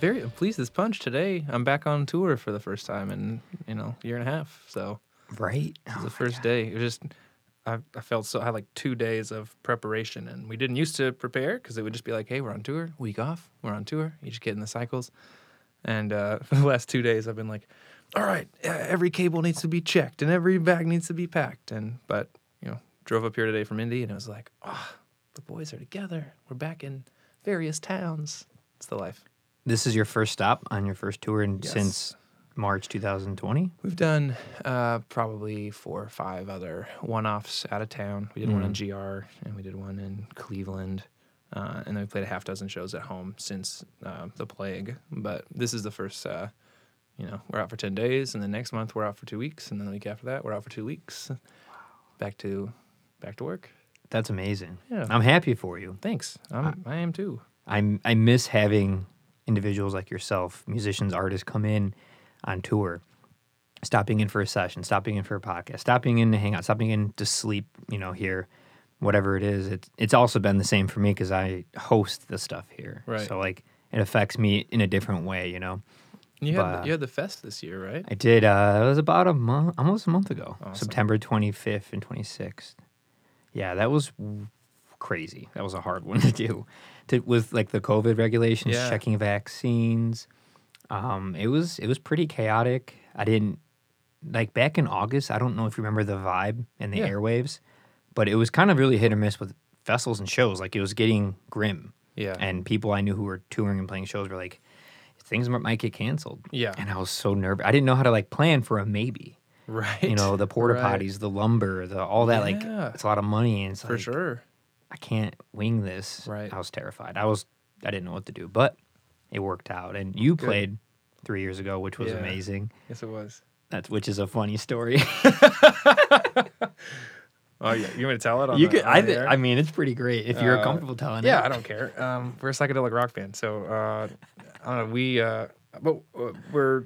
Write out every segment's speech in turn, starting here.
very pleased this punch today. I'm back on tour for the first time in you know year and a half. So Right? it's the first day. It was just I, I felt so I had like two days of preparation, and we didn't used to prepare because it would just be like, hey, we're on tour, week off, we're on tour. You just get in the cycles. And uh, for the last two days, I've been like, all right, every cable needs to be checked and every bag needs to be packed. And but you know, drove up here today from Indy, and it was like, oh, the boys are together. We're back in various towns. It's the life. This is your first stop on your first tour in, Yes. since March 2020. We've done uh, probably four or five other one-offs out of town. We did one in GR and we did one in Cleveland, uh, and then we played a half dozen shows at home since uh, the plague. But this is the first. Uh, you know, we're out for ten days, and then next month we're out for two weeks, and then the week after that we're out for two weeks. Wow. Back to, back to work. That's amazing. Yeah. I'm happy for you. Thanks. I'm, I am too. I'm I miss having individuals like yourself, musicians, artists, come in on tour, stopping in for a session, stopping in for a podcast, stopping in to hang out, stopping in to sleep. You know, here, whatever it is. It's it's also been the same for me because I host the stuff here. Right. So like it affects me in a different way. You know. You had But- the, you had the fest this year, right? I did. Uh, it was about a month, almost a month ago, Awesome. September 25th and 26th. Yeah, that was crazy. That was a hard one to do. To, with like the COVID regulations, Yeah. checking vaccines. Um, it was it was pretty chaotic. I didn't like back in August. I don't know if you remember the vibe and the Yeah. airwaves, but it was kind of really hit or miss with festivals and shows. Like it was getting grim, Yeah. and people I knew who were touring and playing shows were like, things might get canceled. Yeah. And I was so nervous. I didn't know how to like plan for a maybe. right. You know, the porta Right. potties, the lumber, the all that. Like it's a lot of money, and it's For like, sure. I can't wing this. Right. I was terrified. I was. I didn't know what to do, but it worked out. And you Good. played three years ago, which was Yeah. amazing. Yes, it was. That's which is a funny story. Oh yeah, you want me to tell it? On you the, could. I. I mean, it's pretty great if you're Uh, comfortable telling Yeah, it. Yeah, I don't care. Um, we're a psychedelic rock band, so uh, I don't know. We, uh, but uh, we're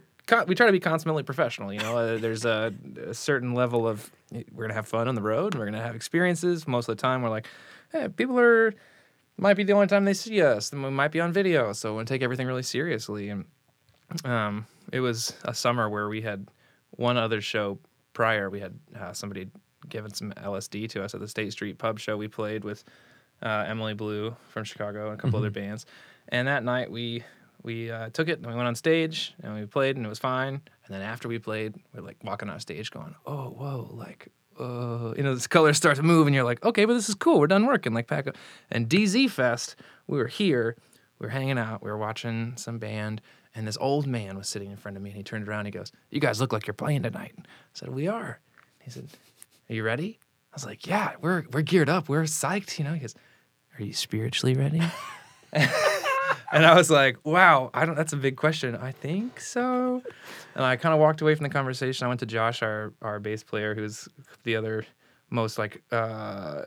we try to be consummately professional. You know, uh, there's a, a certain level of we're gonna have fun on the road. We're gonna have experiences. Most of the time, we're like, hey, people are might be the only time they see us. Then we might be on video, so we take everything really seriously. And um, it was a summer where we had one other show prior. We had uh, somebody given some LSD to us at the State Street Pub show we played with uh, Emily Blue from Chicago and a couple other bands. And that night we we uh, took it and we went on stage and we played and it was fine. And then after we played, we're like walking on stage going, oh whoa, like. Uh, you know, this color starts to move, and you're like, okay, but this is cool. We're done working. Like, pack up. And DZ Fest, we were here, we were hanging out, we were watching some band, and this old man was sitting in front of me, and he turned around, and he goes, "You guys look like you're playing tonight." I said, "We are." He said, "Are you ready?" I was like, "Yeah, we're we're geared up. We're psyched." You know, he goes, "Are you spiritually ready?" and I was like, "Wow, I don't. That's a big question. I think so." And I kind of walked away from the conversation. I went to Josh, our our bass player, who's the other most like uh,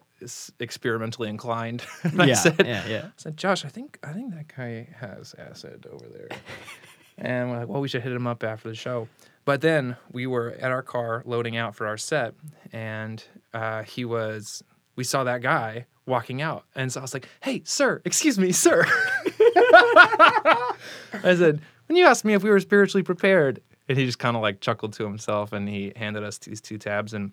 experimentally inclined. and I yeah, said, yeah, yeah. I said, Josh, I think I think that guy has acid over there. and we're like, well, we should hit him up after the show. But then we were at our car loading out for our set, and uh, he was. We saw that guy walking out, and so I was like, "Hey, sir, excuse me, sir." I said, "When you asked me if we were spiritually prepared," and he just kind of like chuckled to himself, and he handed us these two tabs, and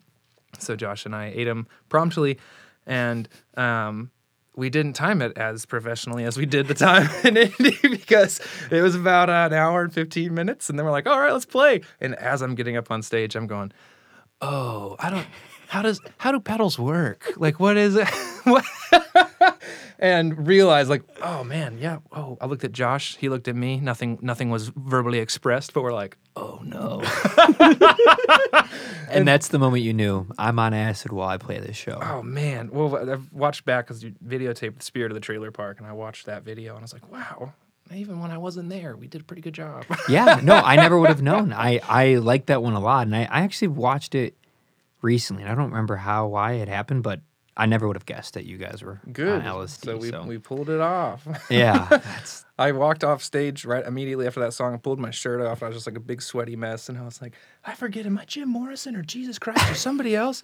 so Josh and I ate them promptly, and um, we didn't time it as professionally as we did the time in Indy because it was about an hour and 15 minutes. And then we're like, all right, let's play. And as I'm getting up on stage, I'm going, oh, I don't, how does, how do pedals work? Like, what is it? what? and realized like, oh man, yeah. Oh, I looked at Josh. He looked at me. Nothing, nothing was verbally expressed, but we're like, oh no. And that's the moment you knew I'm on acid while I play this show. Oh man! Well, I've watched back because you videotaped the Spirit of the Trailer Park, and I watched that video, and I was like, wow. Even when I wasn't there, we did a pretty good job. yeah, no, I never would have known. I I liked that one a lot, and I, I actually watched it recently. And I don't remember how why it happened, but I never would have guessed that you guys were good. on LSD. so we so. we pulled it off. yeah, that's I walked off stage right immediately after that song. I pulled my shirt off. And I was just like a big sweaty mess, and I was like, I forget, am I Jim Morrison or Jesus Christ or somebody else?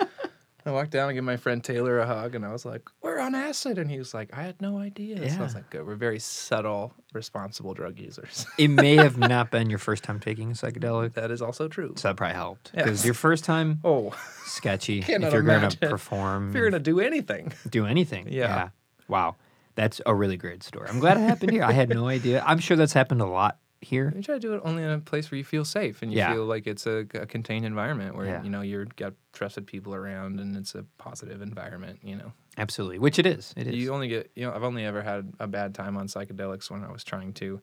I walked down and gave my friend Taylor a hug, and I was like, "We're on acid," and he was like, "I had no idea." So I was like, "Good. We're very subtle, responsible drug users." It may have not been your first time taking a psychedelic, that is also true. so that probably helped. Yeah. Because your first time, Oh, sketchy. If you're going to perform, if you're gonna do anything, do anything. Yeah. Wow. That's a really great story. I'm glad it happened here. I had no idea. I'm sure that's happened a lot here. you try to do it only in a place where you feel safe and you Yeah. feel like it's a, a contained environment where Yeah. you know you're got trusted people around and it's a positive environment. You know. Absolutely. Which it is. It is. You only get, you know, I've only ever had a bad time on psychedelics when I was trying to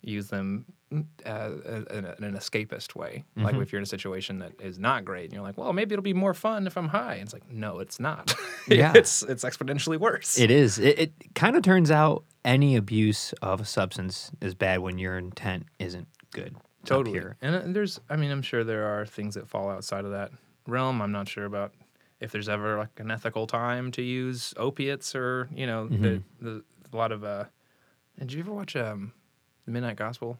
use them uh, in, a, in an escapist way. Like Mm-hmm. if you're in a situation that is not great, and you're like, well, maybe it'll be more fun if I'm high. And it's like, no, it's not. Yeah. it's it's exponentially worse. It is. It, it kind of turns out any abuse of a substance is bad when your intent isn't good. totally. And uh, there's, I mean, I'm sure there are things that fall outside of that realm. I'm not sure about if there's ever like an ethical time to use opiates or you know Mm-hmm. the, the a lot of. uh Did you ever watch um, the Midnight Gospel?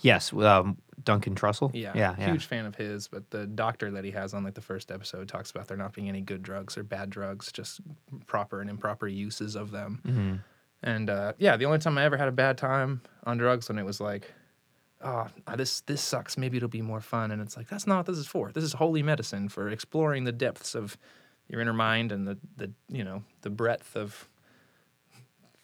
Yes. Um, Duncan Trussell. Yeah, Yeah. yeah. huge fan of his. But the doctor that he has on like the first episode talks about there not being any good drugs or bad drugs, just proper and improper uses of them. Mhm. And uh, yeah, the only time I ever had a bad time on drugs when it was like, oh, this this sucks. Maybe it'll be more fun. And it's like that's not what this is for. This is holy medicine for exploring the depths of your inner mind and the the you know the breadth of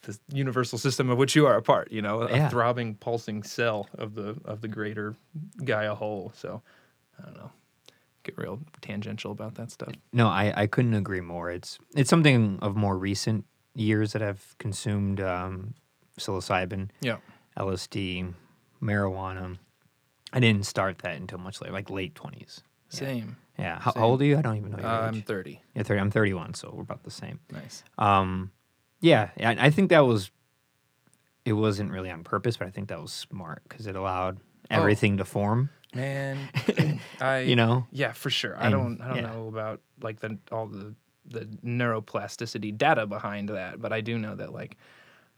the universal system of which you are a part. You know, a throbbing, pulsing cell of the of the greater Gaia whole. So I don't know. Get real tangential about that stuff. No, I, I couldn't agree more. It's it's something of more recent years that I've consumed um, psilocybin, Yeah. LSD, marijuana. I didn't start that until much later, like late twenties. Same. Yeah. How, Same. old are you? I don't even know your Uh, I'm age. 30. Yeah, 30. I'm 31, so we're about the same. Nice. Um, yeah, I, I think that was. It wasn't really on purpose, but I think that was smart because it allowed Oh. everything to form. Man, I You know. Yeah, for sure. I And- don't I don't yeah. know about like the all the the neuroplasticity data behind that, but I do know that like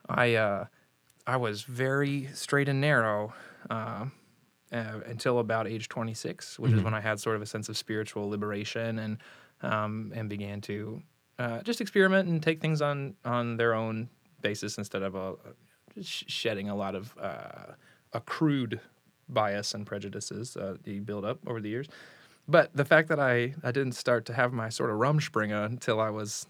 I uh I was very straight and narrow uh, uh, until about age 26, which is when I had sort of a sense of spiritual liberation and um, and began to uh, just experiment and take things on on their own basis instead of a, shedding a lot of uh, accrued bias and prejudices uh, that you build up over the years. But the fact that I, I didn't start to have my sort of rumspringa until I was,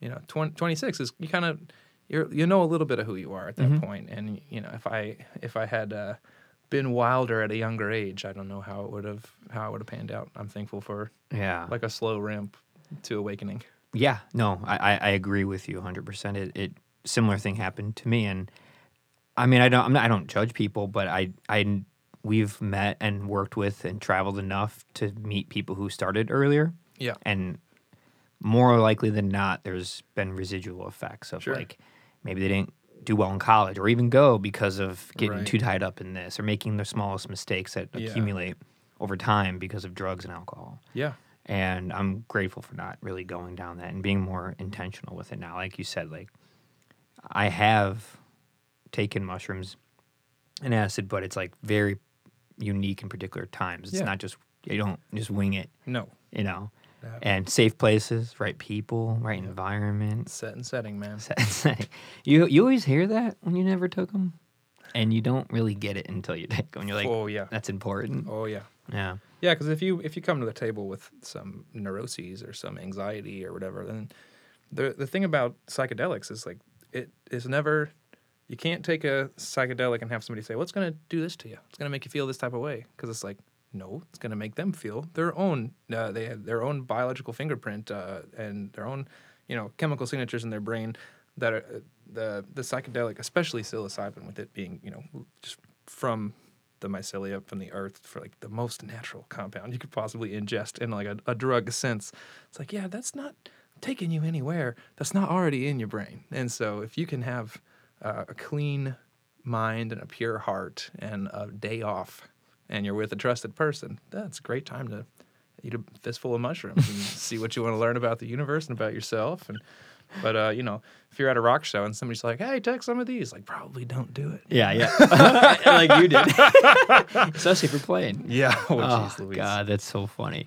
you know, 20, 26 is you kind of you you know a little bit of who you are at that point. And you know if I if I had uh, been wilder at a younger age, I don't know how it would have how it would have panned out. I'm thankful for Yeah. like a slow ramp to awakening. Yeah, no, I, I, agree with you 100%. It, it similar thing happened to me, and I mean, I don't, I'm not, I don't judge people, but I, I, we've met and worked with and traveled enough to meet people who started earlier, Yeah. and more likely than not, there's been residual effects of Sure. like maybe they didn't do well in college or even go because of getting Right. too tied up in this or making the smallest mistakes that Yeah. accumulate over time because of drugs and alcohol Yeah. and I'm grateful for not really going down that and being more intentional with it now. Like you said, like I have taken mushrooms and acid, but it's like very unique in particular times. It's Yeah. not just you don't just wing it, No. you know. And safe places, right people, right environment. Set and setting, man. Setting. You you always hear that when you never took them, and you don't really get it until you take them. You're like, oh yeah. that's important. Oh yeah. Yeah. Yeah, because if you if you come to the table with some neuroses or some anxiety or whatever, then the the thing about psychedelics is like it is never you can't take a psychedelic and have somebody say, "What's going to do this to you? It's going to make you feel this type of way," because it's like no, it's going to make them feel their own. Uh, they have their own biological fingerprint uh, and their own, you know, chemical signatures in their brain that are uh, the the psychedelic, especially psilocybin, with it being you know just from the mycelia from the earth for like the most natural compound you could possibly ingest in like a, a drug sense. It's like yeah, that's not taking you anywhere. That's not already in your brain. And so if you can have uh, a clean mind and a pure heart and a day off and you're with a trusted person, that's a great time to eat a fistful of mushrooms and see what you want to learn about the universe and about yourself. And but uh, you know, if you're at a rock show and somebody's like, "Hey, take some of these," like probably don't do it. Yeah, yeah. like you did. Especially if you're playing. Yeah. Oh, Oh, Louise. God, that's so funny.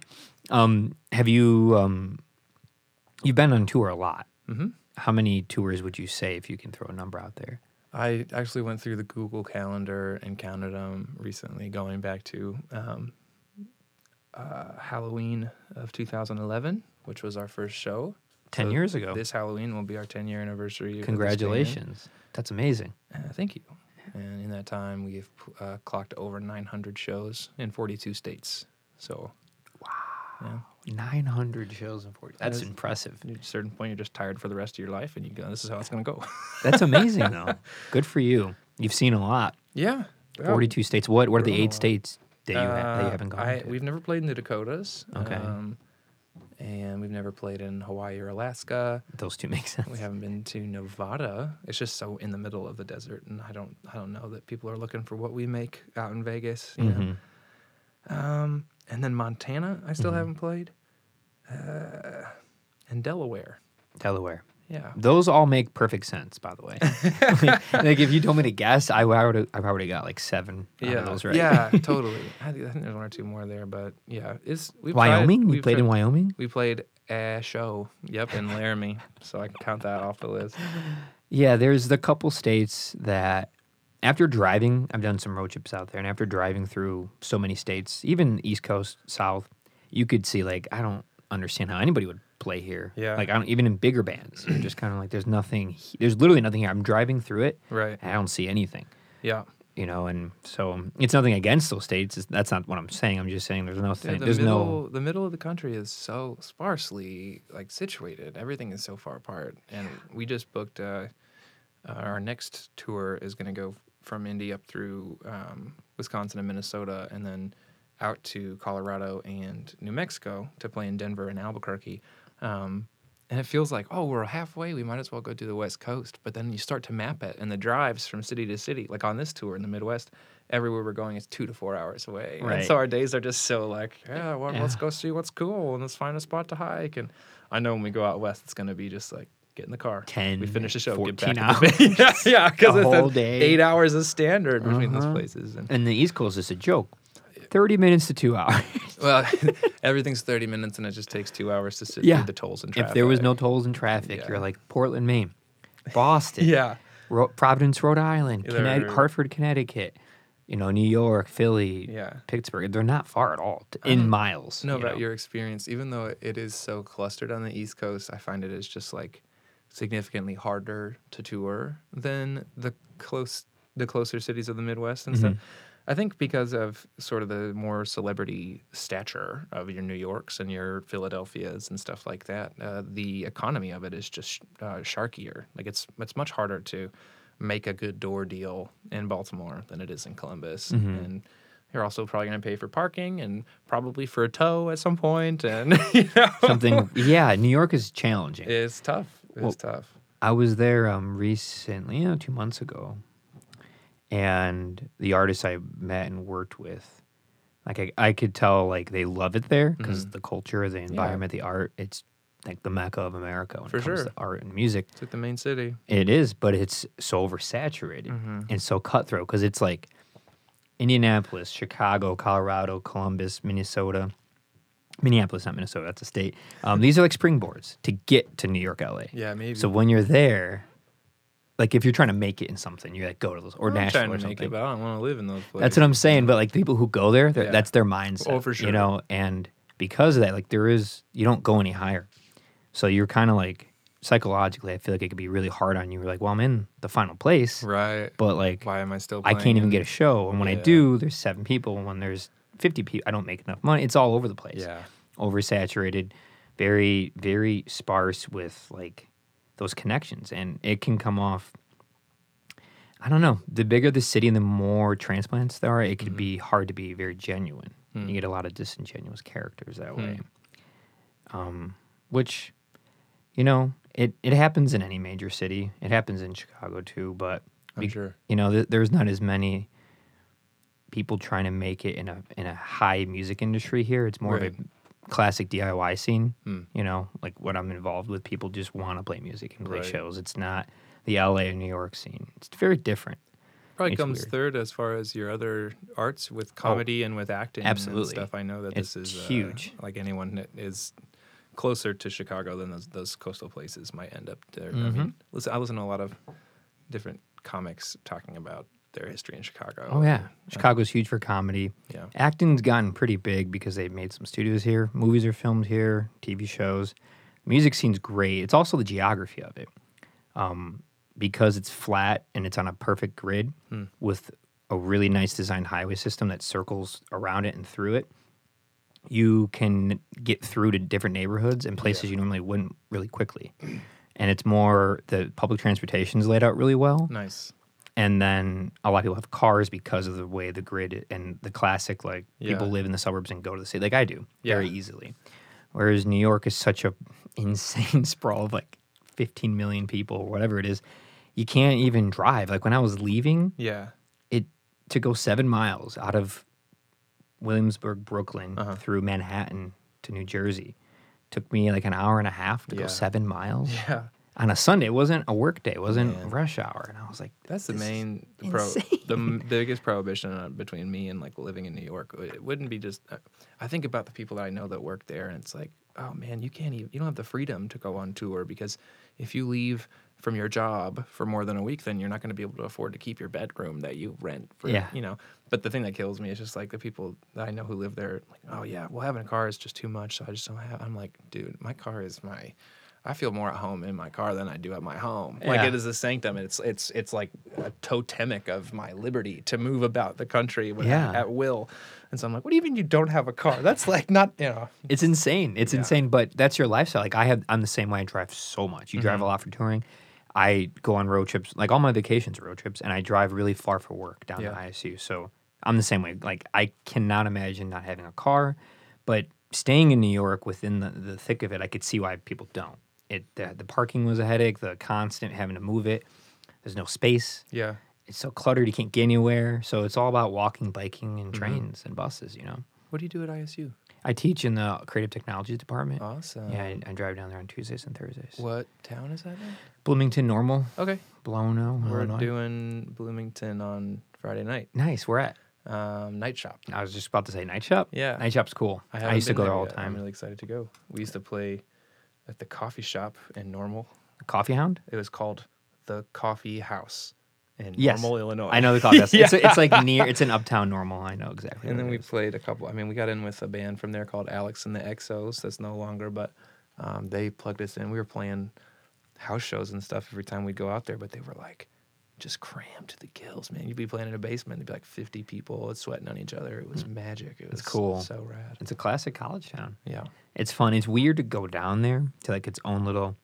Um, have you um, you've been on tour a lot, Mhm. How many tours would you say if you can throw a number out there? I actually went through the Google Calendar and counted them recently, going back to um, uh, Halloween of 2011, which was our first show. 10 So years ago. This Halloween will be our 10 year anniversary. of this band. Congratulations. That's amazing. Uh, thank you. And in that time, we've uh, clocked over 900 shows in 42 states. So, wow. 900 shows in 40. That's is- impressive. At a certain point, you're just tired for the rest of your life, and you go, this is how it's going to go. That's amazing, though. Good for you. You've seen a lot. yeah. 42 states. What, what are the We're on a eight states that you, ha- that you Uh, haven't gone I, to? We've never played in the Dakotas. Okay. Um, and we've never played in Hawaii or Alaska. Those two make sense. We haven't been to Nevada. It's just so in the middle of the desert, and I don't, I don't know that people are looking for what we make out in Vegas. You know? Mhm. Um, and then Montana, I still Mhm. haven't played. Uh, and Delaware. Delaware. Yeah. Those all make perfect sense, by the way. like, like, if you told me to guess, I would have I probably got like seven Yeah. of those right. Yeah, totally. I think, there's one or two more there, but yeah, it's we've Wyoming? Tried, we've played in Wyoming? We played a show. Yep, in Laramie, so I can count that off the list. Yeah, there's the couple states that after driving, I've done some road trips out there, and after driving through so many states, even East Coast, South, you could see like I don't understand how anybody would play here. Yeah. like I don't even in bigger bands. You're just kind of like there's nothing. There's literally nothing here. I'm driving through it, Right. and I don't see anything. Yeah. You know, and so it's nothing against those states. It's, that's not what I'm saying. I'm just saying there's no Yeah, thing. the there's middle, no. the middle of the country is so sparsely like situated. Everything is so far apart, and we just booked. Uh, uh, our next tour is going to go from Indy up through um, Wisconsin and Minnesota, and then out to Colorado and New Mexico to play in Denver and Albuquerque. Um, and it feels like, oh, we're halfway. We might as well go to the West Coast. But then you start to map it, and the drives from city to city, like on this tour in the Midwest, everywhere we're going is two to four hours away. And Right. so our days are just so like, yeah, well, let's go see what's cool and let's find a spot to hike. And I know when we go out west, it's going to be just like, get in the car. 10, we finish the show, get 14 back. to the yeah, yeah, because it's whole day. eight hours is standard between those Uh-huh. places. And And the East Coast is a joke. Thirty minutes to two hours. well, everything's 30 minutes and it just takes two hours to sit Yeah. through the tolls and traffic. if there was no tolls and traffic, Yeah. you're like Portland, Maine, Boston, Yeah. Ro- Providence, Rhode Island, Yeah, Connect- they're- Hartford, Connecticut, you know, New York, Philly, Yeah. Pittsburgh. They're not far at all t- in miles. know you about your experience. Even though it is so clustered on the East Coast, I find it is just like significantly harder to tour than the close the closer cities of the Midwest and stuff. I think because of sort of the more celebrity stature of your New Yorks and your Philadelphias and stuff like that, uh, the economy of it is just uh, sharkier. Like it's it's much harder to make a good door deal in Baltimore than it is in Columbus, and you're also probably going to pay for parking and probably for a tow at some point, and you know, Something, yeah. New York is challenging. it's tough. It's Well, tough. I was there um, recently, you know, two months ago, and the artists I met and worked with, like I, I could tell, like they love it there because Mhm. the culture, the environment, the art. It's like the mecca of America when For it comes sure. to art and music. It's like the main city. It is, but it's so oversaturated Mhm. and so cutthroat because it's like Indianapolis, Chicago, Colorado, Columbus, Minnesota. Minneapolis, not Minnesota, that's a state. Um, these are like springboards to get to New York, LA. Yeah, maybe. So when you're there, like if you're trying to make it in something, you like go to those or I'm Nashville trying or to something. make it, but I don't want to live in those places. That's what I'm saying. But like people who go there, Yeah. that's their mindset. Oh, for sure. You know, and because of that, like there is, you don't go any higher. So you're kind of like psychologically, I feel like it could be really hard on you. You're like, well, I'm in the final place, right. but like Why am I still? I can't even get a show. And when I do, there's seven people. And when there's 50 people, I don't make enough money. It's all over the place Yeah. oversaturated, very, very sparse with like those connections. And it can come off, I don't know, the bigger the city and the more transplants there are, it could be hard to be very genuine. Hmm. You get a lot of disingenuous characters that Hmm. way. Um, which, you know, it, it happens in any major city. It happens in Chicago too, but be- sure. you know, th- there's not as many people trying to make it in a in a high music industry here. It's more Right. of a classic DIY scene. Hmm. You know, like what I'm involved with. People just want to play music and play Right. shows. It's not the LA and New York scene. It's very different. Probably It's comes weird. third as far as your other arts with comedy and with acting absolutely. and stuff. I know that It's this is uh, huge. like anyone that is closer to Chicago than those, those coastal places might end up there. Mm-hmm. mean, listen, I listen to a lot of different comics talking about their history in Chicago. Oh yeah, Chicago's huge for comedy. Yeah. Acting's gotten pretty big because they've made some studios here. Movies are filmed here, TV shows. Music scene's great. It's also the geography of it. Um, because it's flat and it's on a perfect grid Hmm. with a really nice designed highway system that circles around it and through it. You can get through to different neighborhoods and places you normally wouldn't really quickly. And it's more the public transportation is laid out really well Nice. And then a lot of people have cars because of the way the grid and the classic like people live in the suburbs and go to the city like I do very easily. Whereas New York is such a insane sprawl of like 15 million people or whatever it is, you can't even drive. Like when I was leaving, Yeah. it to go seven miles out of Williamsburg, Brooklyn Uh-huh. through Manhattan to New Jersey took me like an hour and a half to Yeah. go seven miles Yeah. On a Sunday. It wasn't a work day. It wasn't rush hour. And I was like, That's the main the pro, the m- biggest prohibition uh, between me and like living in New York. It wouldn't be just. Uh, I think about the people that I know that work there, and it's like, oh man, you can't even. You don't have the freedom to go on tour because if you leave from your job for more than a week, then you're not going to be able to afford to keep your bedroom that you rent for. Yeah. You know. But the thing that kills me is just like the people that I know who live there. Like, oh yeah, well having a car is just too much. So I just don't have. I'm like, dude, my car is my. I feel more at home in my car than I do at my home. Like it is a sanctum. It's it's it's like a totemic of my liberty to move about the country Yeah. at, will. And so I'm like, what do you mean you don't have a car? That's like not you know. It's insane. It's Yeah. insane, but that's your lifestyle. Like I have, I'm the same way. I drive so much. You drive Mm-hmm. a lot for touring. I go on road trips. Like all my vacations are road trips, and I drive really far for work down Yeah. to ISU. So I'm the same way. Like I cannot imagine not having a car, but staying in New York within the, the thick of it, I could see why people don't. It the, the parking was a headache. The constant having to move it. There's no space. Yeah. It's so cluttered. You can't get anywhere. So it's all about walking, biking, and Mm-hmm. trains and buses. You know. What do you do at ISU? I teach in the creative technologies department. Awesome. Yeah, I, I drive down there on Tuesdays and Thursdays. What town is that in? Bloomington Normal, Okay. Blono, We're Illinois. doing Bloomington on Friday night. nice. We're at? Um, night shop. I was just about to say night shop. Yeah. night shop's cool. I, haven't used to go there all the time. I'm really excited to go. We used to play at the coffee shop in Normal. Coffee Hound. It was called the Coffee House in Yes. Normal, Illinois. I know the coffee house. It's, Yeah. it's like near. It's in Uptown Normal. I know exactly. And then we played a couple. I mean, we got in with a band from there called Alex and the Exos. That's no longer, but um, they plugged us in. We were playing house shows and stuff every time we'd go out there, but they were like just crammed to the gills, man. You'd be playing in a basement, there'd be like 50 people sweating on each other. It was magic. It was Mm. cool. So rad. It's a classic college town. Yeah. It's fun. It's weird to go down there to like its own little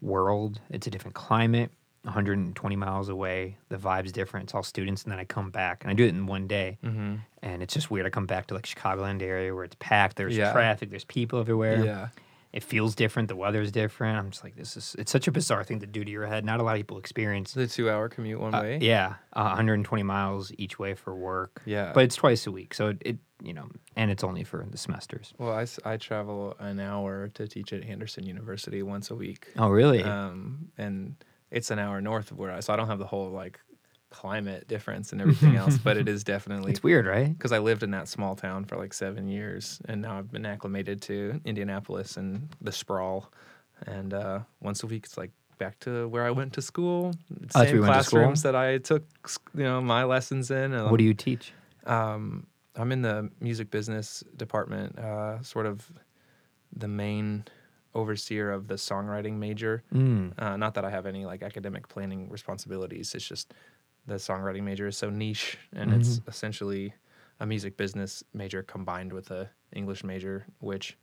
world. It's a different climate. 120 miles away. The vibe's different. It's all students, and then I come back and I do it in one day. Mm-hmm. And it's just weird. I come back to like Chicagoland area where it's packed. There's Yeah. traffic. There's people everywhere. Yeah. It feels different. The weather's different. I'm just like, this is. It's such a bizarre thing to do to your head. Not a lot of people experience. The two hour commute one Uh, way. yeah, uh, 120 miles each way for work. Yeah. but it's twice a week, so it, it you know, and it's only for the semesters. Well, I, I travel an hour to teach at Anderson University once a week. Oh, really? um, and it's an hour north of where I, so I don't have the whole like climate difference and everything else, but it is definitely it's weird, right? because I lived in that small town for like seven years, and now I've been acclimated to Indianapolis and the sprawl, and uh, once a week it's like back to where I went to school, Oh, same to school? classrooms that I took, you know, my lessons in. And What do you teach? um, I'm in the music business department, uh, sort of the main overseer of the songwriting major. Mm. Uh, not that I have any like academic planning responsibilities. It's just the songwriting major is so niche, and it's essentially a music business major combined with a English major, which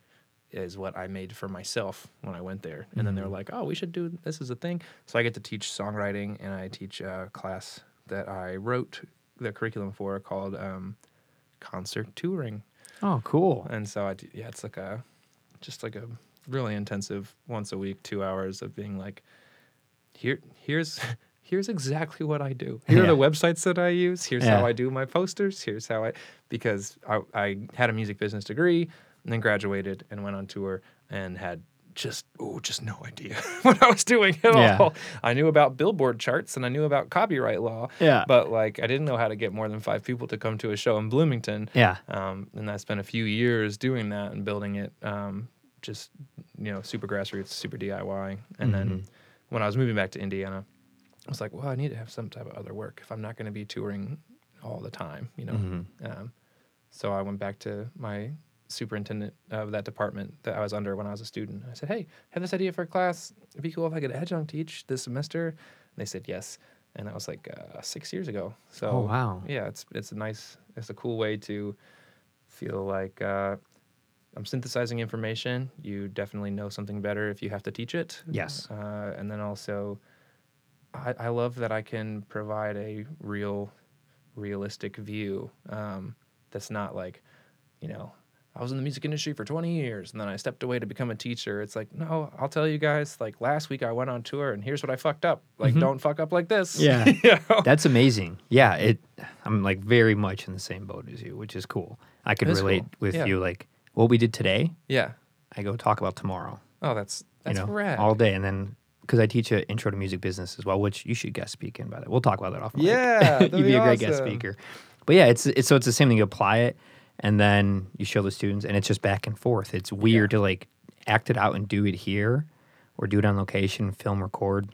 is what I made for myself when I went there. And then they're like, "Oh, we should do this as a thing." So I get to teach songwriting, and I teach a class that I wrote the curriculum for called um, concert touring. Oh, cool. And so I do, yeah, it's like a just like a really intensive once a week, two hours of being like, here here's here's exactly what I do. Here are the websites that I use. Here's Yeah. how I do my posters. Here's how I because I I had a music business degree and then graduated and went on tour and had just oh just no idea what I was doing at Yeah. all. I knew about billboard charts and I knew about copyright law. Yeah. But like I didn't know how to get more than five people to come to a show in Bloomington. Yeah. Um, and I spent a few years doing that and building it, um, just you know, super grassroots, super DIY. And then Mm-hmm. when I was moving back to Indiana, I was like, well, I need to have some type of other work if I'm not going to be touring all the time, you know. Mm-hmm. Um, so I went back to my superintendent of that department that I was under when I was a student. I said, "Hey, I have this idea for a class. It'd be cool if I could adjunct teach this semester." And they said yes, and that was like uh, six years ago. So Oh, wow. yeah, it's it's a nice, it's a cool way to feel like uh, I'm synthesizing information. You definitely know something better if you have to teach it. Yes. Uh, and then also, I, I love that I can provide a real, realistic view um, that's not like, you know, I was in the music industry for 20 years and then I stepped away to become a teacher. It's like, no, I'll tell you guys, like last week I went on tour and here's what I fucked up. Like, don't fuck up like this. Yeah. You know? That's amazing. Yeah, it. I'm like very much in the same boat as you, which is cool. I could relate cool. with Yeah. you. Like what we did today, yeah. I go talk about tomorrow. Oh, that's, that's you know, rad. all day, and then because I teach an intro to music business as well, which you should guest speak in. By that, we'll talk about that off. mic. Yeah, you'd be be a great guest speaker. But yeah, it's it's so it's the same thing. You apply it, and then you show the students, and it's just back and forth. It's weird to like act it out and do it here, or do it on location, film, record,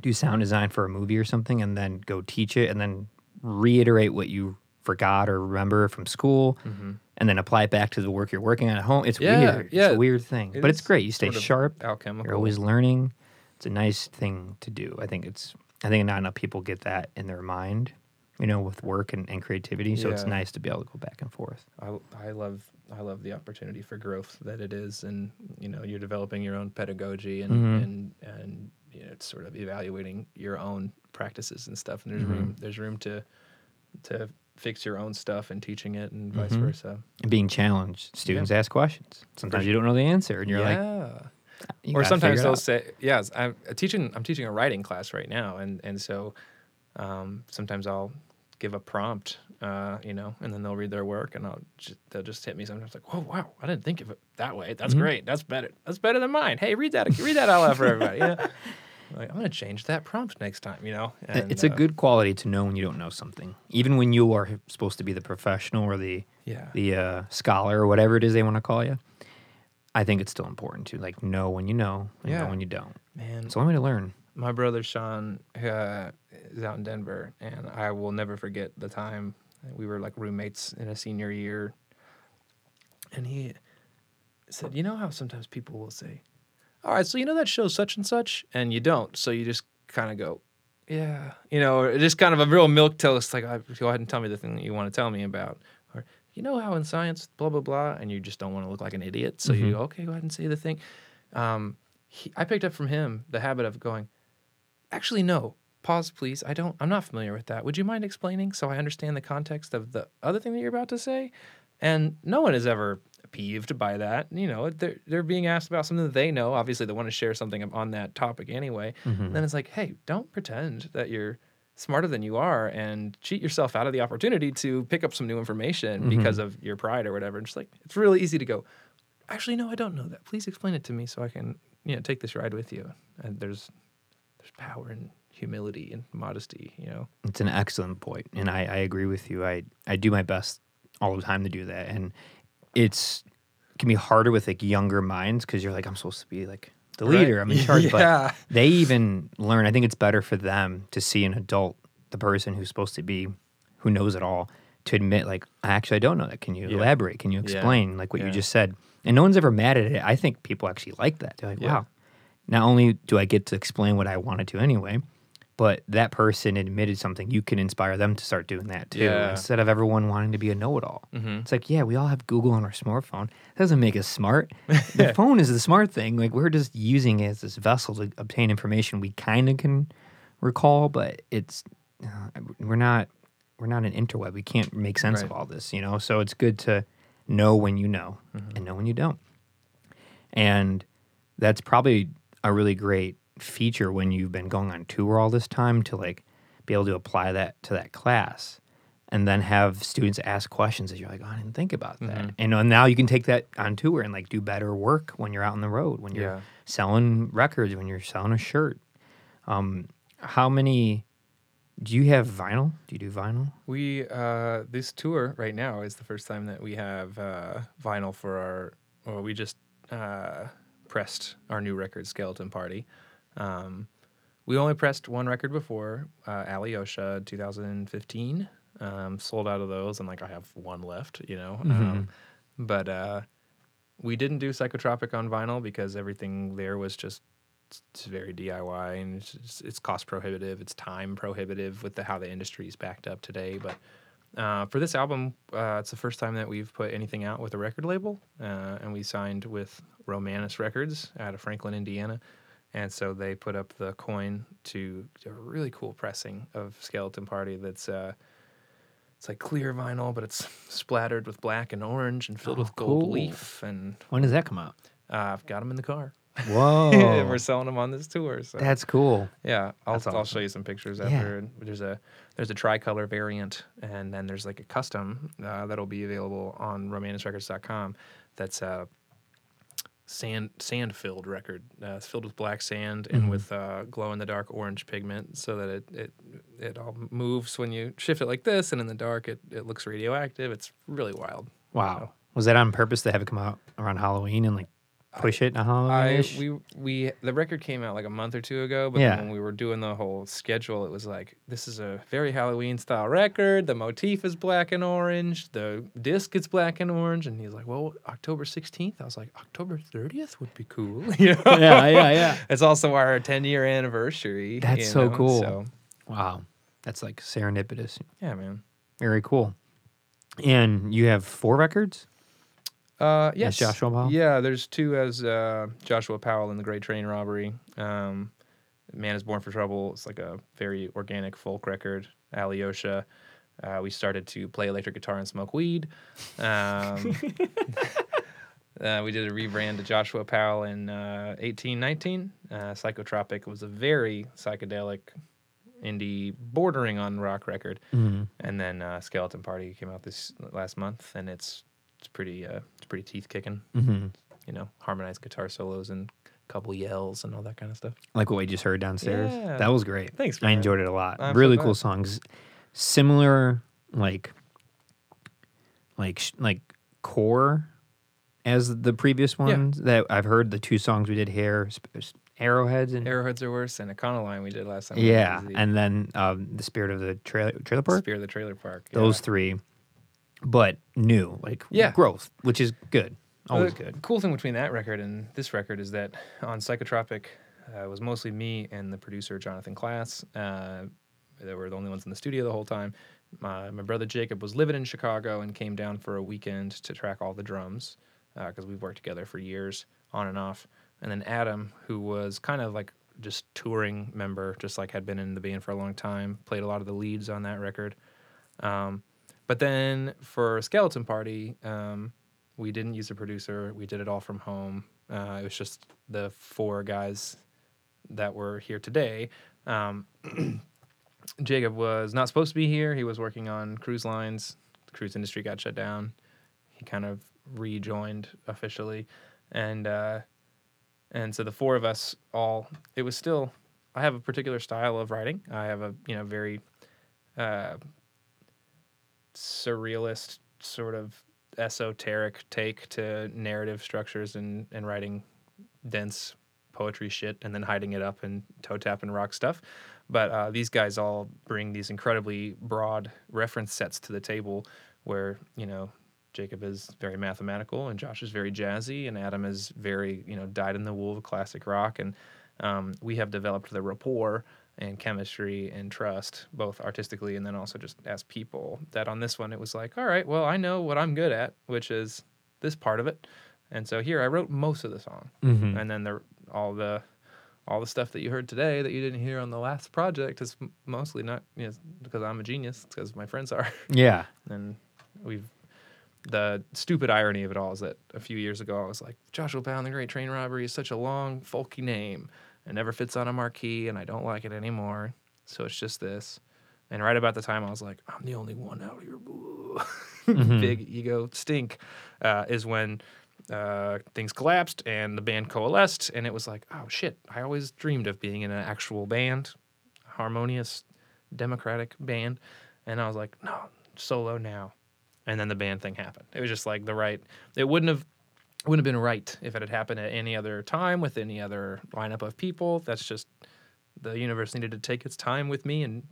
do sound design for a movie or something, and then go teach it, and then reiterate what you forgot or remember from school, and then apply it back to the work you're working on at home. It's Mm-hmm. Yeah, weird. yeah. It's a weird thing, It but it's great. You stay sort of sharp. alchemical. You're always learning. It's a nice thing to do. I think it's. I think not enough people get that in their mind, you know, with work and, and creativity. So it's nice to be able to go back and forth. I, I love I love the opportunity for growth that it is, and you know you're developing your own pedagogy and Mhm. and and you know, it's sort of evaluating your own practices and stuff. And there's Mm-hmm. room there's room to to fix your own stuff and teaching it and vice Mhm. versa. And being challenged, students ask questions. Sometimes you don't know the answer, and you're like, yeah. You or sometimes they'll say, "Yes, I'm teaching. I'm teaching a writing class right now, and and so um, sometimes I'll give a prompt, uh, you know, and then they'll read their work, and I'll just, they'll just hit me sometimes like, "Whoa, wow, I didn't think of it that way. That's Mm-hmm. great. That's better. That's better than mine. Hey, read that. Read that out loud for everybody. You know? Like, I'm gonna change that prompt next time. You know, And, it's a uh, good quality to know when you don't know something, even when you are supposed to be the professional or the yeah, the uh, scholar or whatever it is they want to call you. I think it's still important to like know when you know and Yeah. know when you don't. man. It's the only way to learn. my brother Sean uh, is out in Denver, and I will never forget the time we were like roommates in a senior year. And he said, "You know how sometimes people will say, all right, so you know that show such and such,' and you don't, so you just kind of go." Yeah, you know, or just kind of a real milk toast, like, "Uh, go ahead and tell me the thing that you want to tell me about, or you know how in science, blah blah blah, and you just don't want to look like an idiot, so you go, okay, go ahead and say the thing. Um, he, I picked up from him the habit of going, actually no pause please i don't i'm not familiar with that would you mind explaining so i understand the context of the other thing that you're about to say? And no one is ever peeved by that you know they're, they're being asked about something that they know obviously they want to share something on that topic anyway. And then it's like hey don't pretend that you're smarter than you are and cheat yourself out of the opportunity to pick up some new information mm-hmm. because of your pride or whatever and just like it's really easy to go actually no i don't know that please explain it to me so i can you know take this ride with you and there's there's power in humility and modesty, you know. It's an excellent point, and I, I agree with you. I, I do my best all the time to do that, and it's it can be harder with like younger minds because you're like I'm supposed to be like the Right. leader, I'm in charge, Yeah. but they even learn. I think it's better for them to see an adult, the person who's supposed to be, who knows it all, to admit like actually I don't know that. Can you Yeah. elaborate? Can you Yeah. explain like what you just said? And no one's ever mad at it. I think people actually like that. They're like, Yeah. wow. Not only do I get to explain what I wanted to anyway, but that person admitted something. You can inspire them to start doing that too, Yeah. instead of everyone wanting to be a know-it-all. Mhm. It's like, yeah, we all have Google on our smartphone. That doesn't make us smart. the phone is the smart thing. Like we're just using it as this vessel to obtain information we kind of can recall, but it's uh, we're not we're not an interweb. We can't make sense of all this, you know. So it's good to know when you know Mm-hmm. and know when you don't. And that's probably a really great feature when you've been going on tour all this time to like be able to apply that to that class and then have students ask questions that you're like, oh, I didn't think about that. Mm-hmm. And uh, now you can take that on tour and like do better work when you're out on the road, when you're Yeah. selling records, when you're selling a shirt. Um, how many do you have vinyl? Do you do vinyl? We uh this tour right now is the first time that we have uh vinyl for our well we just uh pressed our new record, Skeleton Party. Um, we only pressed one record before, uh, Alyosha 2015. Um, sold out of those, and like I have one left, you know. Um, but uh, we didn't do Psychotropic on vinyl because everything there was just it's very DIY and it's, just, it's cost prohibitive. It's time prohibitive with the, how the industry is backed up today. But uh, for this album, uh, it's the first time that we've put anything out with a record label, uh, and we signed with Romanus Records out of Franklin, Indiana. And so they put up the coin to a really cool pressing of Skeleton Party that's uh, it's like clear vinyl, but it's splattered with black and orange and filled Oh, with gold cool. leaf. And When does that come out? uh, I've got them in the car. Whoa, We're selling them on this tour. So that's cool. yeah, I'll That's I'll show you some pictures after. And There's a there's a tricolor variant, and then there's like a custom uh, that'll be available on romanusrecords.com. That's a sand sand filled record. Uh, it's filled with black sand and Mhm. with uh, glow in the dark orange pigment, so that it, it it all moves when you shift it like this, and in the dark it, it looks radioactive. It's really wild. Wow, was that on purpose to have it come out around Halloween and like push it on I we we the record came out like a month or two ago, but Yeah. when we were doing the whole schedule, it was like this is a very Halloween style record. The motif is black and orange. The disc is black and orange, and he's like, "Well, October sixteenth." I was like, "October thirtieth would be cool." you know? Yeah, yeah, yeah. It's also our ten year anniversary. That's so know? cool. So Wow, that's like serendipitous. yeah, man. Very cool. And you have four records. Uh, As yes, Joshua Powell? Yeah, there's two as uh, Joshua Powell in the Great Train Robbery. Um, Man is Born for Trouble. It's like a very organic folk record. Alyosha. Uh, we started to play electric guitar and smoke weed. Um, uh, we did a rebrand to Joshua Powell in uh, 1819. Uh, Psychotropic was a very psychedelic, indie, bordering on rock record. Mm-hmm. And then uh, Skeleton Party came out this last month, and it's it's pretty uh, it's pretty teeth kicking. Mm-hmm. You know, harmonized guitar solos and a couple yells and all that kind of stuff. Like what we just heard downstairs. Yeah. That was great. Thanks, I enjoyed it a lot. I'm really glad. cool songs. Similar, like, like, like core as the previous ones that I've heard. The two songs we did here, Arrowheads and Arrowheads are worse, and Econoline we did last time. yeah, and then um, the Spirit of the Trailer Trailer Park. Spear of the Trailer Park. Those three, but new, like Yeah. growth, which is good. Always the good. Cool thing between that record and this record is that on Psychotropic, uh, it was mostly me and the producer Jonathan Class. Uh, they were the only ones in the studio the whole time. My, my brother Jacob was living in Chicago and came down for a weekend to track all the drums because we've worked together for years on and off. And then Adam, who was kind of like just touring member, just like had been in the band for a long time, played a lot of the leads on that record. Um, but then for Skeleton Party, um, we didn't use a producer. We did it all from home. Uh, it was just the four guys that were here today. Um, Jacob was not supposed to be here. He was working on cruise lines. The cruise industry got shut down. He kind of rejoined officially, and uh, and so the four of us all. It was still. I have a particular style of writing. I have a you know very uh, surrealist sort of esoteric take to narrative structures and, and writing dense poetry shit and then hiding it up in toe tap and rock stuff. But uh, these guys all bring these incredibly broad reference sets to the table where, you know, Jacob is very mathematical and Josh is very jazzy and Adam is very, you know, dyed in the wool of classic rock. And um, we have developed the rapport and chemistry and trust, both artistically and then also just as people. That on this one, it was like, all right, well, I know what I'm good at, which is this part of it. And so here I wrote most of the song, Mm-hmm. and then the all the all the stuff that you heard today that you didn't hear on the last project is mostly not you know, because I'm a genius, it's because my friends are. Yeah. and we've the stupid irony of it all is that a few years ago I was like, Joshua Powell, the Great Train Robbery is such a long, folky name. It never fits on a marquee, and I don't like it anymore. So it's just this. And right about the time I was like, I'm the only one out here. Mhm. Big ego stink uh, is when uh, things collapsed and the band coalesced. And it was like, oh shit, I always dreamed of being in an actual band, harmonious, democratic band. And I was like, no, solo now. And then the band thing happened. It was just like the right, it wouldn't have, wouldn't have been right if it had happened at any other time with any other lineup of people. That's just the universe needed to take its time with me and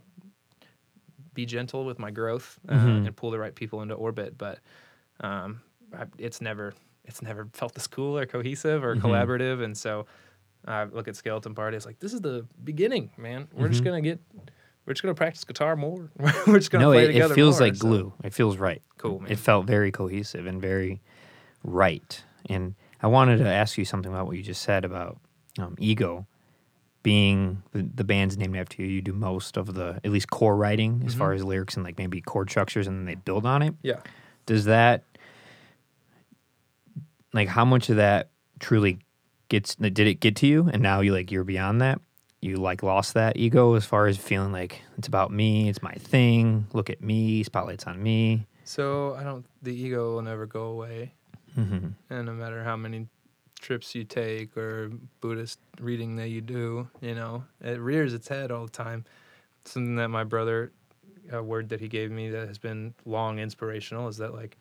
be gentle with my growth uh, Mhm. and pull the right people into orbit. But um, I, it's never it's never felt this cool or cohesive or Mhm. collaborative. And so I look at Skeleton Party. It's like this is the beginning, man. We're just Mhm. gonna get. We're just gonna practice guitar more. We're just gonna no, play it, together it feels more, like so- glue. It feels right. Cool, man. It felt very cohesive and very right. And I wanted to ask you something about what you just said about um, ego being the, the band's named after you. You do most of the at least core writing as Mm-hmm. far as lyrics and like maybe chord structures, and then they build on it. yeah. Does that like how much of that truly gets? Did it get to you, and now you like you're beyond that? You like lost that ego as far as feeling like it's about me, it's my thing. Look at me, spotlights on me. So I don't. The ego will never go away. Hmm and no matter how many trips you take or Buddhist reading that you do, you know, it rears its head all the time. Something that my brother, a word that he gave me that has been long inspirational is that like,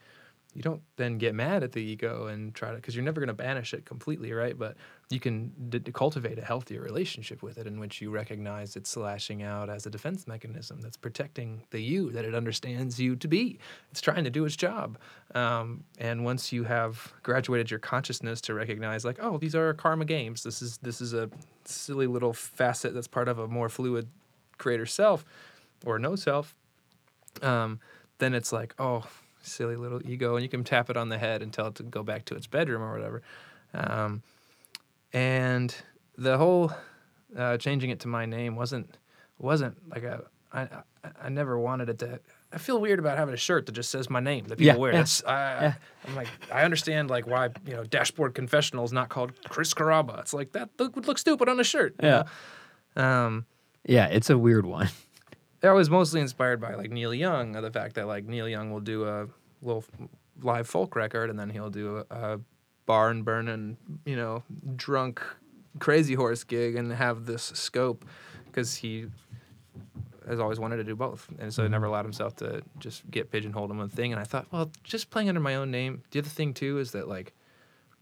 you don't then get mad at the ego and try to, because you're never going to banish it completely, right? But you can d- cultivate a healthier relationship with it in which you recognize it's lashing out as a defense mechanism that's protecting the you that it understands you to be. It's trying to do its job. Um, and once you have graduated your consciousness to recognize, like, oh, these are karma games. This is this is a silly little facet that's part of a more fluid creator self or no self. Um, then it's like, oh, silly little ego, and you can tap it on the head and tell it to go back to its bedroom or whatever. Um, and the whole uh, changing it to my name wasn't wasn't like a I, I I never wanted it to. I feel weird about having a shirt that just says my name that people Yeah, wear. yeah, That's, I, I'm like, I understand like why you know Dashboard Confessional is not called Chris Carrabba. It's like that look, would look stupid on a shirt. you Yeah. know? Um, Yeah, it's a weird one. I was mostly inspired by like Neil Young, of the fact that like Neil Young will do a little live folk record and then he'll do a, a barn burning, you know, drunk crazy horse gig and have this scope because he has always wanted to do both. And so he never allowed himself to just get pigeonholed in one thing. And I thought, well, just playing under my own name. The other thing too is that like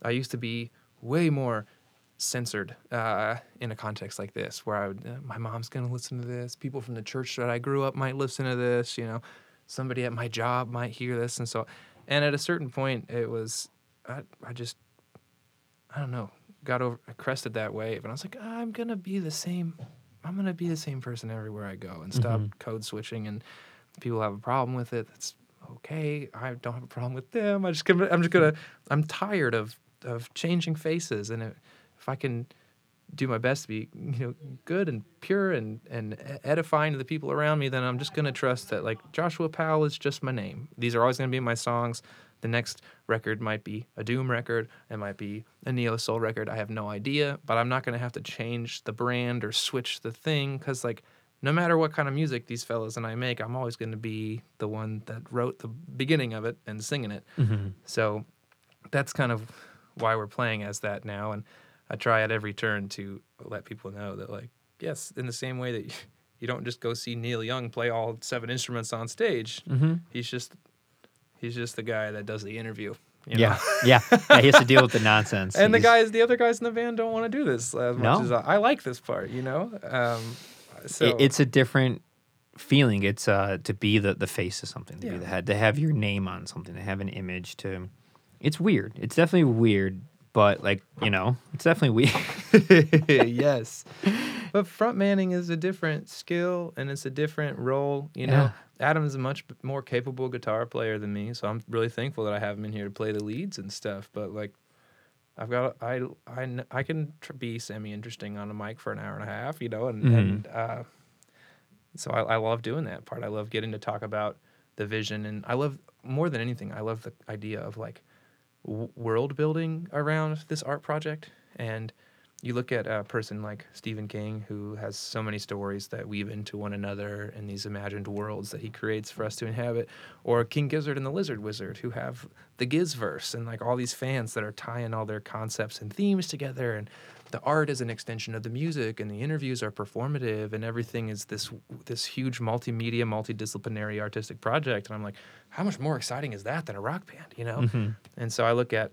I used to be way more censored uh, in a context like this, where I would, uh, my mom's gonna listen to this. People from the church that I grew up might listen to this. You know, somebody at my job might hear this, and so. And at a certain point, it was, I, I just, I don't know, got over, I crested that wave, and I was like, I'm gonna be the same. I'm gonna be the same person everywhere I go, and mm-hmm. stop code switching. And people have a problem with it. That's okay. I don't have a problem with them. I just gonna, I'm just gonna. I'm tired of of changing faces, and it, if I can do my best to be you know good and pure and and edifying to the people around me, then I'm just gonna trust that like Joshua Powell is just my name. These are always gonna be my songs. The next record might be a doom record. It might be a neo soul record. I have no idea, but I'm not gonna have to change the brand or switch the thing because like no matter what kind of music these fellas and I make, I'm always going to be the one that wrote the beginning of it and singing it. Mm-hmm. So that's kind of why we're playing as that now. And I try at every turn to let people know that, like, yes, in the same way that you, you don't just go see Neil Young play all seven instruments on stage, mm-hmm. he's just he's just the guy that does the interview. You know? Yeah, yeah, yeah. He has to deal with the nonsense. and the guys, the other guys in the van, don't want to do this as much as I, I like this part, you know. Um, so it- it's a different feeling. It's uh to be the the face of something, to be the head, to have your name on something, to have an image. To it's weird. It's definitely weird, but like you know, it's definitely weird. yes. But front manning is a different skill and it's a different role. You know, Adam's a much more capable guitar player than me, so I'm really thankful that I have him in here to play the leads and stuff. But like, I've got I I I can tr- be semi interesting on a mic for an hour and a half, you know, and and uh, so I, I love doing that part. I love getting to talk about the vision, and I love more than anything. I love the idea of like world building around this art project and you look at a person like Stephen King, who has so many stories that weave into one another in these imagined worlds that he creates for us to inhabit, or King Gizzard and the Lizard Wizard, who have the Gizverse and like all these fans that are tying all their concepts and themes together, and the art is an extension of the music, and the interviews are performative, and everything is this this huge multimedia, multidisciplinary artistic project. And I'm like, how much more exciting is that than a rock band, you know? Mm-hmm. And so I look at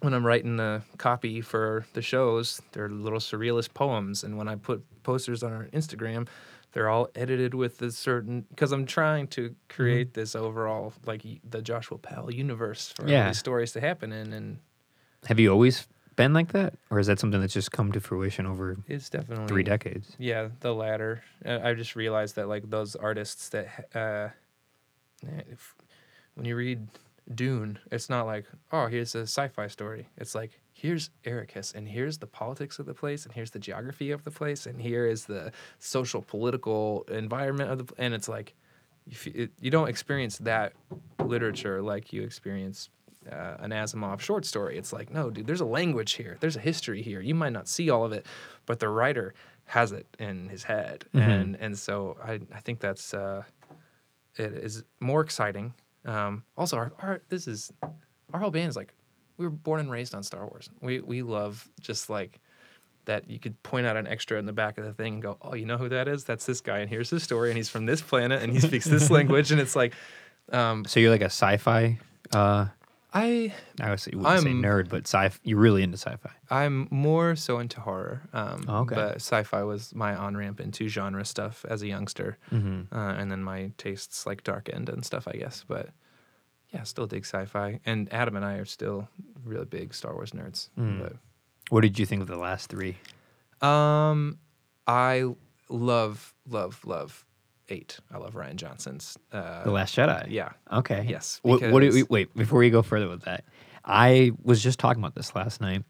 when I'm writing the copy for the shows, they're little surrealist poems, and when I put posters on our Instagram, they're all edited with a certain because I'm trying to create this overall like the Joshua Powell universe for all these stories to happen in, and Have you always been like that, or is that something that's just come to fruition over it's definitely three decades? Yeah, the latter. Uh, I just realized that like those artists that uh, if, when you read Dune, it's not like oh here's a sci-fi story. It's like here's Arrakis and here's the politics of the place and here's the geography of the place and here is the social political environment of the and it's like you, f- it, you don't experience that literature like you experience uh, an Asimov short story. It's like, no, dude, there's a language here. There's a history here. You might not see all of it, but the writer has it in his head, and and so I I think that's uh, it is more exciting. Um, also, our, our this is our whole band is like we were born and raised on Star Wars. We we love just like that you could point out an extra in the back of the thing and go, oh, you know who that is? That's this guy, and here's his story, and he's from this planet, and he speaks this language, and it's like, um, So you're like a sci-fi. Uh, I I would say, wouldn't I'm- nerd, but sci. You're really into sci-fi. I'm more so into horror. Um, Oh, okay. But sci-fi was my on ramp into genre stuff as a youngster, Mm-hmm. uh, and then my tastes like dark end and stuff, I guess. But yeah, still dig sci-fi. And Adam and I are still really big Star Wars nerds. Mm. What did you think of the last three? Um, I love, love, love eight. I love Rian Johnson's. Uh, The Last Jedi. yeah. Okay. Yes, What, what do we, wait, before we go further with that, I was just talking about this last night,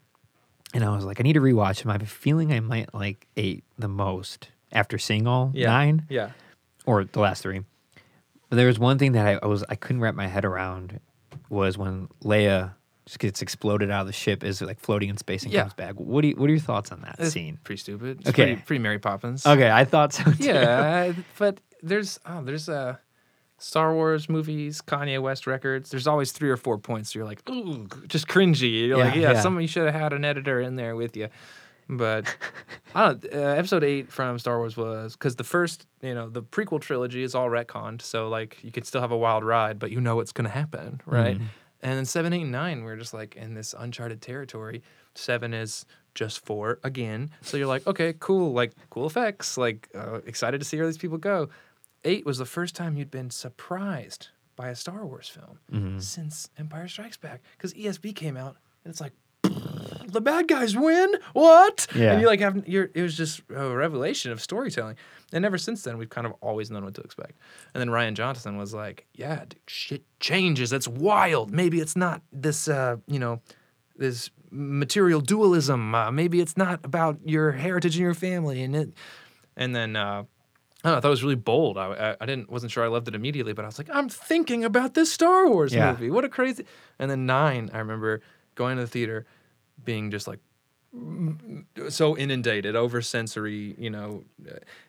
and I was like, I need to rewatch him. I have a feeling I might like eight the most after seeing all Yeah. nine Yeah. or the last three. But there was one thing that I, I was I couldn't wrap my head around was when Leia just gets exploded out of the ship, is like floating in space and Yeah. comes back. What do you, what are your thoughts on that It's scene? Pretty stupid. It's Okay. Pretty, pretty Mary Poppins. Okay, I thought so. Too. yeah, but there's oh, there's uh, Star Wars movies, Kanye West records. There's always three or four points. You're like, ooh, just cringy. You're like, Yeah, yeah, yeah. some you should have had an editor in there with you. But I don't. Uh, episode eight from Star Wars was because the first, you know, the prequel trilogy is all retconned, so like you could still have a wild ride, but you know what's gonna happen, right? Mhm. And then seven, eight, and nine, we're just like in this uncharted territory. Seven is just four again. So you're like, okay, cool, like cool effects, like uh, excited to see where these people go. Eight was the first time you'd been surprised by a Star Wars film Mhm. since Empire Strikes Back, because ESB came out and it's like. The bad guys win. What? Yeah. And you like have you're it was just a revelation of storytelling. And ever since then, we've kind of always known what to expect. And then Rian Johnson was like, "Yeah, dude, shit changes. It's wild. Maybe it's not this, uh, you know, this material dualism. Uh, maybe it's not about your heritage and your family." And it, and then uh, I don't know, I thought it was really bold. I, I, I didn't wasn't sure I loved it immediately, but I was like, I'm thinking about this Star Wars Yeah. movie. What a crazy! And then nine, I remember going to the theater, being just like so inundated over sensory, you know.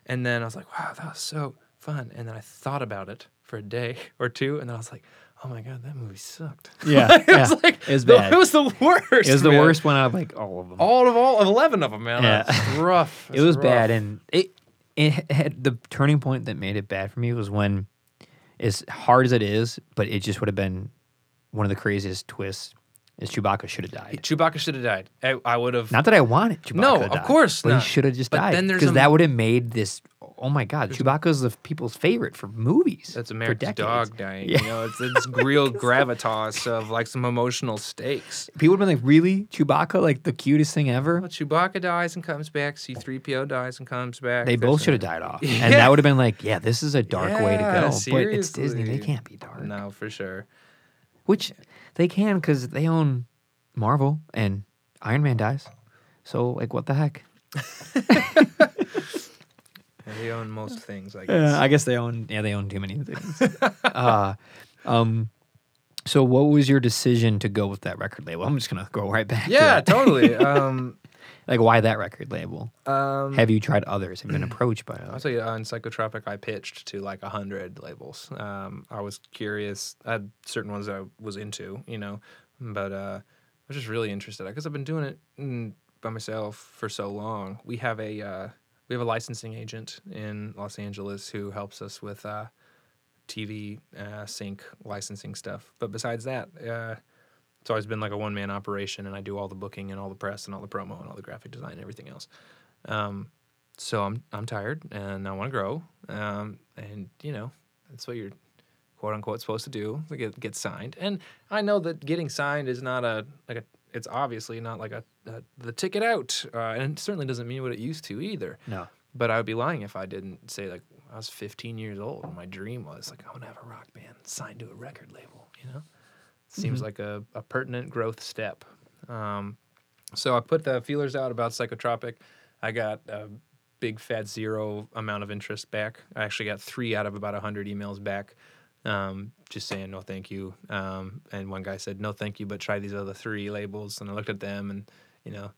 And then I was like, wow, that was so fun. And then I thought about it for a day or two, and then I was like, oh my god, that movie sucked. Yeah, it was yeah. like It was the- bad. It was the worst. It was the man. worst one out of like all of them. All of all of eleven of them, man. Yeah. Rough. it was bad, and it it had the turning point that made it bad for me was when, as hard as it is, but it just would have been one of the craziest twists. Is Chewbacca should have died. Chewbacca should have died. I, I would have. Not that I wanted Chewbacca. No, to of course but not. he should have just But died because a- that would have made this. Oh my God, Chewbacca's the people's favorite for movies. That's for America's dog dying. Yeah. You know, it's it's real gravitas of like some emotional stakes. People would have been like, "Really, Chewbacca? Like the cutest thing ever." Well, Chewbacca dies and comes back. C-3PO dies and comes back. They both should have died off, Yeah. and that would have been like, "Yeah, this is a dark way to Yeah, go." But it's Disney; they can't be dark. No, for sure. Which they can because they own Marvel and Iron Man dies. So like, what the heck? They own most things, I guess. Uh, I guess they own. Yeah, they own too many things. uh, um, so what was your decision to go with that record label? I'm just gonna go right back. yeah, that. totally. Um, like why that record label? um, Have you tried others? Have you been approached by I'll others? tell you, on Psychotropic, I pitched to like a hundred labels. Um, I was curious. I had certain ones that I was into, you know, but uh, I was just really interested because I've been doing it mm, by myself for so long. We have a uh, we have a licensing agent in Los Angeles who helps us with uh, TV uh, sync licensing stuff. But besides that, uh, it's always been like a one man operation, and I do all the booking and all the press and all the promo and all the graphic design and everything else. Um, so I'm I'm tired and I want to grow. Um, and you know that's what you're quote unquote supposed to do to get get signed. And I know that getting signed is not a like a it's obviously not like a, a the ticket out, uh, and it certainly doesn't mean what it used to either. No. But I would be lying if I didn't say like I was 15 years old and my dream was like I want to have a rock band signed to a record label. You know, seems like a, a pertinent growth step. Um, so I put the feelers out about psychotropic. I got a big fat zero amount of interest back. I actually got three out of about 100 emails back, um, just saying no thank you. Um, and one guy said no thank you, but try these other three labels. And I looked at them and you know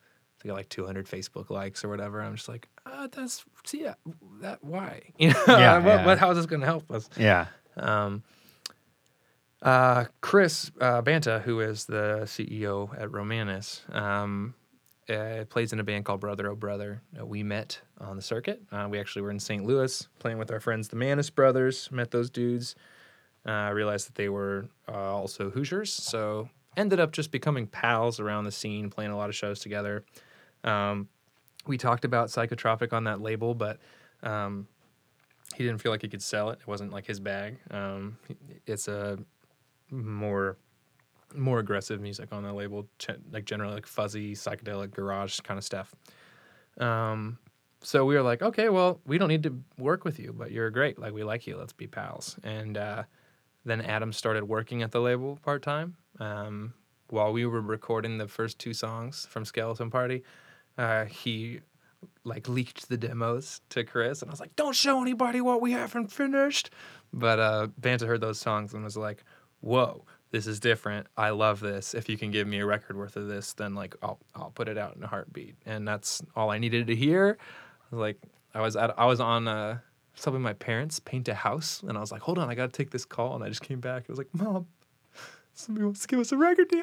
they got like 200 Facebook likes or whatever. I'm just like, uh, that's see yeah, that why you know Yeah, what, yeah. what how is this going to help us? Yeah. Um, uh, Chris uh, Banta, who is the CEO at Romanus, um, uh, plays in a band called Brother Oh Brother. Uh, we met on the circuit. Uh, we actually were in St. Louis playing with our friends, the Manis brothers. Met those dudes. Uh, I realized that they were also Hoosiers, so ended up just becoming pals around the scene, playing a lot of shows together. Um, we talked about psychotropic on that label, but um, he didn't feel like he could sell it. It wasn't like his bag. Um, it's a more more aggressive music on that label, like generally like fuzzy psychedelic garage kind of stuff. Um, so we were like, okay, well, we don't need to work with you, but you're great. Like we like you. Let's be pals. And uh, then Adam started working at the label part time. Um, while we were recording the first two songs from Skeleton Party, uh, he like leaked the demos to Chris, and I was like, "Don't show anybody what we haven't finished." But uh, Banta heard those songs and was like, "Whoa, this is different. I love this. If you can give me a record worth of this, then like I'll I'll put it out in a heartbeat." And that's all I needed to hear. I was like, I was at I was on uh, was helping my parents paint a house, and I was like, "Hold on, I gotta take this call." And I just came back. I was like, "Mom." Somebody wants to give us a record deal.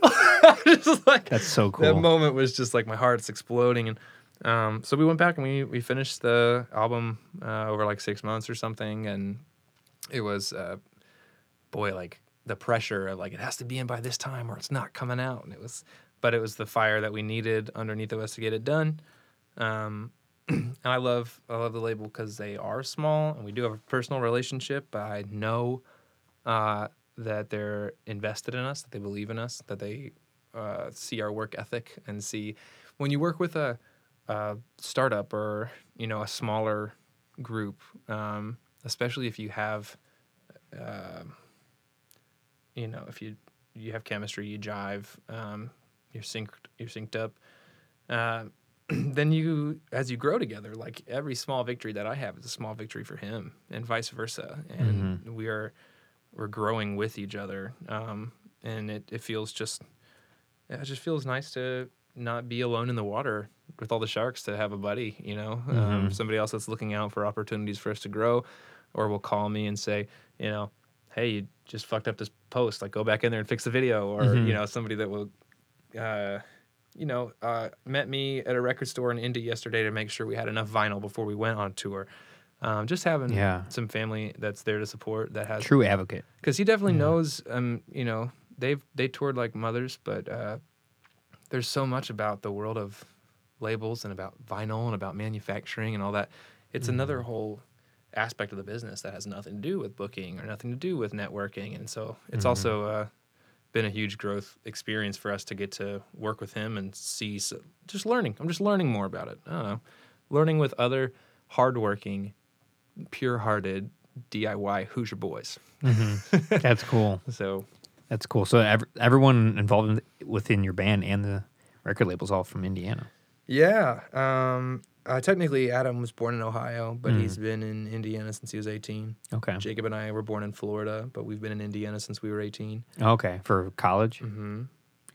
just like That's so cool. that moment was just like my heart's exploding and um, so we went back and we we finished the album uh, over like six months or something and it was uh, boy like the pressure of like it has to be in by this time or it's not coming out and it was but it was the fire that we needed underneath us to get it done um, and I love I love the label because they are small and we do have a personal relationship. I know uh, that they're invested in us, that they believe in us, that they uh, see our work ethic and see when you work with a, a startup or you know a smaller group, um, especially if you have, uh, you know, if you you have chemistry, you jive, um, you're synced, you're synced up. Uh, then you, as you grow together, like every small victory that I have is a small victory for him, and vice versa. And we are we're growing with each other, um, and it, it feels just it just feels nice to not be alone in the water with all the sharks. To have a buddy, you know, um, somebody else that's looking out for opportunities for us to grow, or will call me and say, you know, hey, you just fucked up this post. Like, go back in there and fix the video, or you know, somebody that will. Uh, you know, uh, met me at a record store in Indy yesterday to make sure we had enough vinyl before we went on tour. Um, just having Yeah. some family that's there to support that has True advocate. because he definitely knows. Um, you know, they've they toured like mothers, but uh, there's so much about the world of labels and about vinyl and about manufacturing and all that. It's another whole aspect of the business that has nothing to do with booking or nothing to do with networking, and so it's also uh, been a huge growth experience for us to get to work with him and see. So, just learning. I'm just learning more about it. I don't know, learning with other hardworking, pure-hearted DIY Hoosier boys. That's cool. So That's cool. So ev- everyone involved in, within your band and the record label's all from Indiana. Yeah. Um, uh, technically, Adam was born in Ohio, but he's been in Indiana since he was 18. Okay. Jacob and I were born in Florida, but we've been in Indiana since we were 18. Okay. For college, Mm-hmm.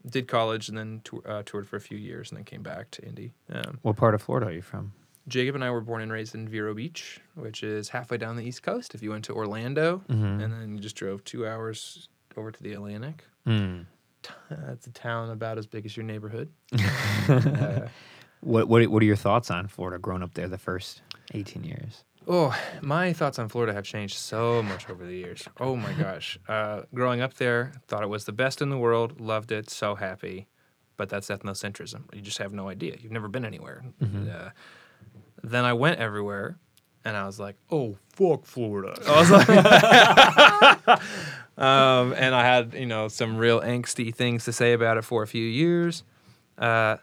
Did college and then tour, uh, toured for a few years and then came back to Indy. Um, what part of Florida are you from? Jacob and I were born and raised in Vero Beach, which is halfway down the East Coast. If you went to Orlando and then you just drove two hours over to the Atlantic, uh, it's a town about as big as your neighborhood. uh, What what what are your thoughts on Florida? Growing up there the first eighteen years. Oh, my thoughts on Florida have changed so much over the years. Oh my gosh. Uh, growing up there, thought it was the best in the world, loved it, so happy. But that's ethnocentrism. You just have no idea. You've never been anywhere. Uh, then I went everywhere, and I was like, "Oh fuck, Florida!" I was like, um, and I had you know some real angsty things to say about it for a few years. Uh,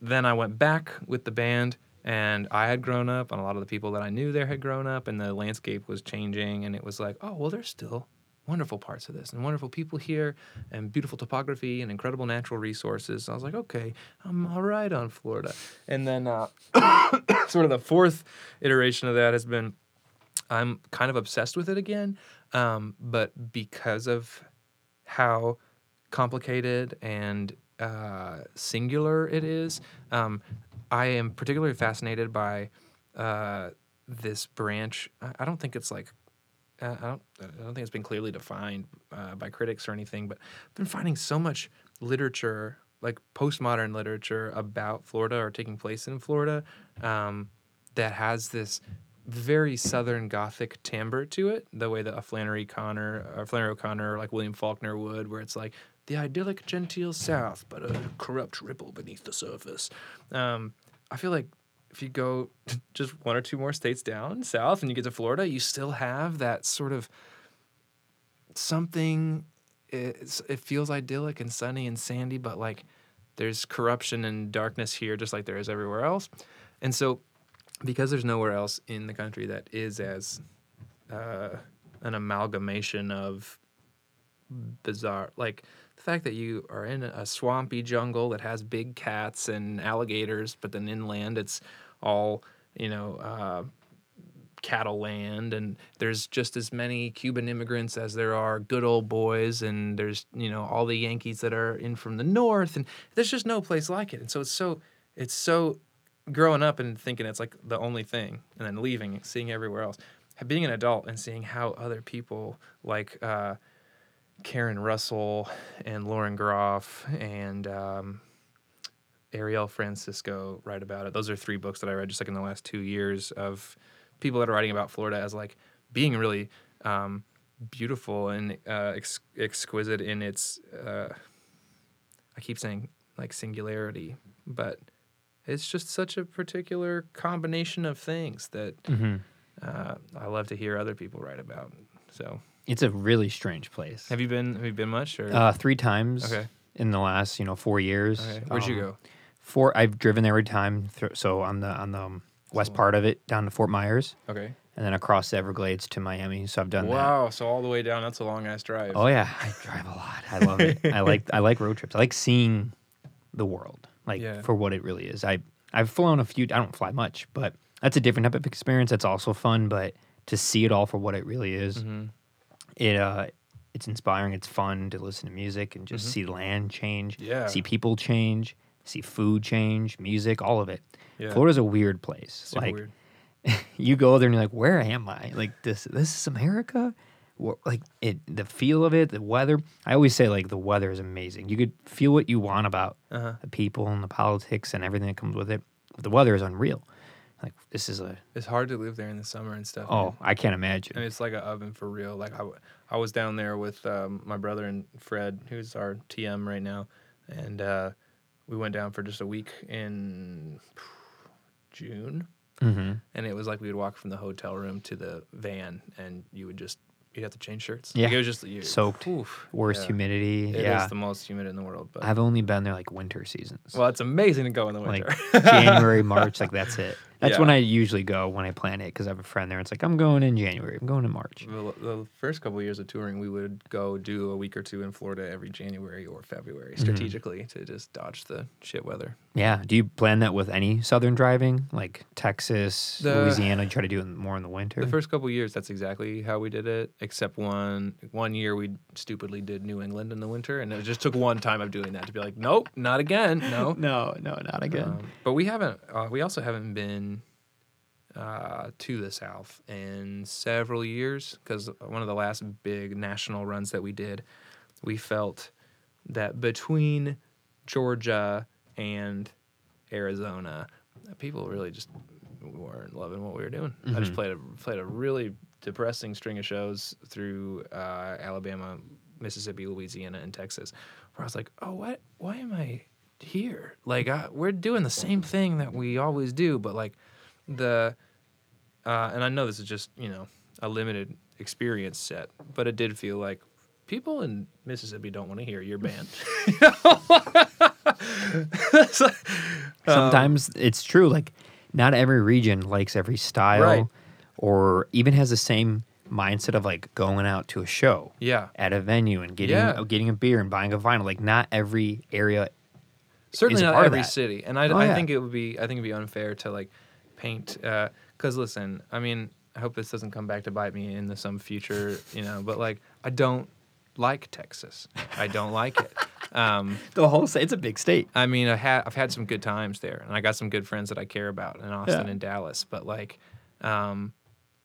then I went back with the band, and I had grown up, and a lot of the people that I knew there had grown up, and the landscape was changing, and it was like, oh well, there's still wonderful parts of this, and wonderful people here, and beautiful topography, and incredible natural resources. I was like, okay, I'm all right on Florida. And then uh, sort of the fourth iteration of that has been I'm kind of obsessed with it again, um, but because of how complicated and uh, singular it is, um, I am particularly fascinated by uh, this branch. I, I don't think it's like. Uh, I don't. I don't think it's been clearly defined uh, by critics or anything, but I've been finding so much literature, like postmodern literature, about Florida or taking place in Florida, um, that has this very Southern Gothic timbre to it, the way that a Flannery Connor or Flannery O'Connor or like William Faulkner would, where it's like the idyllic genteel South, but a corrupt ripple beneath the surface. Um, I feel like if you go just one or two more states down south and you get to Florida, you still have that sort of something. It's, it feels idyllic and sunny and sandy, but like there's corruption and darkness here, just like there is everywhere else. And so, because there's nowhere else in the country that is as uh, an amalgamation of bizarre, like fact that you are in a swampy jungle that has big cats and alligators, but then inland it's all you know uh, cattle land, and there's just as many Cuban immigrants as there are good old boys, and there's you know all the Yankees that are in from the north, and there's just no place like it, and so it's so it's so growing up and thinking it's like the only thing, and then leaving, and seeing everywhere else, being an adult and seeing how other people like. Uh, Karen Russell and Lauren Groff and um, Ariel Francisco write about it. Those are three books that I read just like in the last two years of people that are writing about Florida as like being really um, beautiful and uh, ex- exquisite in its. Uh, I keep saying like singularity, but it's just such a particular combination of things that Mm-hmm. uh, I love to hear other people write about. So, It's a really strange place. have you been? Have you been much? Or Uh, three times Okay. in the last, you know, four years. okay. where'd you Um, go? Four. I've driven there every time. Thr so on the on the um, west part of it, down to Fort Myers, Okay. and then across the Everglades to Miami. So I've done that. Wow. So all the way down. That's a long ass drive. Oh yeah, I drive a lot. I love it. I like I like road trips. I like seeing the world, like Yeah. for what it really is. I I've flown a few. I don't fly much, but that's a different type of experience. That's also fun, but to see it all for what it really is, Mhm. It uh, it's inspiring. It's fun to listen to music and just see land change, Mm-hmm. Yeah. see people change, see food change, music, all of it. Yeah. Florida's a weird place. Super like weird. you go there and you're like, where am I? Like this, this is America. Wha- Like it, the feel of it, the weather. I always say like the weather is amazing. You could feel what you want about Uh-huh. the people and the politics and everything that comes with it. But the weather is unreal. Like this is a It's hard to live there in the summer and stuff. oh, man. I can't imagine. And it's like an oven for real. Like I, w- I was down there with um, my brother and Fred, who's our TM right now, and uh, we went down for just a week in June, hmm and it was like we would walk from the hotel room to the van, and you would just you'd have to change shirts. Yeah. like it was just you, Soaked. oof, Worst yeah. humidity. It is yeah, the most humid in the world, but I've only been there like winter seasons. well, it's amazing to go in the like winter. January, March, like that's it. That's Yeah. when I usually go when I plan it because I have a friend there. It's like I'm going in January. I'm going in March. The, the first couple of years of touring, we would go do a week or two in Florida every January or February, Mm-hmm. strategically to just dodge the shit weather. Yeah. Do you plan that with any southern driving, like Texas, The- Louisiana? You try to do it more in the winter. The first couple years, that's exactly how we did it. Except one one year, we stupidly did New England in the winter, and it just took one time of doing that to be like, nope, not again, no. no, no, not again. Um, but we haven't. Uh, we also haven't been uh, to the South in several years because one of the last big national runs that we did, we felt that between Georgia and Arizona, people really just weren't loving what we were doing. I just played a played a really depressing string of shows through uh, Alabama, Mississippi, Louisiana, and Texas, where I was like, oh, what? Why am I here? Like, I, we're doing the same thing that we always do, but like the uh, and I know this is just you know a limited experience set, but it did feel like people in Mississippi don't want to hear your band. Like- Sometimes it's true. Like, not every region likes every style, Right. or even has the same mindset of like going out to a show yeah, at a venue and getting Yeah. getting a beer and buying a vinyl. Like, not every area. certainly not every city, and I, Oh, I yeah. think it would be I think it'd be unfair to like paint because listen, I mean, I hope this doesn't come back to bite me in the, some future, you know, but like I don't like Texas, I don't like it. Um, The whole state, it's a big state. I mean, I had I've had some good times there, and I got some good friends that I care about in Austin Yeah. and Dallas. But like, um,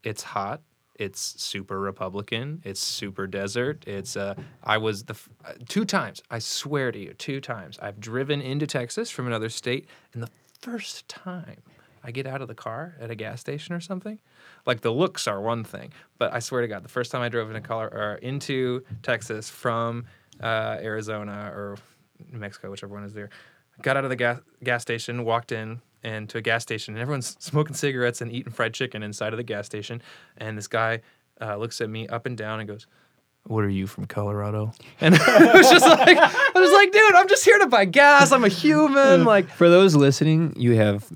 it's hot. It's super Republican. It's super desert. It's uh, I was the f- uh, two times. I swear to you, two times I've driven into Texas from another state, and the first time I get out of the car at a gas station or something, like the looks are one thing, but I swear to God, the first time I drove into Color or into Texas from uh, Arizona or New Mexico, whichever one is there, got out of the gas gas station, walked in and to a gas station, and everyone's smoking cigarettes and eating fried chicken inside of the gas station, and this guy uh, looks at me up and down and goes. What are you from Colorado? And I was just like, I was like, dude, I'm just here to buy gas. I'm a human. Like, For those listening, you have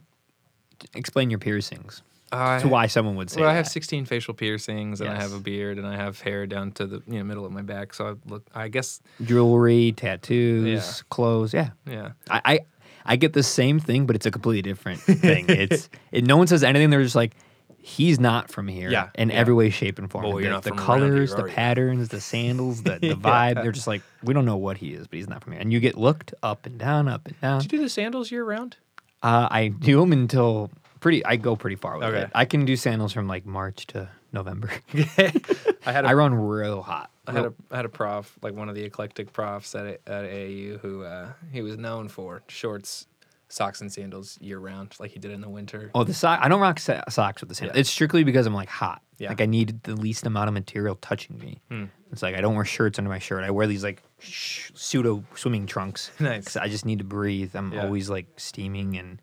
explain your piercings I, to why someone would say Well, I have that. 16 facial piercings, and I have a beard, and I have hair down to the you know middle of my back. So I look, I guess, jewelry, tattoos, Yeah. clothes. Yeah, yeah, I, I I get the same thing, but it's a completely different thing. It's it, no one says anything. They're just like, he's not from here. Yeah, in yeah. every way, shape, and form. Well, the, the from around here, colors, the patterns, the sandals, the, the vibe. They're just like, we don't know what he is, but he's not from here. And you get looked up and down, up and down. Did you do the sandals year round? Uh, I do them until pretty. I go pretty far with Okay. it. I can do sandals from like March to November. I had a I run real hot. I had a I had a prof, like one of the eclectic profs at at AAU, who uh, he was known for shorts, socks, and sandals year round, like he did in the winter. Oh, the sock. I don't rock so- socks with the sandals. Yeah. It's strictly because I'm like hot. Yeah. Like I need the least amount of material touching me. Hmm. It's like I don't wear shirts under my shirt. I wear these like sh- pseudo swimming trunks. Nice. I just need to breathe. I'm Yeah. always like steaming and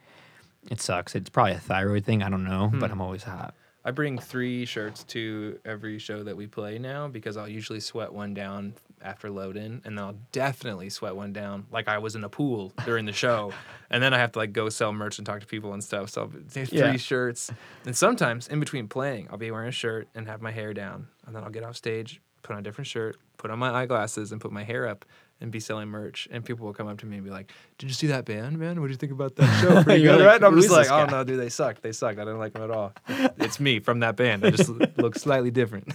it sucks. It's probably a thyroid thing. I don't know, but Hmm. I'm always hot. I bring three shirts to every show that we play now because I'll usually sweat one down after load in, and then I'll definitely sweat one down like I was in a pool during the show, and then I have to like go sell merch and talk to people and stuff. So three Yeah. shirts, and sometimes in between playing, I'll be wearing a shirt and have my hair down, and then I'll get off stage, put on a different shirt, put on my eyeglasses, and put my hair up. And be selling merch, and people will come up to me and be like, "Did you see that band, man? What do you think about that show? Pretty good, like, right?" And I'm just like, "Oh guy?" no, dude, they suck. They suck. I didn't like them at all. It's me from that band. I just look slightly different.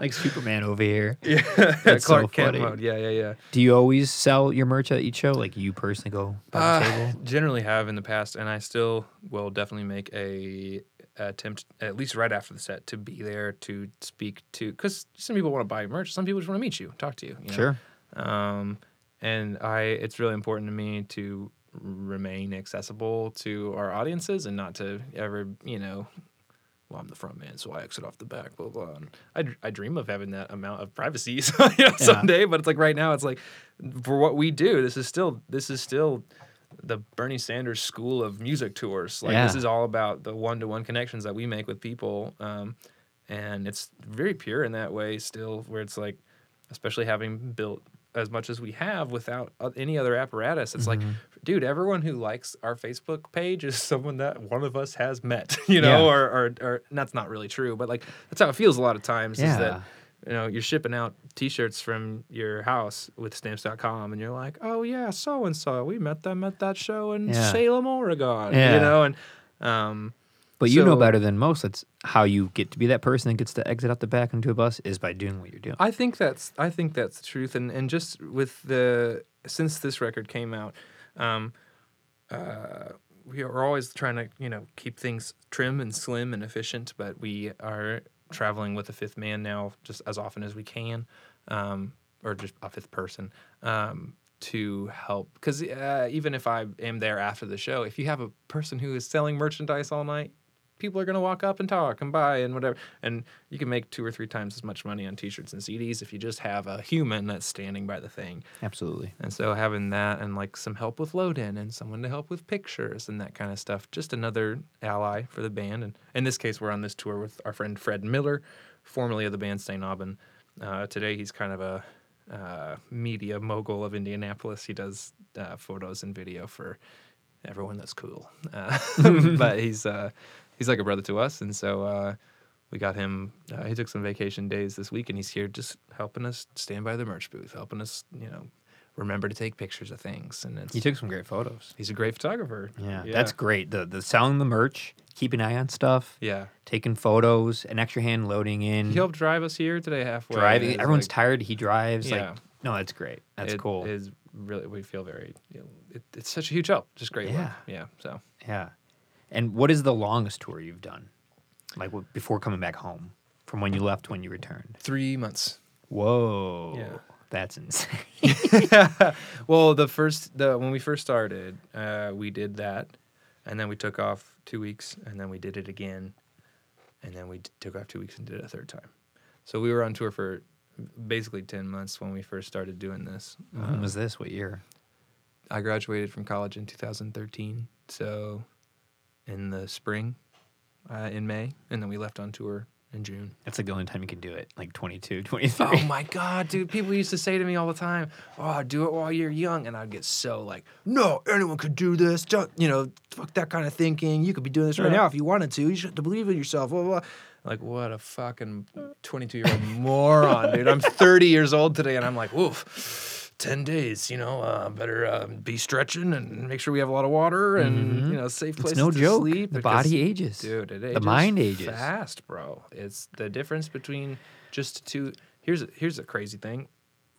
like Superman over here. yeah, That's so Clark Kent funny. mode. Yeah, yeah, yeah. Do you always sell your merch at each show? Like you personally go by the Uh, table? generally have in the past, and I still will definitely make a attempt at least right after the set to be there to speak to because some people want to buy merch, some people just want to meet you, talk to you. you know? Sure. Um, and I, it's really important to me to remain accessible to our audiences and not to ever, you know, well, I'm the front man, so I exit off the back, blah, blah. And I, I dream of having that amount of privacy so, you know, someday, but it's like right now, it's like for what we do, this is still, this is still the Bernie Sanders school of music tours. Like this is all about the one-to-one connections that we make with people. Um, and it's very pure in that way still, where it's like, especially having built as much as we have without any other apparatus. It's Mm-hmm. like, dude, everyone who likes our Facebook page is someone that one of us has met, you know, Yeah. or, or, or that's not really true, but like that's how it feels a lot of times is that, you know, you're shipping out t-shirts from your house with stamps.com and you're like, oh yeah, so and so, we met them at that show in Yeah. Salem, Oregon, Yeah. you know, and, um, But you know better than most. That's how you get to be that person that gets to exit out the back into a bus is by doing what you're doing. I think that's I think that's the truth, and and just with the since this record came out, um, uh, we are always trying to you know keep things trim and slim and efficient, but we are traveling with a fifth man now just as often as we can, um, or just a fifth person. Um, to help because uh, even if I am there after the show, if you have a person who is selling merchandise all night, people are going to walk up and talk and buy and whatever. And you can make two or three times as much money on t-shirts and CDs if you just have a human that's standing by the thing. Absolutely. And so having that and like some help with load in and someone to help with pictures and that kind of stuff, just another ally for the band. And in this case, we're on this tour with our friend Fred Miller, formerly of the band St. Aubin. Uh, today, he's kind of a uh, media mogul of Indianapolis. He does uh, photos and video for everyone that's cool. Uh, but he's uh, he's like a brother to us, and so uh, we got him. Uh, he took some vacation days this week, and he's here just helping us stand by the merch booth, helping us, you know, remember to take pictures of things. And it's, You took some great photos. he's a great photographer. Yeah, that's great. The the selling the merch, keep an eye on stuff, yeah. taking photos, an extra hand loading in, He helped drive us here today halfway. driving. Everyone's like- tired. He drives. Yeah. Like, no, that's great. That's it cool. Is really we feel very. You know, it, it's such a huge help. Just great Yeah. love. Yeah. So Yeah. And what is the longest tour you've done? Like before coming back home, from when you left to when you returned. three months. Whoa. Yeah. That's insane. well, the first the when we first started, uh, we did that, and then we took off two weeks, and then we did it again, and then we d- took off two weeks and did it a third time. So we were on tour for basically ten months when we first started doing this. when was this? What year? I graduated from college in 2013, so in the spring, uh, in May, and then we left on tour in June. That's like the only time you can do it. Like 22, 23. Oh my god, dude! People used to say to me all the time, "Oh, do it while you're young," and I'd get so like, "No, anyone could do this. Don't you know? Fuck that kind of thinking. You could be doing this right Yeah. now if you wanted to. You should have to believe in yourself." Blah, blah, blah. Like, what a fucking 22 year old moron, dude! I'm 30 years old today, and I'm like, "Woof." 10 days, you know, uh, better uh, be stretching and make sure we have a lot of water and, you know, safe place no to joke. sleep. The because- body ages. Dude, it The mind ages. fast, bro. It's the difference between just two. Here's a, here's a crazy thing.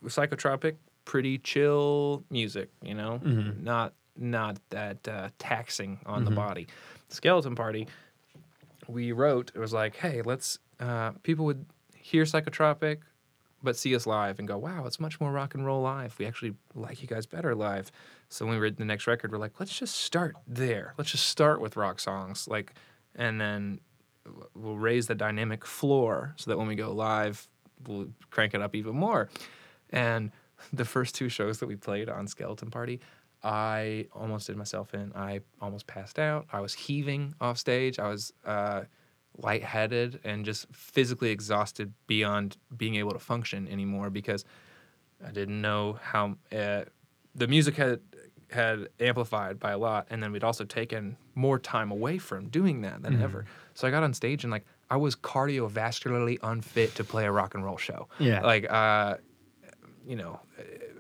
Psychotropic, pretty chill music. You know, Mm-hmm. not not that uh, taxing on the body. Skeleton Party, we wrote. It was like, hey, let's. Uh, people would hear psychotropic, but see us live and go, wow, it's much more rock and roll live. We actually like you guys better live. So when we read the next record, we're like, let's just start there. Let's just start with rock songs, like, and then we'll raise the dynamic floor so that when we go live, we'll crank it up even more. And the first two shows that we played on Skeleton Party, I almost did myself in. I almost passed out. I was heaving off stage. I was uh, lightheaded and just physically exhausted beyond being able to function anymore because I didn't know how uh, the music had had amplified by a lot, and then we'd also taken more time away from doing that than ever. So I got on stage and like I was cardiovascularly unfit to play a rock and roll show. Yeah. like uh, you know,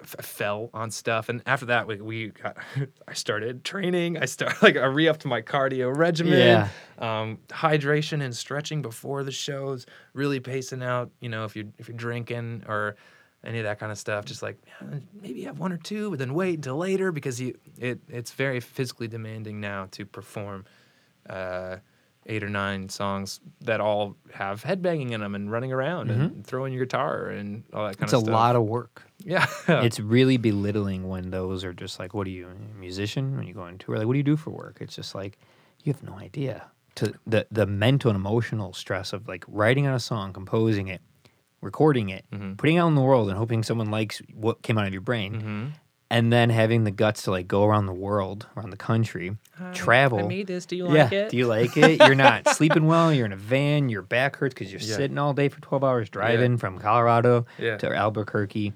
f- fell on stuff, and after that we we got, I started training. I start like I re-upped my cardio regimen. Yeah. Um, hydration and stretching before the shows, really pacing out. You know, if you if you're drinking or any of that kind of stuff, just like maybe have one or two, but then wait until later because you it it's very physically demanding now to perform. Uh, eight or nine songs that all have headbanging in them and running around and throwing your guitar and all that kind It's of stuff. It's a lot of work. yeah. it's really belittling when those are just like, what are you, a musician? When you go on tour, like, what do you do for work? It's just like, you have no idea. To the the mental and emotional stress of like writing on a song, composing it, recording it, Mm-hmm. putting it out in the world, and hoping someone likes what came out of your brain, and then having the guts to like go around the world, around the country, uh, travel. I made this. Do you yeah. like it? Do you like it? You're not sleeping well. You're in a van. Your back hurts because you're Yeah. sitting all day for 12 hours driving from Colorado Yeah. to Albuquerque.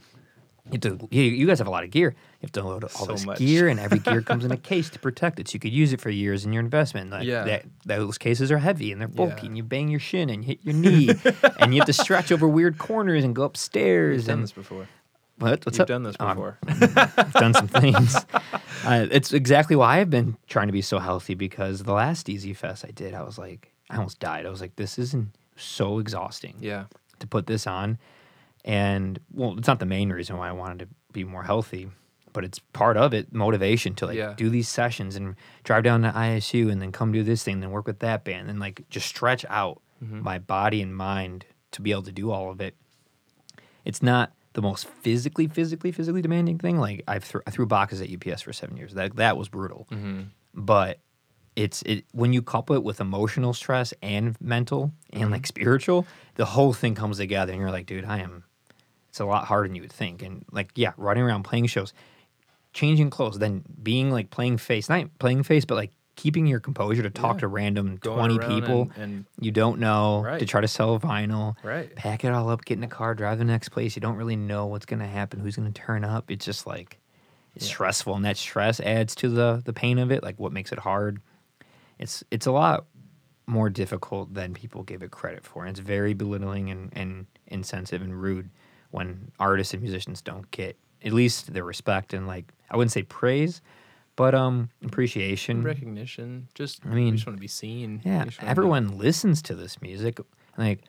You, have to, you, you guys have a lot of gear. You have to load all So this much. gear, and every gear comes in a case to protect it, so you could use it for years in your investment. Like Yeah. that, those cases are heavy and they're bulky, Yeah. and you bang your shin and hit your knee, and you have to stretch over weird corners and go upstairs. You've done this before. What? What's You've up? done this I'm- before. I've done some things. Uh, it's exactly why I've been trying to be so healthy because the last Easy Fest I did, I was like, I almost died. I was like, this isn't so exhausting yeah. to put this on. And well, it's not the main reason why I wanted to be more healthy, but it's part of it motivation to like Yeah. do these sessions and drive down to ISU and then come do this thing, then work with that band and like just stretch out Mm-hmm. my body and mind to be able to do all of it. It's not the most physically, physically, physically demanding thing. Like I threw I threw boxes at UPS for seven years. That that was brutal. Mm-hmm. But it's it when you couple it with emotional stress and mental and mm-hmm. like spiritual, the whole thing comes together, and you're like, dude, I am. It's a lot harder than you would think, and like yeah, running around playing shows, changing clothes, then being like playing face, not playing face, but like keeping your composure to talk Yeah. to random Going twenty people and- and- you don't know to try to sell vinyl, Right. pack it all up, get in a car, drive to the next place. You don't really know what's going to happen, who's going to turn up. It's just like it's stressful, and that stress adds to the the pain of it. Like what makes it hard. It's it's a lot more difficult than people give it credit for. And it's very belittling and, and insensitive and rude when artists and musicians don't get at least their respect and like I wouldn't say praise, but um appreciation. Recognition. Just I mean, just want to be seen. Yeah, You just wanna be- everyone listens to this music. Like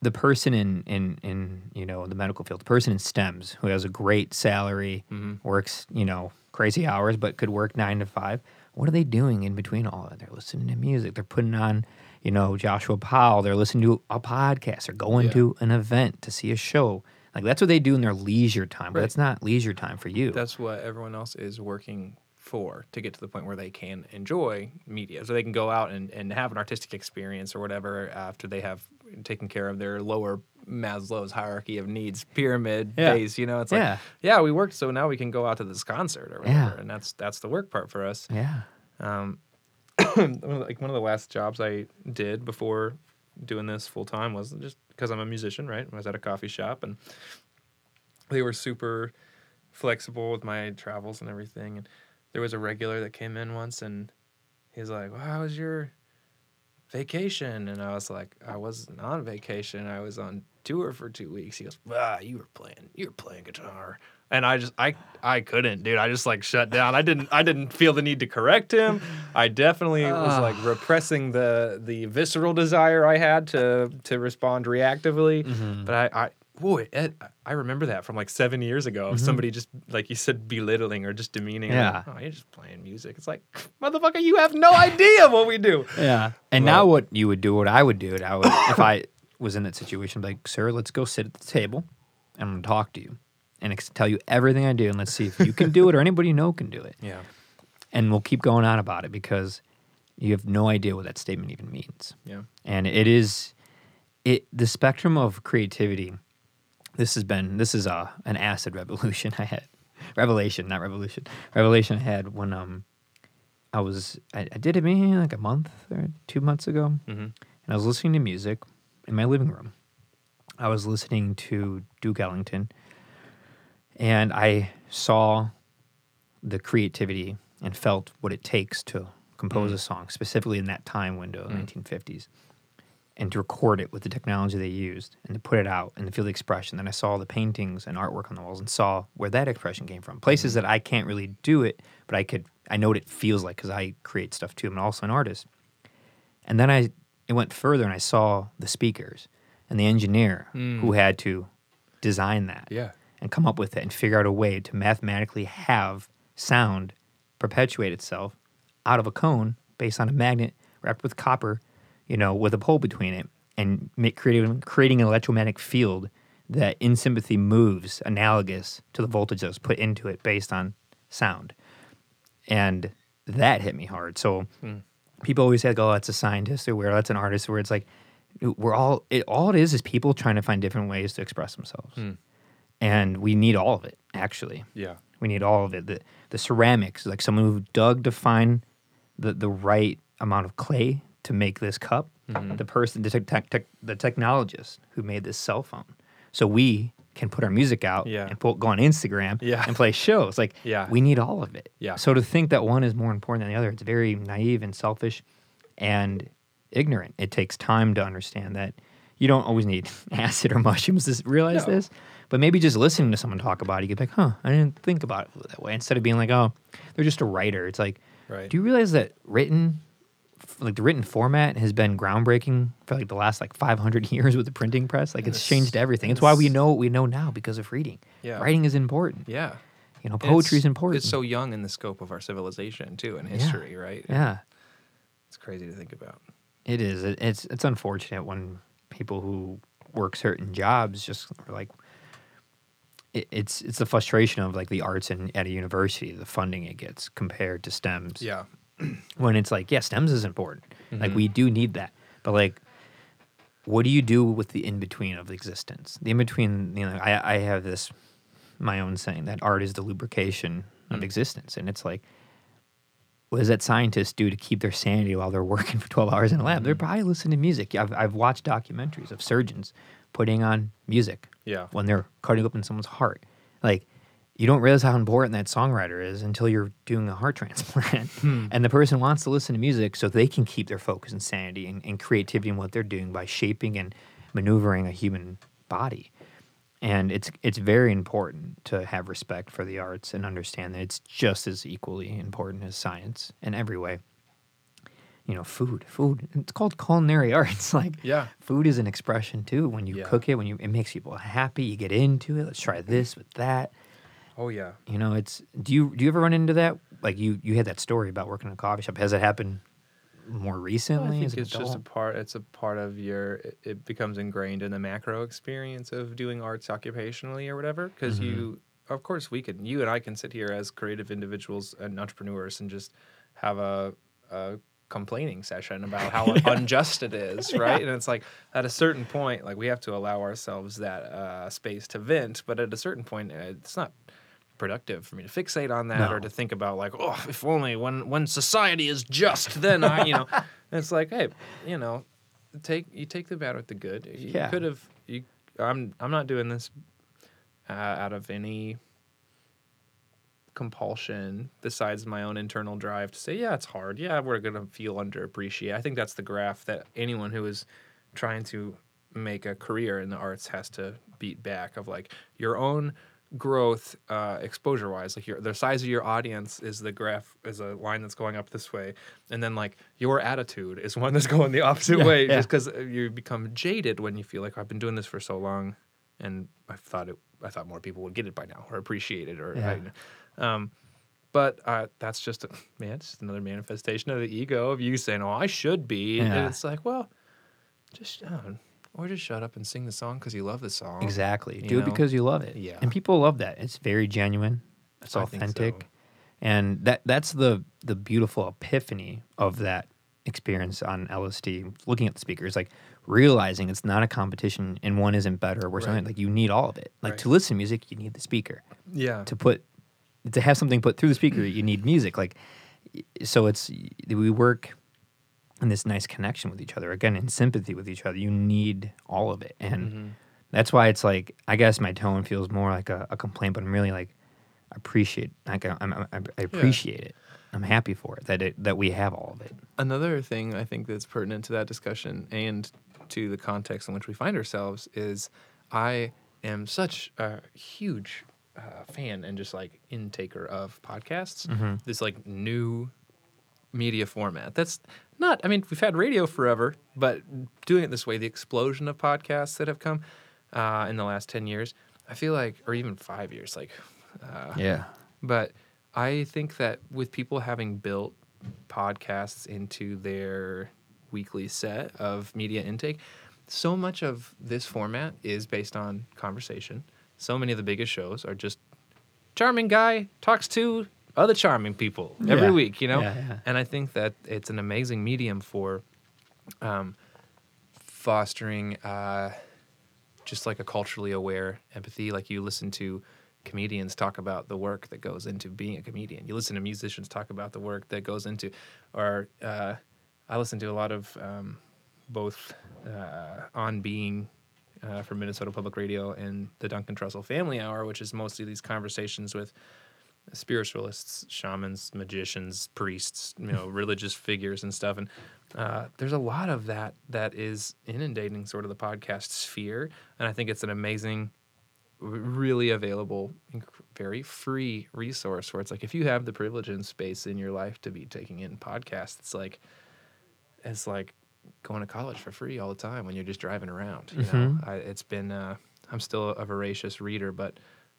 the person in in in you know the medical field, the person in STEMS who has a great salary, Mm-hmm. works you know crazy hours, but could work nine to five. What are they doing in between all that? They're listening to music. They're putting on you know Joshua Powell. They're listening to a podcast. They're going Yeah. to an event to see a show. Like that's what they do in their leisure time. But Right. that's not leisure time for you. That's what everyone else is working for to get to the point where they can enjoy media. So they can go out and, and have an artistic experience or whatever after they have taken care of their lower Maslow's hierarchy of needs pyramid Yeah. base. You know, it's like, yeah, we worked, so now we can go out to this concert or Yeah. whatever. And that's that's the work part for us. yeah. Um, one of the- like one of the last jobs I did before doing this full time was just because I'm a musician, right? I was at a coffee shop and they were super flexible with my travels and everything. And there was a regular that came in once and he's like, well, "How was your vacation?" And I was like, "I wasn't on vacation. I was on tour for two weeks." He goes, "Ah, you were playing. You were playing guitar." And I just, I, I couldn't, dude. I just like shut down. I didn't, I didn't feel the need to correct him. I definitely was like repressing the the visceral desire I had to to respond reactively. But I, I, boy, Ed, I remember that from like seven years ago. of mm-hmm. Somebody just like you said, belittling or just demeaning. Yeah. like, oh, you're just playing music. It's like, motherfucker, you have no idea what we do. Yeah. And now what you would do, what I would do, I would if I was in that situation, like, sir, let's go sit at the table and I'm gonna talk to you and ex- tell you everything I do and let's see if you can do it or anybody you know can do it. Yeah. And we'll keep going on about it because you have no idea what that statement even means. Yeah. And it is it the spectrum of creativity. This has been this is a an acid revolution I had. Revelation, not revolution. Revelation I had when um I was I, I did it maybe like a month or two months ago, Mhm. and I was listening to music in my living room. I was listening to Duke Ellington, and I saw the creativity and felt what it takes to compose a song, specifically in that time window, the 1950s, and to record it with the technology they used and to put it out and to feel the expression. Then I saw the paintings and artwork on the walls and saw where that expression came from. Places mm-hmm. that I can't really do it, but I could, I know what it feels like because I create stuff too. I'm also an artist. And then I it went further and I saw the speakers and the engineer who mm. had to design that Yeah. and come up with it and figure out a way to mathematically have sound perpetuate itself out of a cone based on a magnet wrapped with copper, you know, with a pole between it, and make creating creating an electromagnetic field that in sympathy moves analogous to the voltage that was put into it based on sound. And that hit me hard. So hmm. people always say, "Oh, that's a scientist," or "Where that's an artist," where it's like we're all it, all it is is people trying to find different ways to express themselves, hmm. and we need all of it. Actually, Yeah. we need all of it. The the ceramics, like someone who dug to find the the right amount of clay to make this cup. Mm-hmm. The person, the, tech tech tech the technologist who made this cell phone, so we can put our music out Yeah. and put, go on Instagram Yeah. and play shows. Like Yeah. we need all of it. Yeah. So to think that one is more important than the other, it's very naive and selfish and ignorant. It takes time to understand that you don't always need acid or mushrooms to realize No. this. But maybe just listening to someone talk about it, you get like, huh, I didn't think about it that way. Instead of being like, oh, they're just a writer. It's like, Right. do you realize that written, like the written format has been groundbreaking for like the last like 500 years with the printing press? Like it's Yes. changed everything. It's why we know what we know now because of reading. Yeah. Writing is important. Yeah. You know, poetry is important. It's so young in the scope of our civilization too, and history, right? yeah. It's crazy to think about. It is. It, it's it's unfortunate when people who work certain jobs just are like, it, it's it's the frustration of like the arts in at a university, the funding it gets compared to STEMs. Yeah. When it's like, yeah, STEMs is important. Like we mm-hmm. do need that, but like, what do you do with the in between of existence? The in between, you know, I I have this my own saying that art is the lubrication of mm. existence, and it's like. What does that scientist do to keep their sanity while they're working for 12 hours in a lab? They're mm-hmm. probably listening to music. I've, I've watched documentaries of surgeons putting on music Yeah. when they're cutting open someone's heart. Like, you don't realize how important that songwriter is until you're doing a heart transplant. Hmm. And the person wants to listen to music so they can keep their focus and sanity and, and creativity in what they're doing by shaping and maneuvering a human body. And it's it's very important to have respect for the arts and understand that it's just as equally important as science in every way. You know, food, food. It's called culinary arts. Like, Yeah. food is an expression too. When you Yeah. cook it, when you it makes people happy, you get into it. Let's try this with that. Oh yeah. You know, it's do you do you ever run into that? Like you you had that story about working in a coffee shop. Has it happened more recently? I think it's just a part. It's a part of your. It, it becomes ingrained in the macro experience of doing arts occupationally or whatever. Because Mm-hmm. you, of course, we can. You and I can sit here as creative individuals and entrepreneurs and just have a, a complaining session about how unjust it is, right? And it's like at a certain point, like we have to allow ourselves that uh, space to vent. But at a certain point, uh, it's not productive for me to fixate on that or to think about like oh if only when when society is just then i you know? It's like hey you know take you take the bad with the good. You Yeah. could have you i'm i'm not doing this uh, out of any compulsion besides my own internal drive to say yeah it's hard. Yeah we're going to feel underappreciated i think that's the graph that anyone who is trying to make a career in the arts has to beat back of like your own growth uh, exposure wise like your the size of your audience is the graph is a line that's going up this way and then like your attitude is one that's going the opposite Yeah, way yeah. just because you become jaded when you feel like i've been doing this for so long and i thought it i thought more people would get it by now or appreciate it or Yeah. um, but uh, that's just a, man, it's just another manifestation of the ego of you saying, "Oh, I should be," and it's like, well, just uh, or just shut up and sing the song because you love the song. Exactly. Do it because you love it. Yeah. And people love that. It's very genuine. It's authentic. so. And that that's the the beautiful epiphany of that experience on LSD, looking at the speakers, like realizing it's not a competition and one isn't better or worse. Right. Like you need all of it. Like Right. to listen to music, you need the speaker. Yeah, To put to have something put through the speaker, you need music. Like so it's we work in this nice connection with each other. Again, in sympathy with each other. You need all of it. And Mm-hmm. that's why it's like I guess my tone feels more like a, a complaint, but I'm really like appreciate like I, I'm, I, I appreciate it. I'm happy for it that it that we have all of it. Another thing I think that's pertinent to that discussion and to the context in which we find ourselves is I am such a huge uh, fan and just like intaker of podcasts. This like new media format. That's not, I mean, we've had radio forever, but doing it this way, the explosion of podcasts that have come uh, in the last 10 years, I feel like, or even five years, like, uh, Yeah. but I think that with people having built podcasts into their weekly set of media intake, so much of this format is based on conversation. So many of the biggest shows are just charming guy talks to other charming people every Yeah. week, you know? Yeah, yeah. And I think that it's an amazing medium for um, fostering uh, just like a culturally aware empathy. Like you listen to comedians talk about the work that goes into being a comedian. You listen to musicians talk about the work that goes into, or uh, I listen to a lot of um, both uh, on being uh, from Minnesota Public Radio and the Duncan Trussell Family Hour, which is mostly these conversations with spiritualists, shamans, magicians, priests, you know, religious figures and stuff. And uh, there's a lot of that that is inundating sort of the podcast sphere. And I think it's an amazing, really available, very free resource where it's like if you have the privilege and space in your life to be taking in podcasts, it's like it's like going to college for free all the time when you're just driving around. You know, I, it's been. Uh, I'm still a voracious reader, but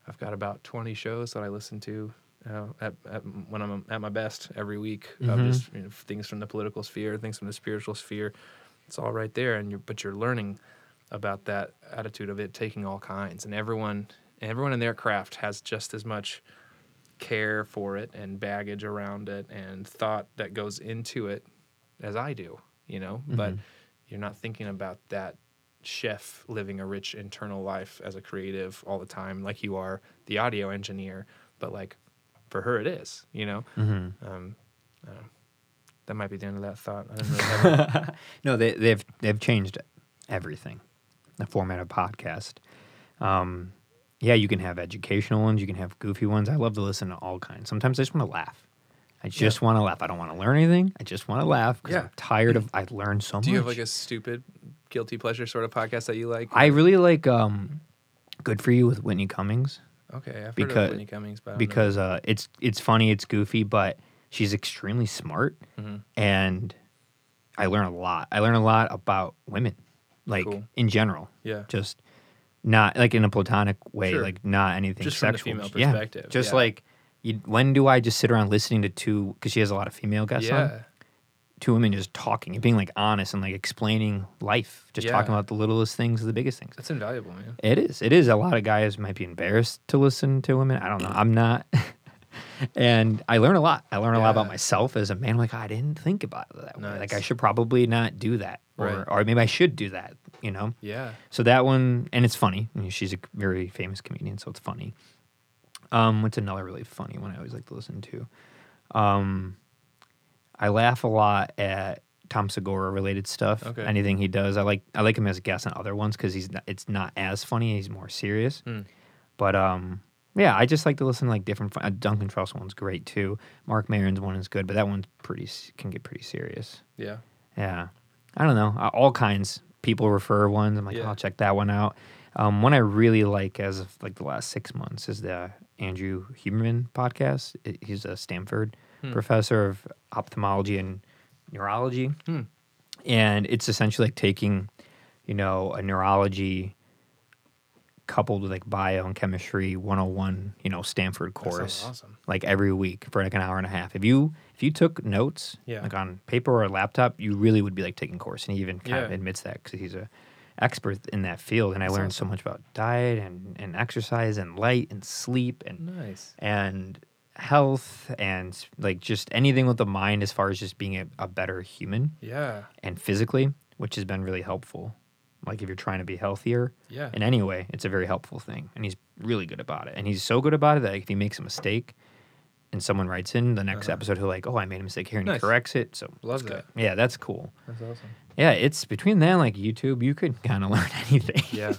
I've got about 20 shows that I listen to uh, at, at when I'm at my best every week. Of just you know, things from the political sphere, things from the spiritual sphere. It's all right there, and you're but you're learning about that attitude of it taking all kinds, and everyone everyone in their craft has just as much care for it and baggage around it and thought that goes into it as I do, you know. But you're not thinking about that chef living a rich internal life as a creative all the time, like you are the audio engineer. But like for her, it is, you know. Um, don't know. That might be the end of that thought. Really No, they, they've they've changed everything. The format of podcast. Um, yeah, you can have educational ones. You can have goofy ones. I love to listen to all kinds. Sometimes I just want to laugh. I just want to laugh. I don't want to learn anything. I just want to laugh because Yeah. I'm tired of. I learned so much. Do you have like a stupid guilty pleasure sort of podcast that you like? I really like um, "Good for You" with Whitney Cummings okay, I've heard because- of Whitney Cummings, but I don't know. because uh, it's it's funny, it's goofy, but she's extremely smart, Mm-hmm. and I learn a lot. I learn a lot about women, like Cool. in general. Yeah. just not like in a platonic way, Sure. like not anything Just from the sexual. female Yeah, Just yeah. like you, when do I just sit around listening to two? Because she has a lot of female guests on. Yeah, Two women just talking and being like honest and like explaining life, just talking about the littlest things the biggest things. that's invaluable, man. It is. It is. A lot of guys might be embarrassed to listen to women. I don't know. I'm not. and I learn a lot. I learn a lot about myself as a man. Like, I didn't think about it that way. Like, I should probably not do that. Or, Right. or maybe I should do that, you know? Yeah, So that one, and it's funny. I mean, she's a very famous comedian, so it's funny. Um, what's another really funny one I always like to listen to? Um, I laugh a lot at Tom Segura related stuff. Okay. Anything he does, I like. I like him as a guest on other ones because he's not, it's not as funny. He's more serious. Hmm. But um, yeah, I just like to listen to like different. Uh, Duncan Trussell one's great too. Mark Maron's one is good, but that one's pretty can get pretty serious. yeah. Yeah. I don't know. Uh, All kinds. People refer ones. I'm like, Yeah. I'll check that one out. Um, one I really like as of like the last six months is the Andrew Huberman podcast. I- He's a Stanford professor of ophthalmology and neurology. Hmm. And it's essentially like taking, you know, a neurology coupled with like bio and chemistry 101, you know, Stanford course awesome. like every week for like an hour and a half. If you if you took notes Yeah. like on paper or a laptop, you really would be like taking course. And he even kind of admits that because he's a expert in that field. And I That's learned so much about diet and, and exercise and light and sleep and Nice. and health and like just anything with the mind as far as just being a, a better human Yeah, and physically, which has been really helpful. Like if you're trying to be healthier yeah. in any way, it's a very helpful thing. And he's really good about it. And he's so good about it that if he makes a mistake and someone writes in the next Uh-huh. episode, he'll like, oh, I made a mistake here, and Nice. he corrects it. So Love it's good. that. Yeah, that's cool. That's awesome. Yeah, it's between that and like YouTube, you could kind of learn anything. Yeah, like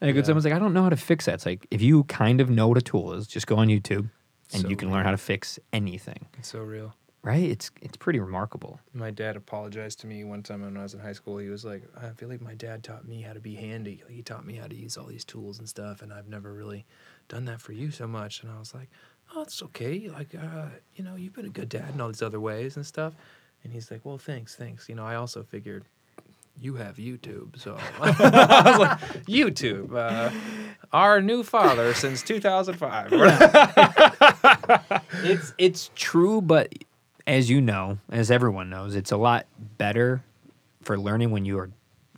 when Yeah. someone's like, I don't know how to fix that. It's like if you kind of know what a tool is, just go on YouTube and So you can learn how to fix anything. it's so real. Right? It's it's pretty remarkable. My dad apologized to me one time when I was in high school. He was like, "I feel like my dad taught me how to be handy. Like he taught me how to use all these tools and stuff, and I've never really done that for you so much." And I was like, "Oh, it's okay. Like, uh, you know, you've been a good dad in all these other ways and stuff." And he's like, "Well, thanks, thanks. You know, I also figured." You have YouTube, so I was like, YouTube, uh, our new father since 2005. it's it's true, but as you know, as everyone knows, it's a lot better for learning when you are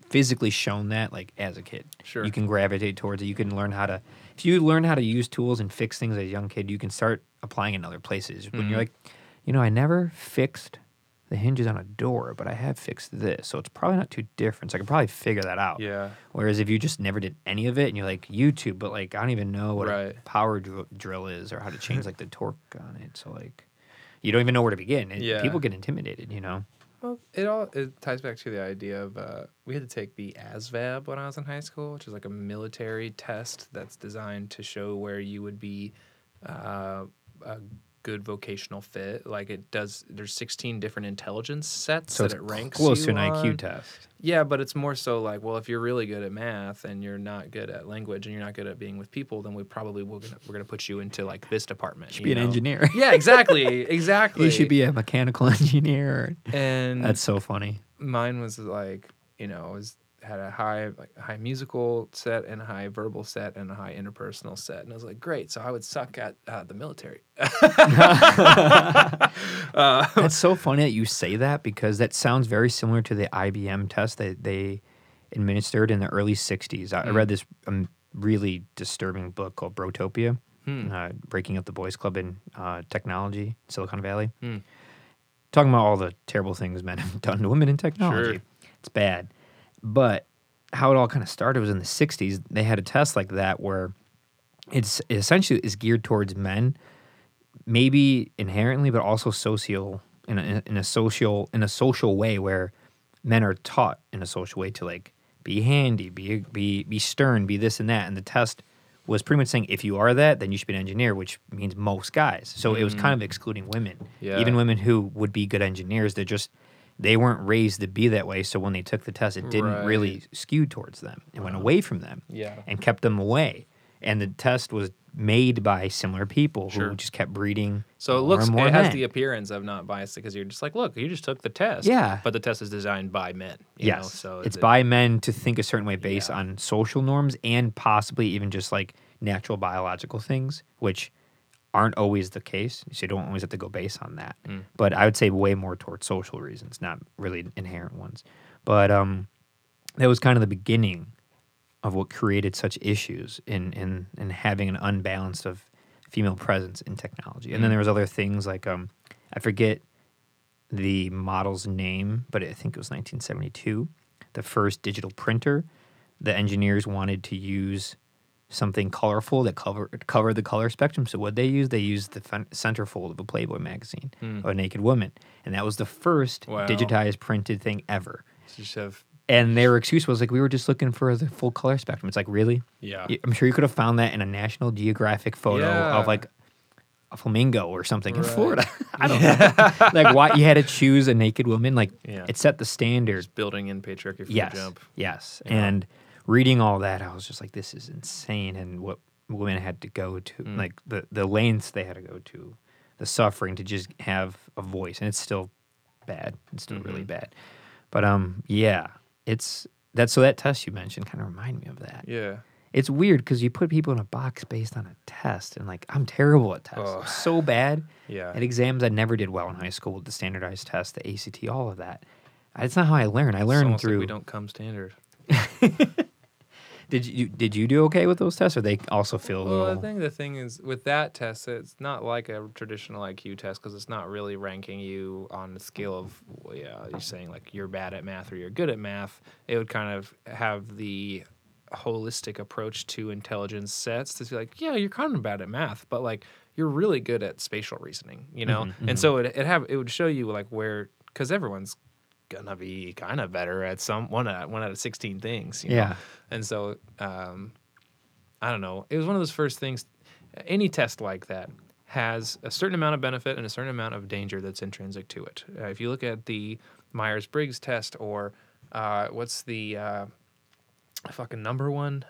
physically shown that like as a kid. Sure. You can gravitate towards it. You can learn how to if you learn how to use tools and fix things as a young kid, you can start applying in other places. When Mm-hmm. you're like, you know, I never fixed the hinges on a door, but I have fixed this. So it's probably not too different. So I can probably figure that out. yeah, Whereas if you just never did any of it and you're like YouTube, but like I don't even know what a power dr- drill is or how to change like the torque on it, so like you don't even know where to begin. And Yeah. people get intimidated, you know. Well, it all it ties back to the idea of uh, we had to take the ASVAB when I was in high school, which is like a military test that's designed to show where you would be uh, a good vocational fit. Like it does, there's 16 different intelligence sets So that it ranks close to an on. IQ test. Yeah, but it's more so like, well, if you're really good at math and you're not good at language and you're not good at being with people, then we probably will gonna, we're gonna put you into like this department. You should you be an engineer. Yeah, exactly, exactly. you should be a mechanical engineer. And That's so funny. mine was like you know was had a high like high musical set and a high verbal set and a high interpersonal set and i was like great so i would suck at uh, the military uh, That's so funny that you say that because that sounds very similar to the IBM test that they administered in the early 60s. I I Mm. read this um, really disturbing book called Brotopia, Hmm. uh, Breaking Up the Boys Club in uh, Technology, Silicon Valley. Hmm. Talking about all the terrible things men have done to women in technology. Sure. It's bad. But how it all kind of started was in the 60s. They had a test like that where it's it essentially is geared towards men, maybe inherently, but also social in a, in a social in a social way where men are taught in a social way to like be handy, be be be stern, be this and that. And the test was pretty much saying if you are that, then you should be an engineer, which means most guys. So it was kind of mm. excluding women, Yeah. even women who would be good engineers. They're just they weren't raised to be that way. So when they took the test, it didn't Right. really skew towards them. It went away from them Yeah. and kept them away. And the test was made by similar people Sure. who just kept breeding. So it looks it has the appearance of not biased because you're just like, look, you just took the test. Yeah. But the test is designed by men. you know, yes, so it's it- by men to think a certain way based Yeah. on social norms and possibly even just like natural biological things, which aren't always the case. So you don't always have to go base on that. Mm. But I would say way more towards social reasons, not really inherent ones. But um, that was kind of the beginning of what created such issues in in in having an unbalanced of female presence in technology. And then Mm. there was other things like um, I forget the model's name, but I think it was 1972. The first digital printer. The engineers wanted to use something colorful that cover covered the color spectrum. So what they used, they used the centerfold of a Playboy magazine hmm. of a naked woman, and that was the first Wow. digitized printed thing ever. So And their excuse was like, we were just looking for the full color spectrum. It's like, really? yeah. I'm sure you could have found that in a National Geographic photo Yeah. of like a flamingo or something in Florida. I don't know. like why you had to choose a naked woman. Like Yeah. it set the standard. Just building in patriarchy from Yes. the jump. Yes. Yeah. And reading all that, I was just like, this is insane. And what women had to go to, Mm. like the, the lengths they had to go to, the suffering to just have a voice. And it's still bad. It's still really Mhm. bad. But um, yeah, it's that. So that test you mentioned kind of reminded me of that. Yeah. It's weird because you put people in a box based on a test, and like I'm terrible at tests, Oh. so bad Yeah. at exams. I never did well in high school with the standardized test, the ACT, all of that. It's not how I learn. I like through. we don't come standard. Did you did you do okay with those tests, or they also feel a Well, I little? think the thing is with that test, it's not like a traditional IQ test because it's not really ranking you on the scale of, well, yeah, you're saying like you're bad at math or you're good at math. It would kind of have the holistic approach to intelligence sets to be like, yeah, you're kind of bad at math, but like you're really good at spatial reasoning, you know? Mhm, And so it, it have it would show you like where because everyone's gonna be kind of better at some one out one out of sixteen things, you know? yeah, And so, um, I don't know. It was one of those first things. Any test like that has a certain amount of benefit and a certain amount of danger that's intrinsic to it. Uh, if you look at the Myers Briggs test or uh, what's the uh, fucking number one?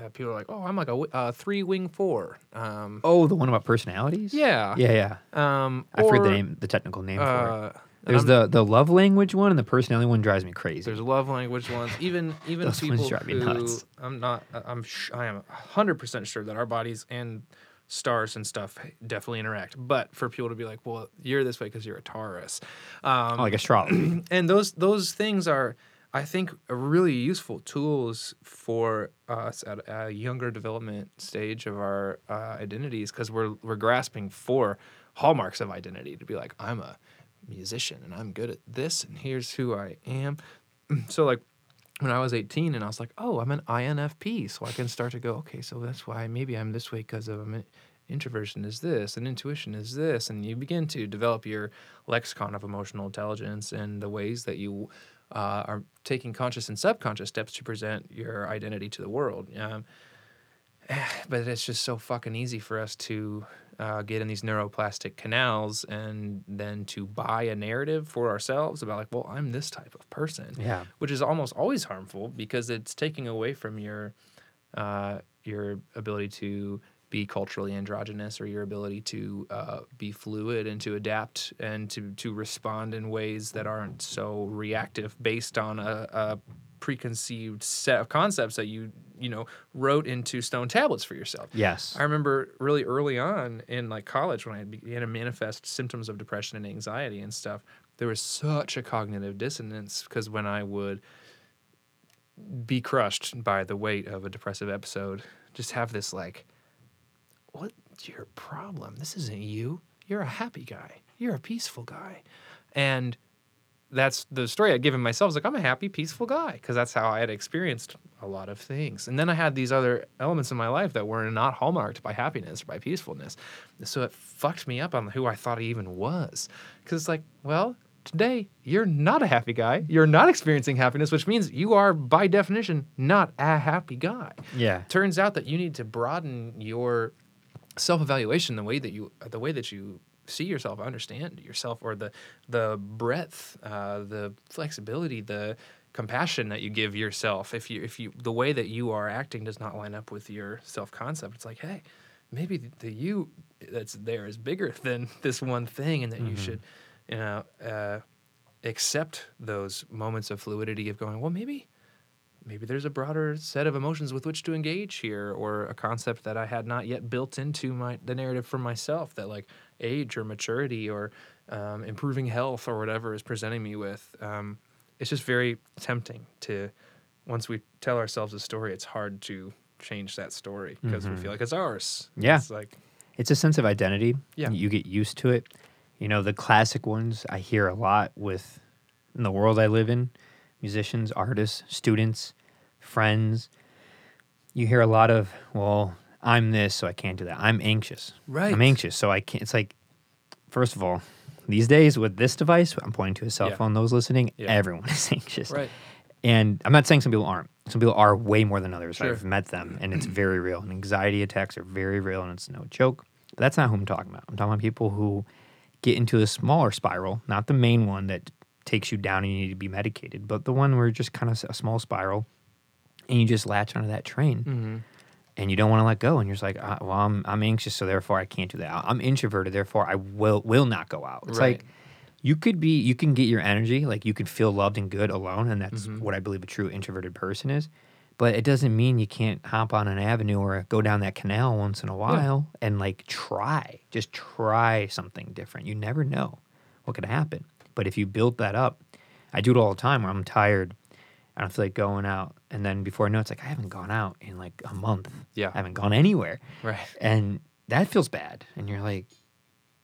Uh, uh, people are like, oh, I'm like a w- uh, three wing four. Um, Oh, the one about personalities. yeah. yeah, yeah. Um, I forget the name, the technical name for it. Uh, There's the the love language one, and the personality one drives me crazy. There's love language ones. Even even Those people who. I'm not. I'm. Sh- I am hundred percent sure that our bodies and stars and stuff definitely interact. But for people to be like, well, you're this way because you're a Taurus, um, Oh, like astrology. and those those things are, I think, are really useful tools for us at a younger development stage of our uh, identities because we're we're grasping for hallmarks of identity to be like, I'm a musician and I'm good at this and here's who I am. So like when I was 18 and I was like, oh, I'm an INFP, so I can start to go, okay, so that's why maybe I'm this way because of an introversion is this and intuition is this, and you begin to develop your lexicon of emotional intelligence and the ways that you uh, are taking conscious and subconscious steps to present your identity to the world. Um, but it's just so fucking easy for us to uh, get in these neuroplastic canals and then to buy a narrative for ourselves about like, well, I'm this type of person yeah, which is almost always harmful because it's taking away from your uh, your ability to be culturally androgynous or your ability to uh, be fluid and to adapt and to to respond in ways that aren't so reactive based on a, a preconceived set of concepts that you you know wrote into stone tablets for yourself. yes. I remember really early on in like college when I began to manifest symptoms of depression and anxiety and stuff, there was such a cognitive dissonance because when I would be crushed by the weight of a depressive episode. Just have this like, what's your problem? This isn't you. You're a happy guy. You're a peaceful guy, and that's the story I'd given myself. Is like I'm a happy, peaceful guy because that's how I had experienced a lot of things. And then I had these other elements in my life that were not hallmarked by happiness or by peacefulness. So it fucked me up on who I thought I even was. Because it's like, well, today you're not a happy guy. You're not experiencing happiness, which means you are by definition not a happy guy. Yeah. Turns out that you need to broaden your self-evaluation the way that you the way that you see yourself, understand yourself, or the the breadth, uh, the flexibility, the compassion that you give yourself. If you if you the way that you are acting does not line up with your self concept, it's like, hey, maybe the, the you that's there is bigger than this one thing, and that you should, you know, uh, accept those moments of fluidity of going, well, maybe maybe there's a broader set of emotions with which to engage here or a concept that i had not yet built into my the narrative for myself that like age or maturity or um, improving health or whatever is presenting me with um, it's just very tempting to once we tell ourselves a story it's hard to change that story because we feel like it's ours Yeah. it's like It's a sense of identity. Yeah. You get used to it. You know, the classic ones I hear a lot with in the world I live in musicians, artists, students, friends. You hear a lot of, well, I'm this, so I can't do that. I'm anxious. Right. I'm anxious, so I can't. It's like, first of all, these days with this device, I'm pointing to a cell Yeah. phone, those listening, Yeah. everyone is anxious. right And I'm not saying some people aren't. Some people are way more than others. Sure. I've met them, and it's very real. And anxiety attacks are very real, and it's no joke. But that's not who I'm talking about. I'm talking about people who get into a smaller spiral, not the main one that takes you down and you need to be medicated, but the one where just kind of a small spiral, and you just latch onto that train, mm-hmm. and you don't want to let go. And you're just like, ah, well, I'm I'm anxious, so therefore I can't do that. I'm introverted, therefore I will will not go out. It's Right. like you could be you can get your energy like you can feel loved and good alone and that's Mhm. what i believe a true introverted person is but it doesn't mean you can't hop on an avenue or go down that canal once in a while and like try just try something different you never know what could happen but if you build that up i do it all the time where i'm tired. I don't feel like going out. And then before i know it, it's like i haven't gone out in like a month. Yeah. i haven't gone anywhere. Right. And that feels bad. And you're like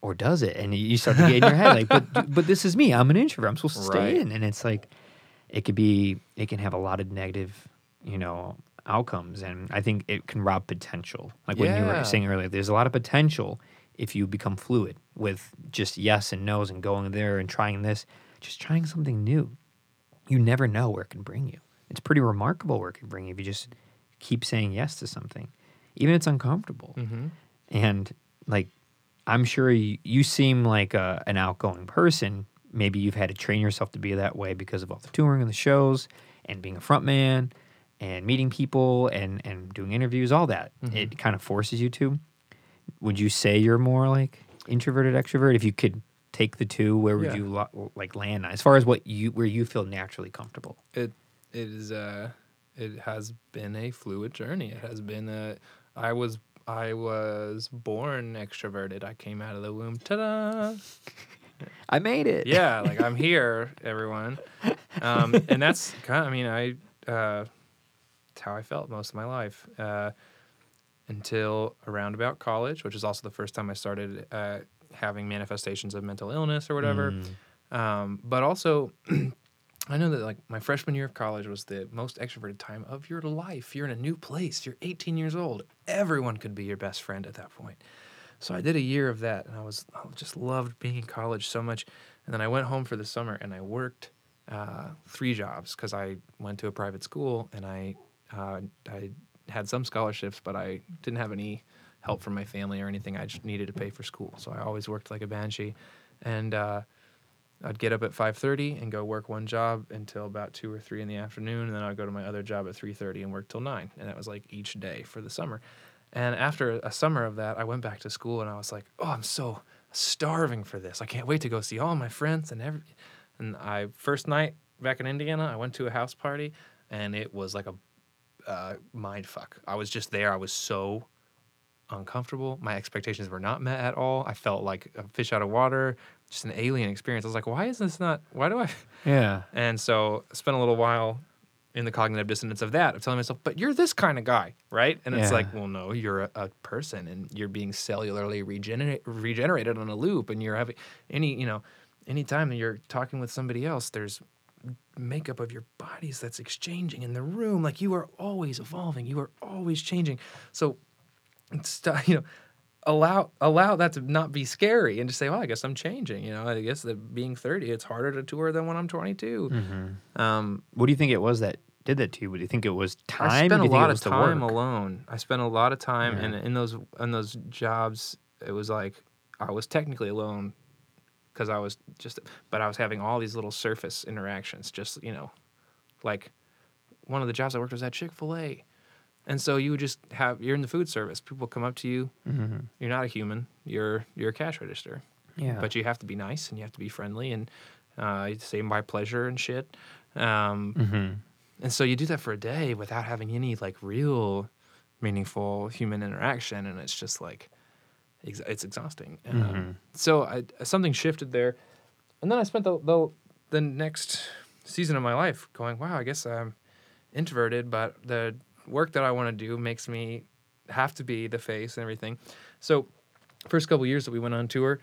or does it? And you start to get in your head like but but this is me. I'm an introvert. I'm supposed to stay Right. in. And it's like it could be it can have a lot of negative you know outcomes. And i think it can rob potential. Like when you were saying earlier there's a lot of potential if you become fluid with just yes and no's and going there and trying this just trying something new. You never know where it can bring you. It's pretty remarkable where it can bring you if you just keep saying yes to something even if it's uncomfortable. Mm-hmm. and like i'm sure you, you seem like a, an outgoing person. Maybe you've had to train yourself to be that way because of all the touring and the shows and being a front man and meeting people and and doing interviews all that. It kind of forces you to would you say you're more like introverted extrovert if you could take the two where would Yeah. you lo- like land as far as what you where you feel naturally comfortable it it is uh it has been a fluid journey. It has been a I was I was born extroverted. I came out of the womb. Ta-da! i made it Yeah, like I'm here, everyone. Um, and that's kind of, I mean, I uh, it's how I felt most of my life uh, until around about college, which is also the first time I started uh, having manifestations of mental illness or whatever. Mm. Um, but also, I know that like my freshman year of college was the most extroverted time of your life. You're in a new place. You're 18 years old. Everyone could be your best friend at that point. So I did a year of that, and I was I just loved being in college so much. And then I went home for the summer, and I worked uh, three jobs because I went to a private school, and I uh, I had some scholarships, but I didn't have any help from my family or anything. I just needed to pay for school, so I always worked like a banshee, and. Uh, I'd get up at 5:30 and go work one job until about 2 or 3 in the afternoon and then I'd go to my other job at 3:30 and work till 9 and that was like each day for the summer. And after a summer of that, I went back to school and I was like, "Oh, I'm so starving for this. I can't wait to go see all my friends and every and I first night back in Indiana, I went to a house party and it was like a uh, mind fuck. I was just there. I was so uncomfortable. My expectations were not met at all. I felt like a fish out of water, just an alien experience. I was like, why is this not? Why do I? yeah And so I spent a little while in the cognitive dissonance of that of telling myself, but you're this kind of guy, right? And it's like, well, no, you're a, a person and you're being cellularly regenerate, regenerated on a loop, and you're having any, you know, anytime that you're talking with somebody else, there's makeup of your bodies that's exchanging in the room. Like you are always evolving, you are always changing. So, it's, you know, allow allow that to not be scary and just say, well, I guess I'm changing. You know, I guess that being 30, it's harder to tour than when I'm 22. Mm-hmm. Um, What do you think it was that did that to you? Do you think it was time? I spent a you think it lot of time alone. I spent a lot of time, Yeah. and in those in those jobs, it was like I was technically alone because I was just, but I was having all these little surface interactions. Just you know, like one of the jobs I worked was at Chick Fil A, and so you would just have you're in the food service. People come up to you. Mhm. You're not a human. You're you're a cash register. Yeah. But you have to be nice and you have to be friendly and uh, say my pleasure and shit. Um, hmm and so you do that for a day without having any like real meaningful human interaction, and it's just like ex- it's exhausting. Um, Mhm. so I, something shifted there, and then I spent the, the the next season of my life going, wow, I guess I'm introverted, but the work that I want to do makes me have to be the face and everything. So first couple years that we went on tour,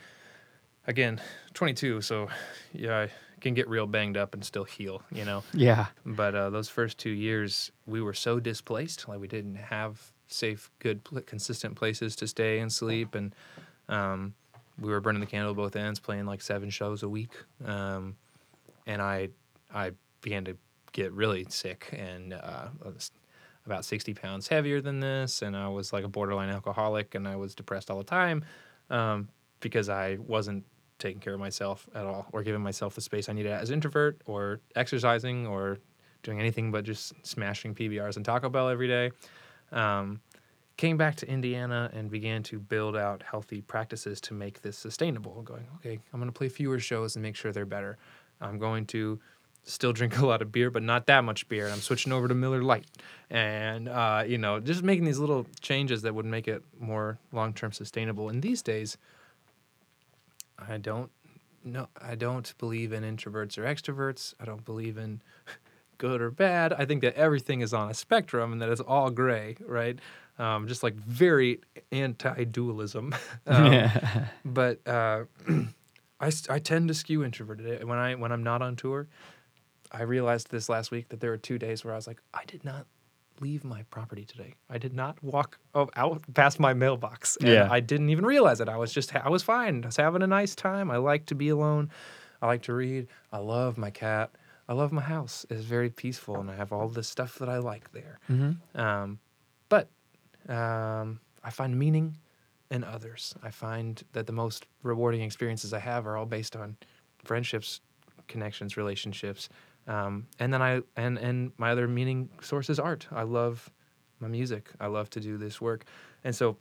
again, 22, so yeah, I can get real banged up and still heal, you know. Yeah. But uh, those first two years, we were so displaced. Like we didn't have safe, good, consistent places to stay and sleep, and um, we were burning the candle both ends, playing like seven shows a week. Um, and I, I began to get really sick, and uh, about sixty pounds heavier than this, and I was like a borderline alcoholic, and I was depressed all the time um, because I wasn't taking care of myself at all or giving myself the space I needed as introvert or exercising or doing anything but just smashing PBRs and Taco Bell every day. Um, came back to Indiana and began to build out healthy practices to make this sustainable. Going, okay, I'm going to play fewer shows and make sure they're better. I'm going to still drink a lot of beer, but not that much beer. And I'm switching over to Miller Lite, and uh, you know, just making these little changes that would make it more long-term sustainable. And these days, I don't no, I don't believe in introverts or extroverts. I don't believe in good or bad. I think that everything is on a spectrum and that it's all gray, right? Um, just like very anti-dualism. um, yeah. but uh, I, I tend to skew introverted when I when I'm not on tour. I realized this last week that there were two days where I was like, I did not leave my property today. I did not walk out past my mailbox. And Yeah. I didn't even realize it. I was just I was fine. I was having a nice time. I like to be alone. I like to read. I love my cat. I love my house. It's very peaceful, and I have all the stuff that I like there. Mm-hmm. Um, but um, I find meaning in others. I find that the most rewarding experiences I have are all based on friendships, connections, relationships, um, and then I and and my other meaning source is art. I love my music. I love to do this work, and so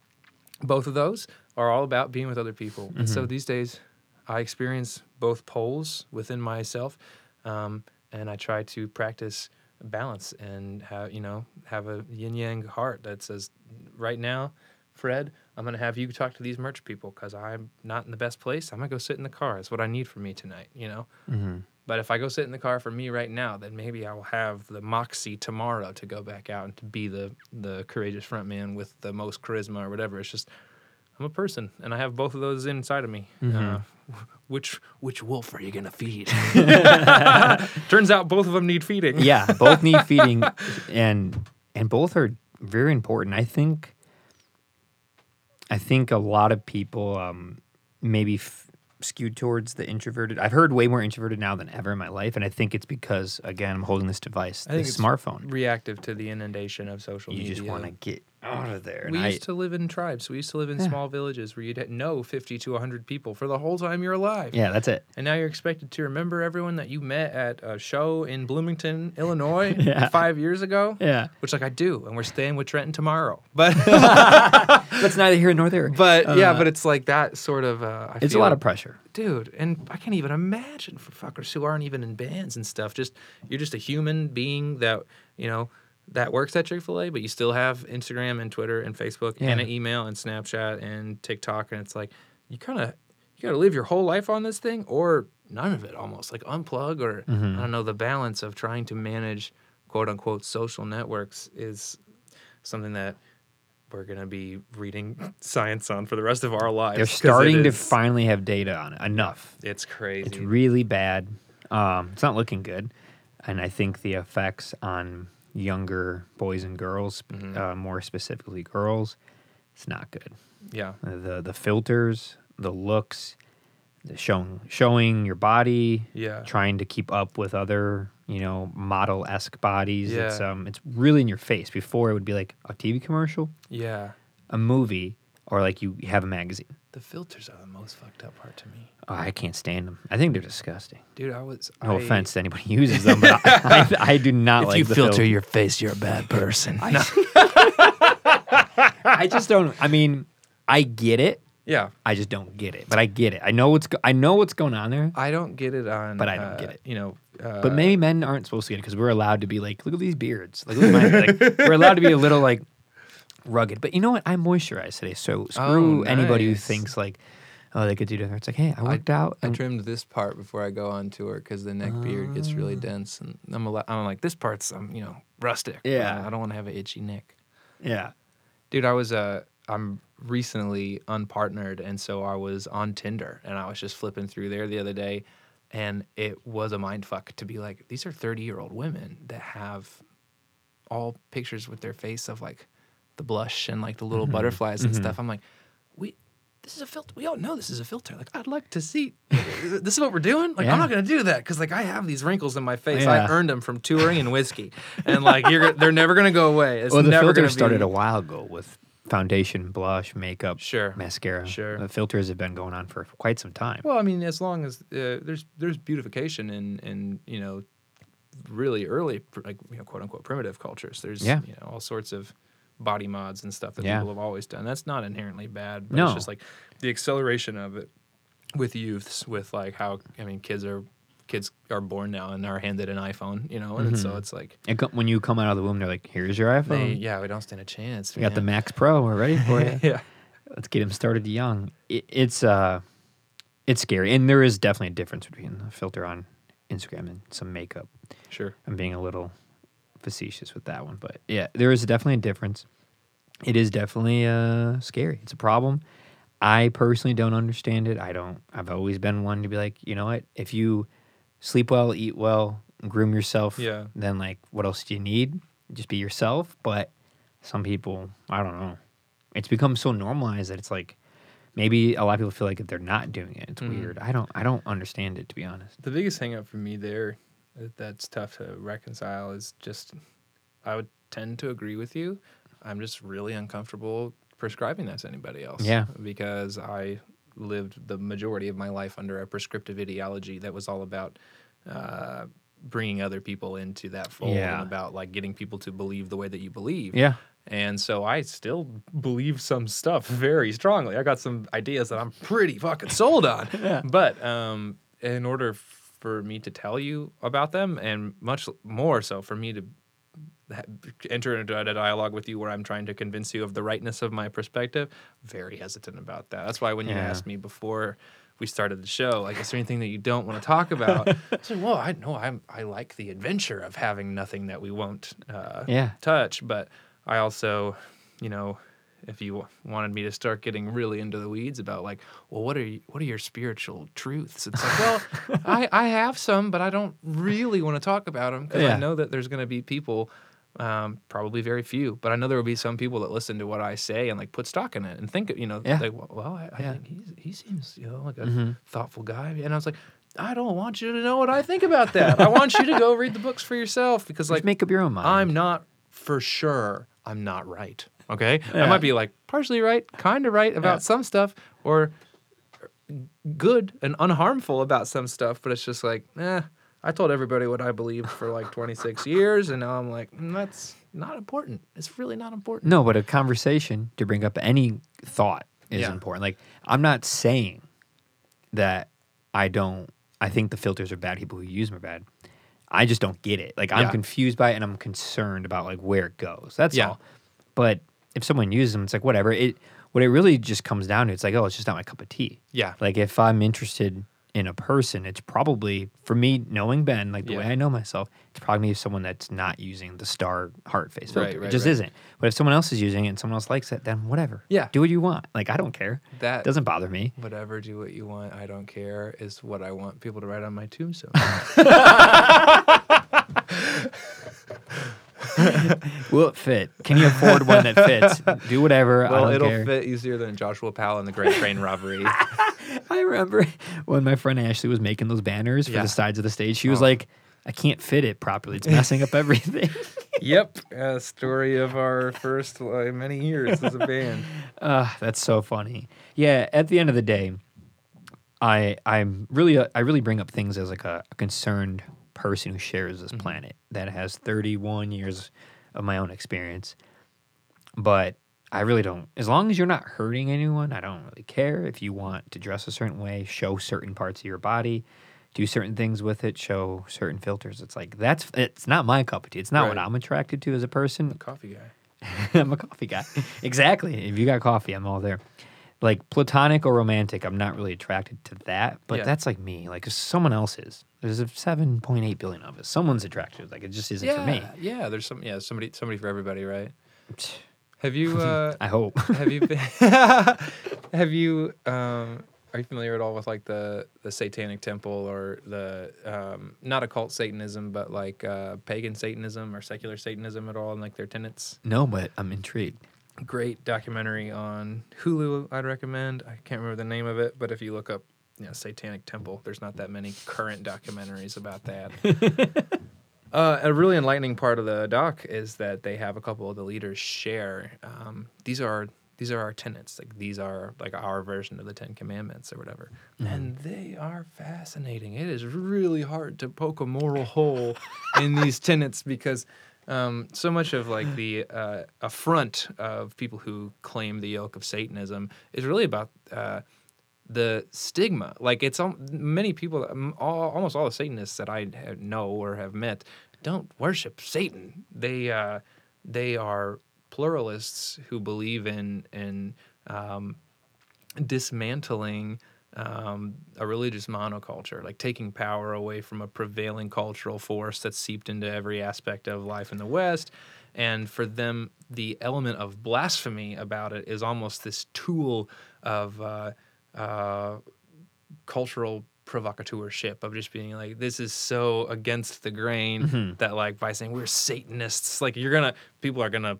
both of those are all about being with other people. And so these days, I experience both poles within myself, um, and I try to practice balance and have you know have a yin yang heart that says, right now, Fred, I'm gonna have you talk to these merch people because I'm not in the best place. I'm gonna go sit in the car. It's what I need for me tonight. You know. Mm-hmm. But if I go sit in the car for me right now, then maybe I will have the moxie tomorrow to go back out and to be the the courageous front man with the most charisma or whatever. It's just I'm a person, and I have both of those inside of me. Uh, which which wolf are you gonna feed? Turns out both of them need feeding. yeah, both need feeding, and and both are very important. I think. I think a lot of people um, maybe f- skewed towards the introverted. I've heard way more introverted now than ever in my life, and I think it's because again I'm holding this device, I this smartphone. Reactive to the inundation of social You media. You just want to get out of there. We and I, used to live in tribes. We used to live in small villages where you'd know 50 to 100 people for the whole time you're alive. yeah, that's it. And now you're expected to remember everyone that you met at a show in Bloomington, Illinois, Yeah. five years ago. Yeah, Which, like, I do, and we're staying with Trenton tomorrow. But, that's neither here nor there. but yeah, Uh, but it's like that sort of. Uh, I it's a lot of pressure. dude, and I can't even imagine for fuckers who aren't even in bands and stuff. Just you're just a human being that you know that works at Chick Fil A, but you still have Instagram and Twitter and Facebook and an email and Snapchat and TikTok, and it's like you kind of you got to live your whole life on this thing or none of it almost like unplug or Mm-hmm. I don't know the balance of trying to manage quote unquote social networks is something that we're going to be reading science on for the rest of our lives. they're starting to finally have data on it. Enough. It's crazy. It's really bad. Um, it's not looking good, and I think the effects on younger boys and girls, Mm-hmm. uh, more specifically girls, it's not good. yeah. The the filters, the looks, the showing showing your body, Yeah. trying to keep up with other you know model esque bodies. Yeah. It's um it's really in your face. Before it would be like a TV commercial, Yeah. a movie, or like you have a magazine. The filters are the most fucked up part to me. Oh, I can't stand them. I think they're disgusting. Dude, I was. No I, offense to anybody who uses them, but I, I, I do not If like you the filter fil- your face, you're a bad person. No. I just don't. I mean, I get it. yeah. I just don't get it. But I get it. I know what's go- I know what's going on there. I don't get it on. But I don't uh, get it. You know. Uh, But maybe men aren't supposed to get it because we're allowed to be like, look at these beards. Like, look at my, like, we're allowed to be a little like rugged. But you know what? I moisturized today, so screw Oh, anybody who thinks like, oh, they could do that. It's like, hey, I worked out. I trimmed this part before I go on tour because the neck beard gets really Ah. dense, and I'm, a, I'm like this part's um, you know rustic. Yeah. I don't want to have an itchy neck. yeah. Dude, I was uh I'm recently unpartnered and so I was on Tinder and I was just flipping through there the other day and it was a mind fuck to be like these are 30-year-old women that have all pictures with their face of like the blush and like the little butterflies and stuff. I'm like, "We this is a filter. We all know this is a filter. Like, I'd like to see. this is what we're doing. Like, Yeah. I'm not gonna do that because, like, I have these wrinkles in my face. I earned them from touring and whiskey, and like, you're they're never gonna go away. It's Well, the never filter started be, a while ago with foundation, blush, makeup, Sure. mascara. Sure. The filters have been going on for quite some time. Well, I mean, as long as uh, there's there's beautification and and you know really early like you know quote unquote primitive cultures. There's Yeah. you know all sorts of body mods and stuff that Yeah. people have always done. That's not inherently bad, but No. it's just like the acceleration of it with youths with like how I mean kids are kids are born now and are handed an iPhone, you know, and Mm-hmm. so it's like And co- when you come out of the womb, they're like, "Here's your iPhone. they, yeah, we don't stand a chance. we got the man. Max Pro. We're ready for you. yeah. Let's get him started young." It, it's uh, it's scary, and there is definitely a difference between the filter on Instagram and some makeup. Sure. I'm being a little facetious with that one, but yeah, there is definitely a difference. It is definitely uh, scary. It's a problem. I personally don't understand it. I don't. I've always been one to be like, you know what? If you sleep well, eat well, groom yourself, Yeah. then like, what else do you need? Just be yourself. But some people, I don't know. It's become so normalized that it's like maybe a lot of people feel like if they're not doing it, it's weird. I don't. I don't understand it to be honest. The biggest hangup for me there that's tough to reconcile is just I would tend to agree with you. I'm just really uncomfortable prescribing that to anybody else. Yeah. Because I lived the majority of my life under a prescriptive ideology that was all about uh, bringing other people into that fold Yeah. and about like getting people to believe the way that you believe. Yeah. And so I still believe some stuff very strongly. I got some ideas that I'm pretty fucking sold on. yeah. But um, in order for me to tell you about them, and much more so for me to enter into a dialogue with you where I'm trying to convince you of the rightness of my perspective, very hesitant about that. That's why when you Yeah. asked me before we started the show, like, is there anything that you don't want to talk about? I said, well, I know I'm, I like the adventure of having nothing that we won't uh, Yeah. touch, but I also, you know, if you wanted me to start getting really into the weeds about like, well, what are you, what are your spiritual truths? It's like, well, I, I have some, but I don't really want to talk about them because Yeah. I know that there's going to be people, um, probably very few, but I know there will be some people that listen to what I say and like put stock in it and think, you know, Yeah. like, well, I, I Yeah. think he's, he seems, you know, like a Mm-hmm. thoughtful guy. And I was like, I don't want you to know what I think about that. I want you to go read the books for yourself because like Just make up your own mind. I'm not for sure. I'm not right. Okay, I might be like partially right, kind of right about Yeah. some stuff, or good and unharmful about some stuff. But it's just like, eh. I told everybody what I believed for like 26 years, and now I'm like, mm, that's not important. It's really not important. No, but a conversation to bring up any thought is Yeah. important. Like I'm not saying that I don't I think the filters are bad, people who use them are bad. I just don't get it. Like I'm Yeah. confused by it and I'm concerned about like where it goes. That's Yeah. all. But if someone uses them, it's like whatever. It what it really just comes down to, it's like, oh, it's just not my cup of tea. Yeah. Like if I'm interested in a person, it's probably for me knowing Ben, like the Yeah. way I know myself, it's probably someone that's not using the star heart face filter. Right, it just right. isn't. But if someone else is using it and someone else likes it, then whatever. Yeah. Do what you want. Like I don't care. That doesn't bother me. whatever, do what you want. I don't care. Is what I want people to write on my tombstone. Will it fit? Can you afford one that fits? Do whatever. I well, it'll care. fit easier than Joshua Powell and the Great Train Robbery. I remember when my friend Ashley was making those banners for Yeah. the sides of the stage. She was Oh. like, I can't fit it properly. It's messing up everything. yep, a story of our first uh, many years as a band. Uh, that's so funny. Yeah, at the end of the day, I I'm really uh, I really bring up things as like a, a concerned person who shares this mm-hmm. planet that has 31 years of my own experience. But I really don't. As long as you're not hurting anyone, I don't really care. If you want to dress a certain way, show certain parts of your body, do certain things with it, show certain filters. It's like that's it's not my cup of tea. It's not what I'm attracted to as a person. Coffee guy. I'm a coffee guy. exactly. If you got coffee, I'm all there. Like platonic or romantic, I'm not really attracted to that, but Yeah. that's like me. Like if someone else is. There's a 7.8 billion of us. Someone's attracted. Like it just isn't yeah, for me. yeah. There's some. Yeah, somebody, somebody for everybody, right? Have you? Uh, I hope. have you been? have you? Um, are you familiar at all with like the the Satanic Temple or the um, not occult Satanism, but like uh, pagan Satanism or secular Satanism at all, and like their tenets? no, but I'm intrigued. Great documentary on Hulu. I'd recommend. I can't remember the name of it, but if you look up, you know, Satanic Temple, there's not that many current documentaries about that. Uh, a really enlightening part of the doc is that they have a couple of the leaders share. Um, these are these are our tenets. Like these are like our version of the Ten Commandments or whatever, and they are fascinating. It is really hard to poke a moral hole in these tenets because um, so much of like the uh, affront of people who claim the yoke of Satanism is really about. Uh, the stigma. Like it's al- many people, um, all, almost all the Satanists that I know or have met don't worship Satan. They uh, they are pluralists who believe in in um, dismantling um, a religious monoculture, like taking power away from a prevailing cultural force that's seeped into every aspect of life in the West. And for them, the element of blasphemy about it is almost this tool of uh, uh, cultural provocateurship of just being like this is so against the grain that like by saying we're satanists like you're gonna people are gonna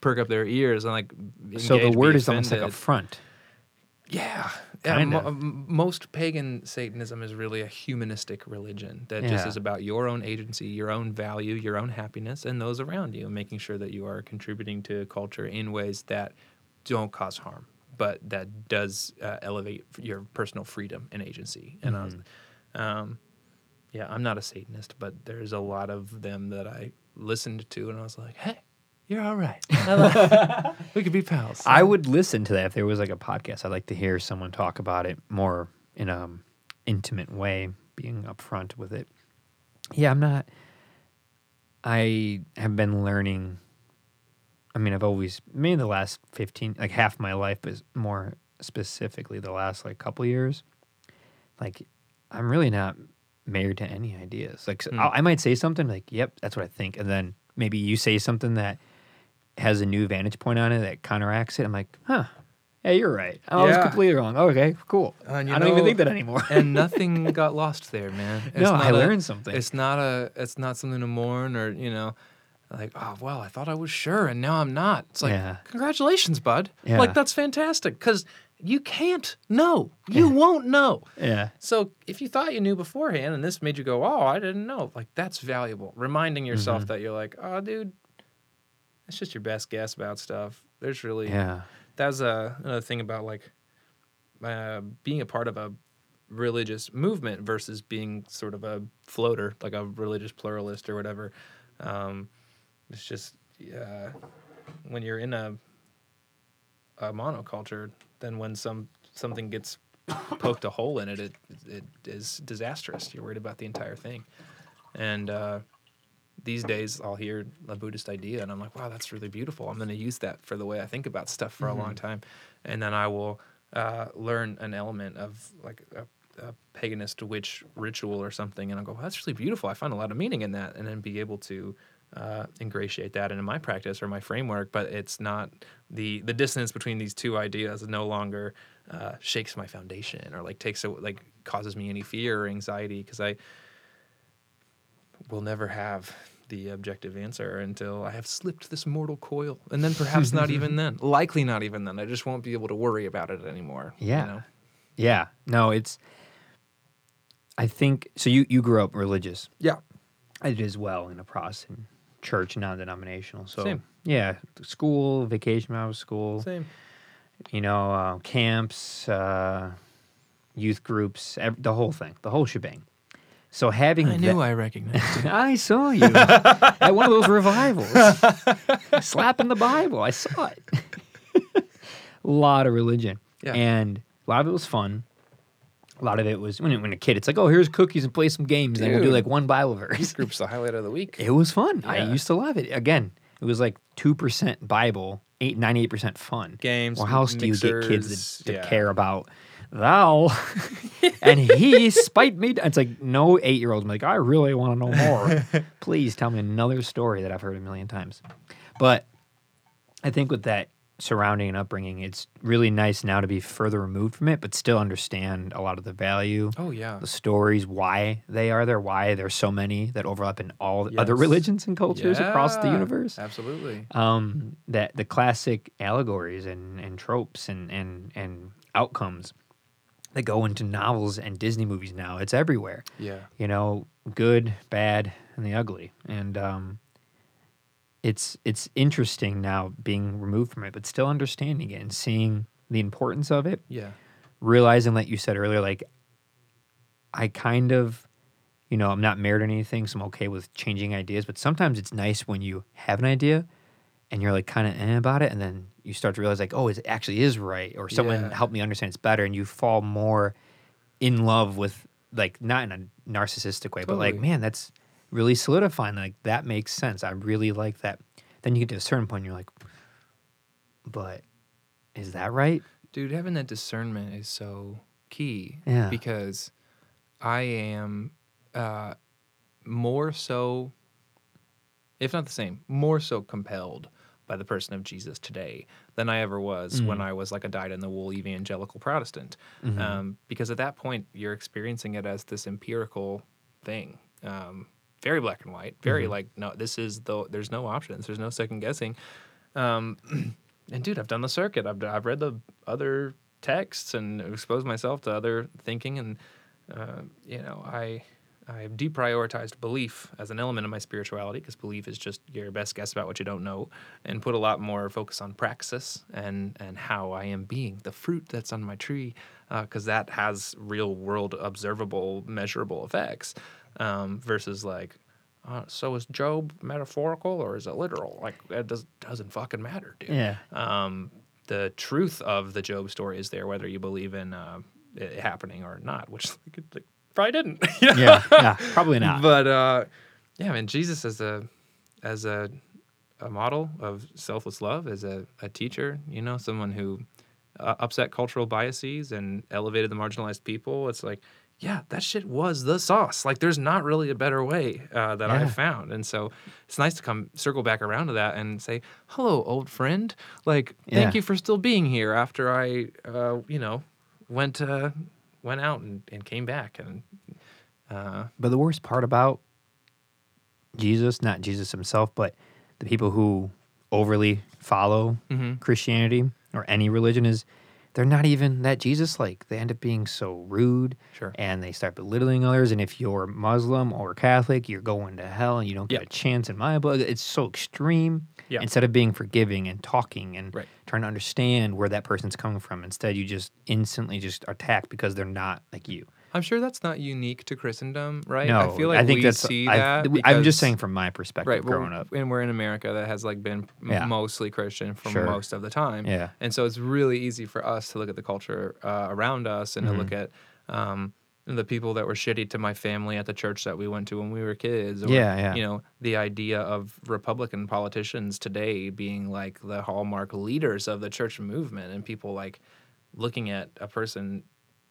perk up their ears and like So the word is almost like a front. Yeah. Yeah mo- most pagan Satanism is really a humanistic religion that just is about your own agency, your own value, your own happiness, and those around you, and making sure that you are contributing to culture in ways that don't cause harm, but that does uh, elevate your personal freedom and agency. And I was, um, yeah, I'm not a Satanist, but there's a lot of them that I listened to, and I was like, hey, you're all right. We could be pals. I would listen to that if there was like a podcast. I'd like to hear someone talk about it more in a um, intimate way, being upfront with it. Yeah, I'm not. I have been learning. I mean, I've always maybe the last fifteen, like half my life, but more specifically the last like couple years. Like, I'm really not married to any ideas. Like, so Hmm. I'll- I might say something like, "Yep, that's what I think," and then maybe you say something that has a new vantage point on it that counteracts it. I'm like, huh, yeah, you're right. I was Yeah. completely wrong. Okay, cool. And you I don't even know- think that anymore. and nothing got lost there, man. It's no, I a- learned something. It's not a. It's not something to mourn or you know, like oh well, I thought I was sure and now I'm not. It's like Yeah. congratulations, bud. Yeah. Like that's fantastic because you can't know. You won't know. yeah, So if you thought you knew beforehand and this made you go, oh, I didn't know, like that's valuable. Reminding yourself Mm-hmm. that you're like, oh, dude, it's just your best guess about stuff. There's really yeah, that's uh, another thing about like uh, being a part of a religious movement versus being sort of a floater, like a religious pluralist or whatever. Um, it's just uh, when you're in a a monoculture, then when some something gets poked a hole in it, it it is disastrous. You're worried about the entire thing, and uh, these days I'll hear a Buddhist idea and I'm like, wow, that's really beautiful. I'm going to use that for the way I think about stuff for a long time. And then I will uh, learn an element of like a a paganist witch ritual or something, and I'll go, well, "That's really beautiful. I find a lot of meaning in that," and then be able to uh, ingratiate that into my practice or my framework. But it's not the the dissonance between these two ideas no longer uh, shakes my foundation or like takes a, like causes me any fear or anxiety because I will never have the objective answer until I have slipped this mortal coil, and then perhaps not even then. Likely not even then. I just won't be able to worry about it anymore. you Yeah. know? Yeah. No, it's. I think so. You you grew up religious. Yeah. I did as well in a Protestant church, non-denominational. So Same. yeah, school, vacation out of school, Same. you know, uh, camps, uh, youth groups, ev- the whole thing, the whole shebang. So having I that- knew I recognized. You. I saw you at one of those revivals, slapping the Bible. I saw it. a lot of religion, Yeah. and a lot of it was fun. A lot of it was when when a kid, it's like, oh, here's cookies and play some games, and we'll do like one Bible verse. Group's the highlight of the week. It was fun. I used to love it. Again, it was like two percent Bible, eight ninety eight percent fun. Games, Or how else do you get kids to yeah. care about thou and he spite me? It's like no eight year old. I'm like, I really want to know more. Please tell me another story that I've heard a million times. But I think with that surrounding and upbringing, it's really nice now to be further removed from it, but still understand a lot of the value Oh yeah. the stories, why they are there, why there's so many that overlap in all the other religions and cultures across the universe. Absolutely. Um, that the classic allegories and, and tropes and, and, and outcomes that go into novels and Disney movies now. It's everywhere. Yeah. You know, good, bad, and the ugly. And um, it's it's interesting now being removed from it, but still understanding it and seeing the importance of it Yeah. realizing like you said earlier like i kind of you know i'm not married or anything so i'm okay with changing ideas but sometimes it's nice when you have an idea and you're like kind of eh about it and then you start to realize like oh it actually is right or someone Yeah. helped me understand it's better and you fall more in love with like not in a narcissistic way but like man that's really solidifying like that makes sense i really like that then you get to a certain point and you're like but is that right Dude, having that discernment is so key. Yeah. Because I am uh, more so, if not the same, more so compelled by the person of Jesus today than I ever was when I was like a dyed in the wool evangelical Protestant. Um, because at that point, you're experiencing it as this empirical thing. Um, very black and white, very like, no, this is the, there's no options, there's no second guessing. Um, and dude, I've done the circuit. I've I've read the other texts and exposed myself to other thinking, and uh, you know, I I've deprioritized belief as an element of my spirituality because belief is just your best guess about what you don't know, and put a lot more focus on praxis and and how I am being the fruit that's on my tree, because that has real world observable, measurable effects, um, versus like. Uh, so is Job metaphorical or is it literal? Like it does, doesn't fucking matter, dude yeah um, the truth of the Job story is there, whether you believe in uh, it happening or not, which like, probably didn't. you know? yeah yeah probably not But uh, yeah, mean, Jesus as a as a a model of selfless love, as a, a teacher, you know, someone who uh, upset cultural biases and elevated the marginalized people. It's like, yeah, that shit was the sauce. Like, there's not really a better way uh, that Yeah. I've found, and so it's nice to come circle back around to that and say, "Hello, old friend. Like, Yeah. thank you for still being here after I, uh, you know, went uh, went out and, and came back and." Uh, But the worst part about Jesus, not Jesus himself, but the people who overly follow Mhm. Christianity or any religion is they're not even that Jesus like. They end up being so rude Sure. and they start belittling others. And if you're Muslim or Catholic, you're going to hell and you don't get Yeah. a chance in my book. It's so extreme. Yeah. Instead of being forgiving and talking and Right. trying to understand where that person's coming from, instead you just instantly just attack because they're not like you. I'm sure that's not unique to Christendom, right? No, I feel like I think we that's. see I, that. I'm just saying from my perspective, right, growing up. and we're in America that has like been Yeah. mostly Christian for Sure. most of the time. Yeah. and so it's really easy for us to look at the culture uh, around us and to look Mm-hmm. at um, the people that were shitty to my family at the church that we went to when we were kids. Or, Yeah, yeah. You know, the idea of Republican politicians today being like the hallmark leaders of the church movement, and people like looking at a person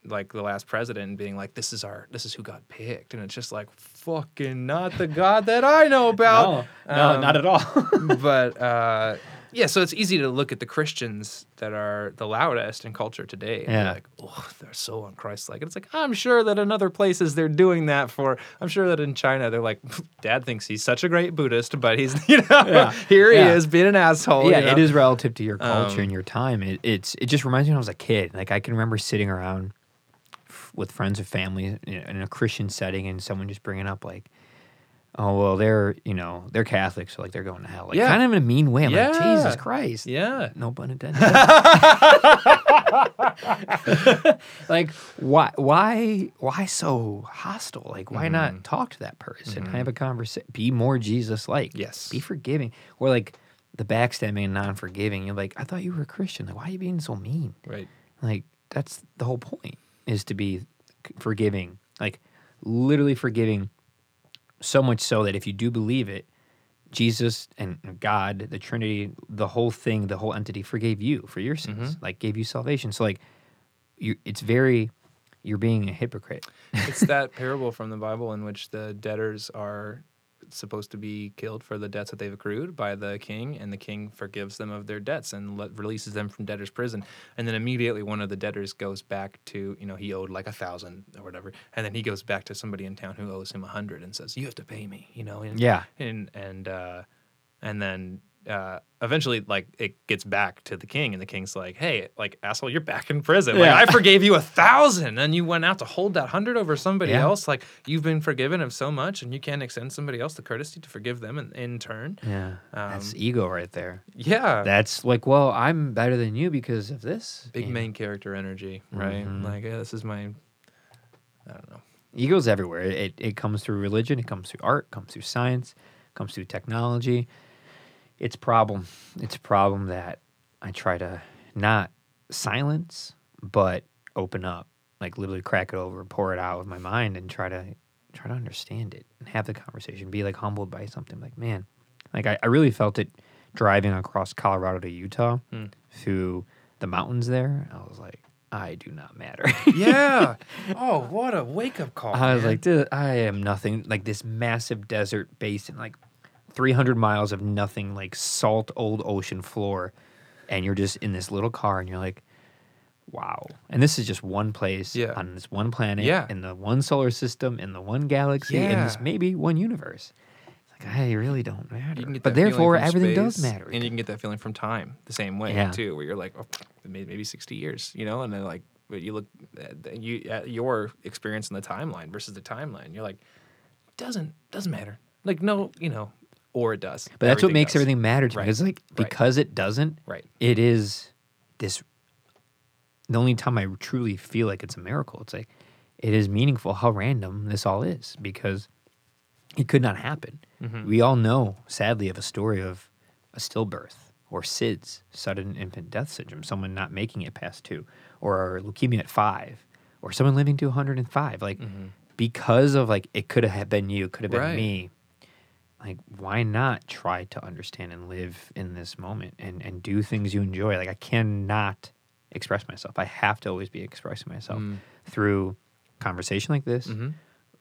like the last president and being like, "This is our, this is who God picked," and it's just like, fucking not the God that I know about. no, no Um, not at all. but uh, yeah, so it's easy to look at the Christians that are the loudest in culture today and Yeah. like, oh, they're so unchristlike. And it's like, I'm sure that in other places they're doing that for, I'm sure that in China they're like, dad thinks he's such a great Buddhist, but he's, you know, Yeah. here he is being an asshole. yeah, you know? it is relative to your culture Um, and your time. It, it's it just reminds me when I was a kid. Like I can remember sitting around f- with friends or family in a- in a Christian setting, and someone just bringing up like, "Oh well, they're you know they're Catholic, so like they're going to hell." Like Yeah. kind of in a mean way. I'm like, Jesus Christ. Yeah. No pun intended. like why why why so hostile? Like why Mm-hmm. not talk to that person? Have a conversation. Be more Jesus like. Yes. Be forgiving. Or like the backstabbing and non forgiving. You're like, I thought you were a Christian. Like, why are you being so mean? Right. Like, that's the whole point is to be c- forgiving. Like, literally forgiving so much so that if you do believe it, Jesus and God, the Trinity, the whole thing, the whole entity forgave you for your sins, mm-hmm. like gave you salvation. So like you it's very you're being a hypocrite. it's that parable from the Bible in which the debtors are supposed to be killed for the debts that they've accrued by the king, and the king forgives them of their debts and let, releases them from debtor's prison. And then immediately one of the debtors goes back to, you know, he owed like a thousand or whatever, and then he goes back to somebody in town who owes him a hundred and says, "You have to pay me," you know. And, Yeah. and and uh, and then uh, eventually, like it gets back to the king, and the king's like, "Hey, like asshole, you're back in prison. Like I forgave you a thousand, and you went out to hold that hundred over somebody Yeah. else. Like you've been forgiven of so much, and you can't extend somebody else the courtesy to forgive them in, in turn. Yeah. that's Um, ego right there. Yeah, That's like, well, I'm better than you because of this. big main character energy, right? Mhm. Like yeah, this is my, I don't know. Ego's everywhere. It, it it comes through religion, it comes through art, comes through science, comes through technology. It's a problem. It's a problem that I try to not silence, but open up. Like literally crack it over, pour it out with my mind and try to try to understand it and have the conversation. Be like humbled by something. Like, man, like I, I really felt it driving across Colorado to Utah Hmm. through the mountains there. I was like, I do not matter. Yeah. oh, what a wake up call. I was man. like, I am nothing. Like this massive desert basin, like 300 miles of nothing, like salt old ocean floor. And you're just in this little car and you're like, wow. And this is just one place Yeah. on this one planet, Yeah. in the one solar system, in the one galaxy, in this maybe one universe. It's like, I really don't matter. You can get but therefore, everything does matter. and you can get that feeling from time the same way Yeah. too, where you're like, oh, maybe sixty years, you know, and then like, but you look at you at your experience in the timeline versus the timeline, you're like, doesn't doesn't matter, like no, you know, or it does. but that's what makes does. everything matter to Right. me. It's like, Right. because it doesn't, right. it is this the only time I truly feel like it's a miracle. It's like it is meaningful how random this all is because it could not happen. Mm-hmm. We all know, sadly, of a story of a stillbirth or SIDS, sudden infant death syndrome, someone not making it past two, or leukemia at five, or someone living to 105. Like because of like it could have been you, could have been Mm-hmm. Right. me. Like why not try to understand and live in this moment and and do things you enjoy? Like I cannot express myself. I have to always be expressing myself Mm. through conversation like this, Mm-hmm.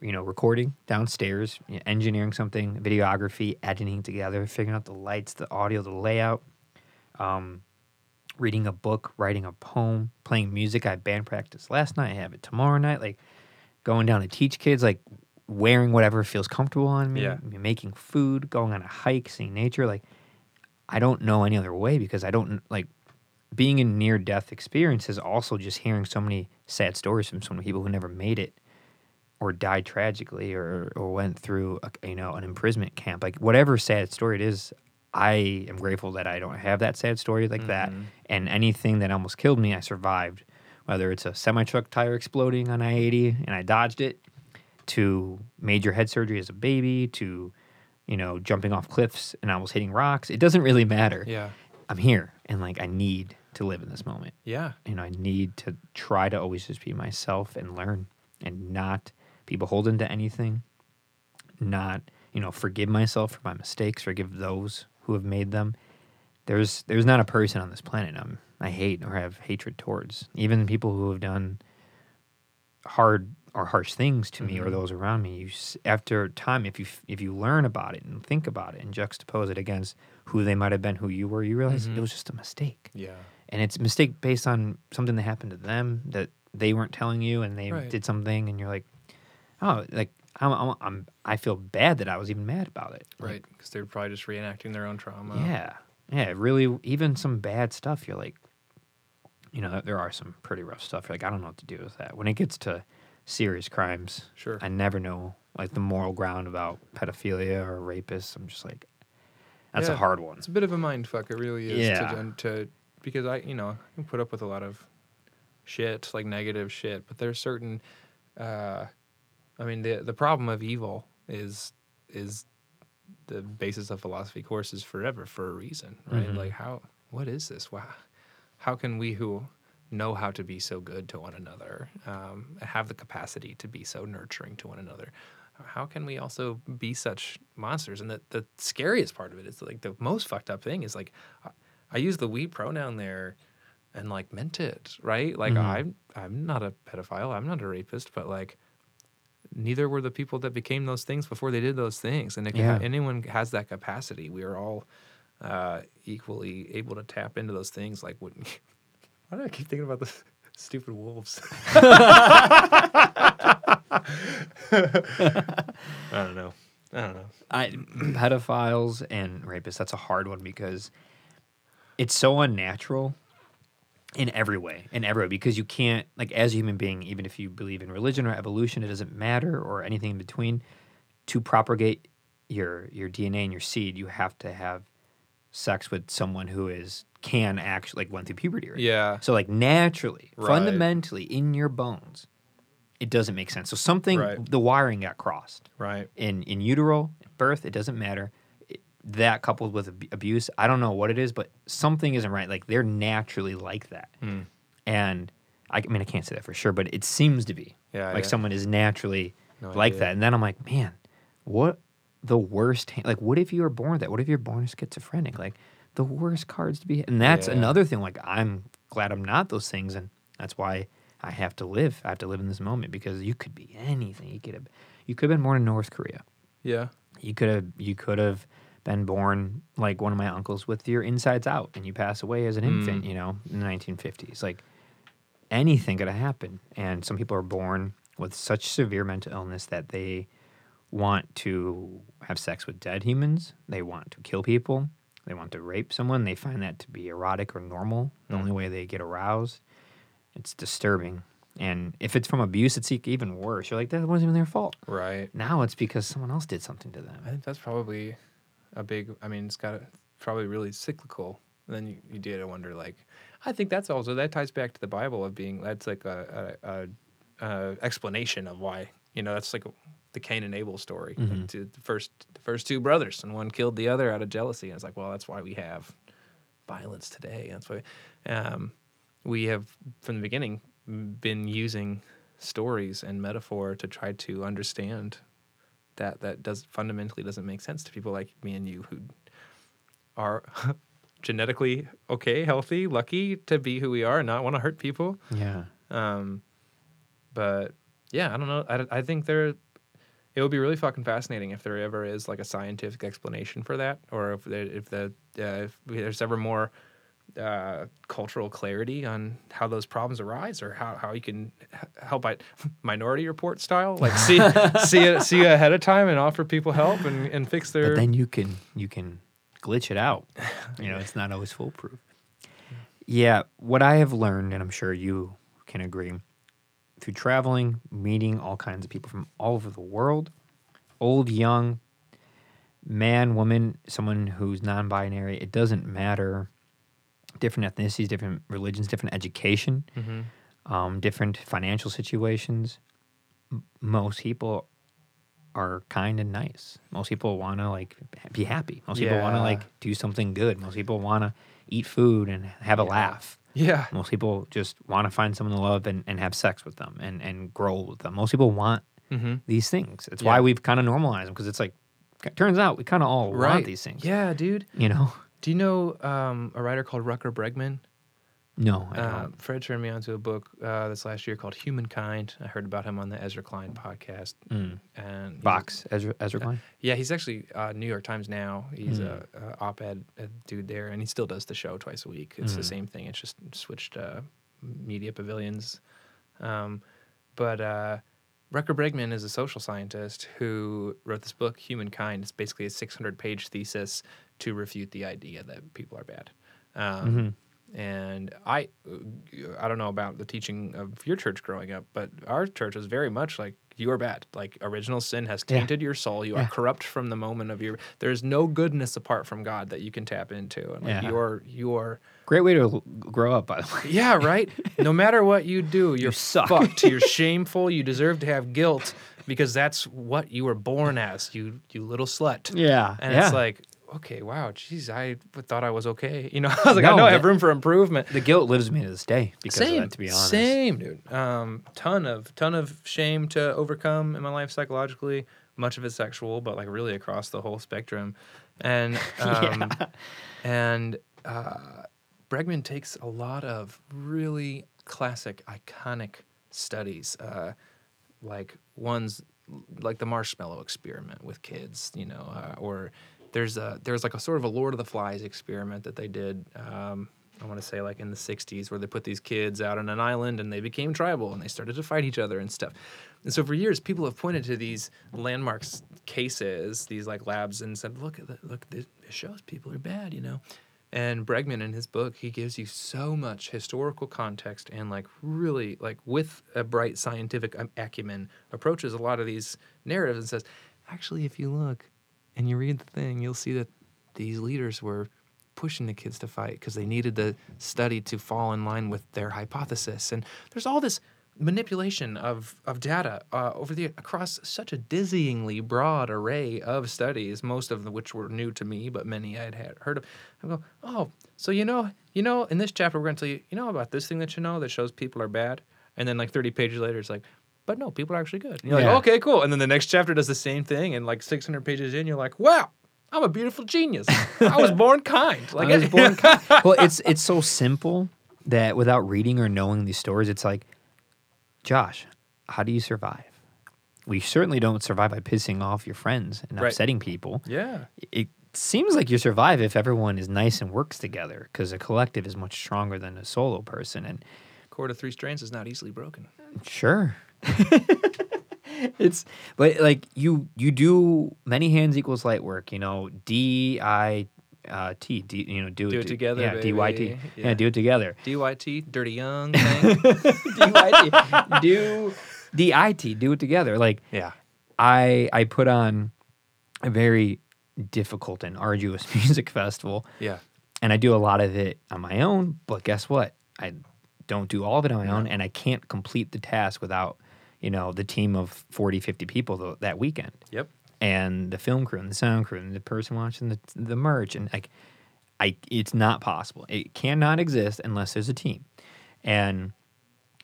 you know, recording downstairs, you know, engineering something, videography, editing together, figuring out the lights, the audio, the layout, um, reading a book, writing a poem, playing music. I had band practice last night. I have it tomorrow night. Like going down to teach kids, like wearing whatever feels comfortable on me, Yeah. making food, going on a hike, seeing nature. Like I don't know any other way because I don't like being in near death experiences. Also, just hearing so many sad stories from so many people who never made it or died tragically or or went through a, you know an imprisonment camp like whatever sad story it is i am grateful that i don't have that sad story like that Mm-hmm. and anything that almost killed me i survived whether it's a semi truck tire exploding on i-80 and i dodged it to major head surgery as a baby to you know jumping off cliffs and almost hitting rocks it doesn't really matter Yeah. i'm here and like i need to live in this moment Yeah. you know, I need to try to always just be myself and learn and not be beholden to anything. Not, you know, forgive myself for my mistakes, forgive those who have made them. There's there's not a person on this planet I'm I hate or have hatred towards. Even people who have done hard or harsh things to me or Mm-hmm. those around me, you after time, if you if you learn about it and think about it and juxtapose it against who they might have been, who you were, you realize Mm-hmm. it was just a mistake, Yeah. and it's a mistake based on something that happened to them that they weren't telling you, and they Right. did something, and you're like, oh, like I'm, I'm, I'm I feel bad that I was even mad about it, Right. Because they're probably just reenacting their own trauma. yeah, yeah, really. Even some bad stuff, you're like, you know, there are some pretty rough stuff. You're like, I don't know what to do with that. When it gets to serious crimes, Sure. I never know like the moral ground about pedophilia or rapists. I'm just like, that's a hard one. It's a bit of a mind fuck. It really is. Yeah. To, to because I, you know, I can put up with a lot of shit, like negative shit, but there's certain. Uh, I mean, the the problem of evil is is the basis of philosophy courses forever for a reason, right? Mhm. Like how what is this? Wow, how can we who know how to be so good to one another um, have the capacity to be so nurturing to one another? How can we also be such monsters? And the, the scariest part of it is like the most fucked up thing is like I, I use the we pronoun there and like meant it, right? Like Mhm. I'm I'm not a pedophile, I'm not a rapist, but like neither were the people that became those things before they did those things. And if Yeah. anyone has that capacity, we are all uh, equally able to tap into those things. Like, what, why do I keep thinking about the stupid wolves? I don't know. I don't know. I pedophiles and rapists. That's a hard one because it's so unnatural in every way, in every way. Because you can't, like, as a human being, even if you believe in religion or evolution, it doesn't matter or anything in between. To propagate your your DNA and your seed, you have to have sex with someone who is can actually like went through puberty. Right? Yeah. So like naturally, Right. fundamentally in your bones, it doesn't make sense. So something Right. the wiring got crossed Right. in in utero birth it doesn't matter It- that coupled with ab- abuse i don't know what it is but something isn't right like they're naturally like that Hmm. and I, I mean i can't say that for sure but it seems to be Yeah, like yeah. someone is naturally No like that and then i'm like man what the worst like what if you were born that? What if you're born schizophrenic? Like the worst cards to be and that's Yeah. another thing like i'm glad i'm not those things and that's why i have to live i have to live in this moment because you could be anything. You could have you could have been born in north korea. Yeah. you could have you could have been born like one of my uncles with your insides out and you pass away as an infant mm. you know in the 1950s like anything could have happened and some people are born with such severe mental illness that they want to have sex with dead humans they want to kill people they want to rape someone they find that to be erotic or normal the only hmm. way they get aroused it's disturbing and if it's from abuse it's even worse you're like that wasn't even their fault Right. now it's because someone else did something to them. I think that's probably a big. I mean, it's got a, probably really cyclical. And then you, you did wonder, like, I think that's also that ties back to the Bible of being that's like a, a, a, a explanation of why you know that's like the Cain and Abel story. Like to the first the first two brothers, and one killed the other out of jealousy. And it's like, well, that's why we have violence today. That's why um, we have from the beginning been using stories and metaphor to try to understand that that does fundamentally doesn't make sense to people like me and you who are genetically okay, healthy, lucky to be who we are and not want to hurt people. Yeah. Um, but yeah, I don't know. I, I think there, it would be really fucking fascinating if there ever is like a scientific explanation for that, or if there, if the uh, if there's ever more uh, cultural clarity on how those problems arise, or how, how you can help by minority report style, like see see it see ahead of time and offer people help and, and fix their. But then you can you can glitch it out. You know, it's not always foolproof. Yeah, what I have learned, and I'm sure you can agree, through traveling, meeting all kinds of people from all over the world, old, young, man, woman, someone who's non-binary, it doesn't matter. Different ethnicities, different religions, different education, Mhm. um, different financial situations. M- most people are kind and nice. Most people want to like be happy. Most people want to like do something good. Most people want to eat food and have a Yeah. laugh. Yeah. Most people just want to find someone to love and, and have sex with them and, and grow with them. Most people want Mm-hmm. these things. It's why we've kind of normalized them because it's like, turns out we kind of all want these things. Yeah, dude. You know? Do you know um, a writer called Rutger Bregman? No, I don't. Uh, Fred turned me onto a book uh, this last year called Humankind. I heard about him on the Ezra Klein podcast. Mm. And Vox Ezra Ezra Klein. Yeah, he's actually uh, New York Times now. He's Hmm. a, a op-ed uh, dude there, and he still does the show twice a week. It's Hmm. the same thing. It's just switched uh, media pavilions. Um, but uh, Rutger Bregman is a social scientist who wrote this book, Humankind. It's basically a 600-page thesis to refute the idea that people are bad. Um, Mm-hmm. And I, I don't know about the teaching of your church growing up, but our church was very much like you are bad. Like original sin has Yeah. tainted your soul. You are corrupt from the moment of your. There's no goodness apart from God that you can tap into, and like Yeah. you're you're Great way to grow up, by the way. yeah right. no matter what you do, you're suck. fucked. You're shameful. You deserve to have guilt because that's what you were born as. You you little slut. Yeah, And yeah. it's like, okay, wow, geez, I thought I was okay. You know, I was like, I No, know I have room for improvement. the guilt lives me to this day because Same, of that. To be honest, same, dude. Um, ton of ton of shame to overcome in my life psychologically. Much of it sexual, but like really across the whole spectrum. And um, and uh, Bregman takes a lot of really classic, iconic studies, uh, like ones like the marshmallow experiment with kids, you know, uh, or there's a there's like a sort of a Lord of the Flies experiment that they did. Um, I want to say like in the '60s, where they put these kids out on an island and they became tribal and they started to fight each other and stuff. And so for years, people have pointed to these landmarks cases, these like labs, and said, "Look, at the, look, this shows people are bad," you know. And Bregman in his book, he gives you so much historical context and like really like with a bright scientific um, acumen approaches a lot of these narratives and says, actually, if you look and you read the thing, you'll see that these leaders were pushing the kids to fight because they needed the study to fall in line with their hypothesis. And there's all this manipulation of, of data uh, over the across such a dizzyingly broad array of studies, most of which were new to me, but many I had, had heard of. I go, oh, so you know, you know, in this chapter we're going to tell you, you know about this thing that you know that shows people are bad, and then like 30 pages later, it's like. But no, people are actually good. And you're Yeah. like, okay, cool. And then the next chapter does the same thing, and like 600 pages in, you're like, wow, I'm a beautiful genius. I was born kind. Like I was born. Kind. well, it's it's so simple that without reading or knowing these stories, it's like, Josh, how do you survive? We certainly don't survive by pissing off your friends and Right. upsetting people. yeah. It seems like you survive if everyone is nice and works together, because a collective is much stronger than a solo person. And Cord of three strands is not easily broken. Sure. it's but like you you do many hands equals light work, you know, D I uh T D you know, do, Do it together, Yeah, D Y T. Yeah. Yeah. do it together. DYT, Dirty Young thing. D Y T. Do D I T, do it together. Like yeah. I I put on a very difficult and arduous music festival Yeah. and I do a lot of it on my own. But guess what? I don't do all of it on my own, and I can't complete the task without, you know, the team of 40, 50 people tho- that weekend, Yep. and the film crew, and the sound crew, and the person watching the the merch, and like, I it's not possible. It cannot exist unless there's a team, and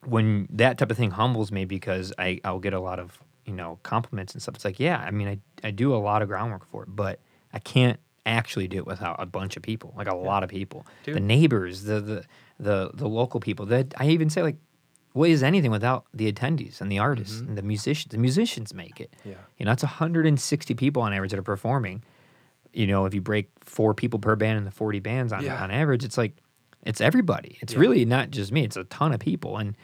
when that type of thing humbles me because I I'll get a lot of you know compliments and stuff. It's like yeah, I mean I I do a lot of groundwork for it, but I can't actually do it without a bunch of people, like a lot of people, the neighbors, the the the the local people. That I even say like, what is anything without the attendees and the artists mm-hmm. and the musicians? The musicians make it. Yeah. You know, it's 160 people on average that are performing. You know, if you break four people per band and the 40 bands on, Yeah. on average, it's like it's everybody. It's Yeah. really not just me. It's a ton of people, and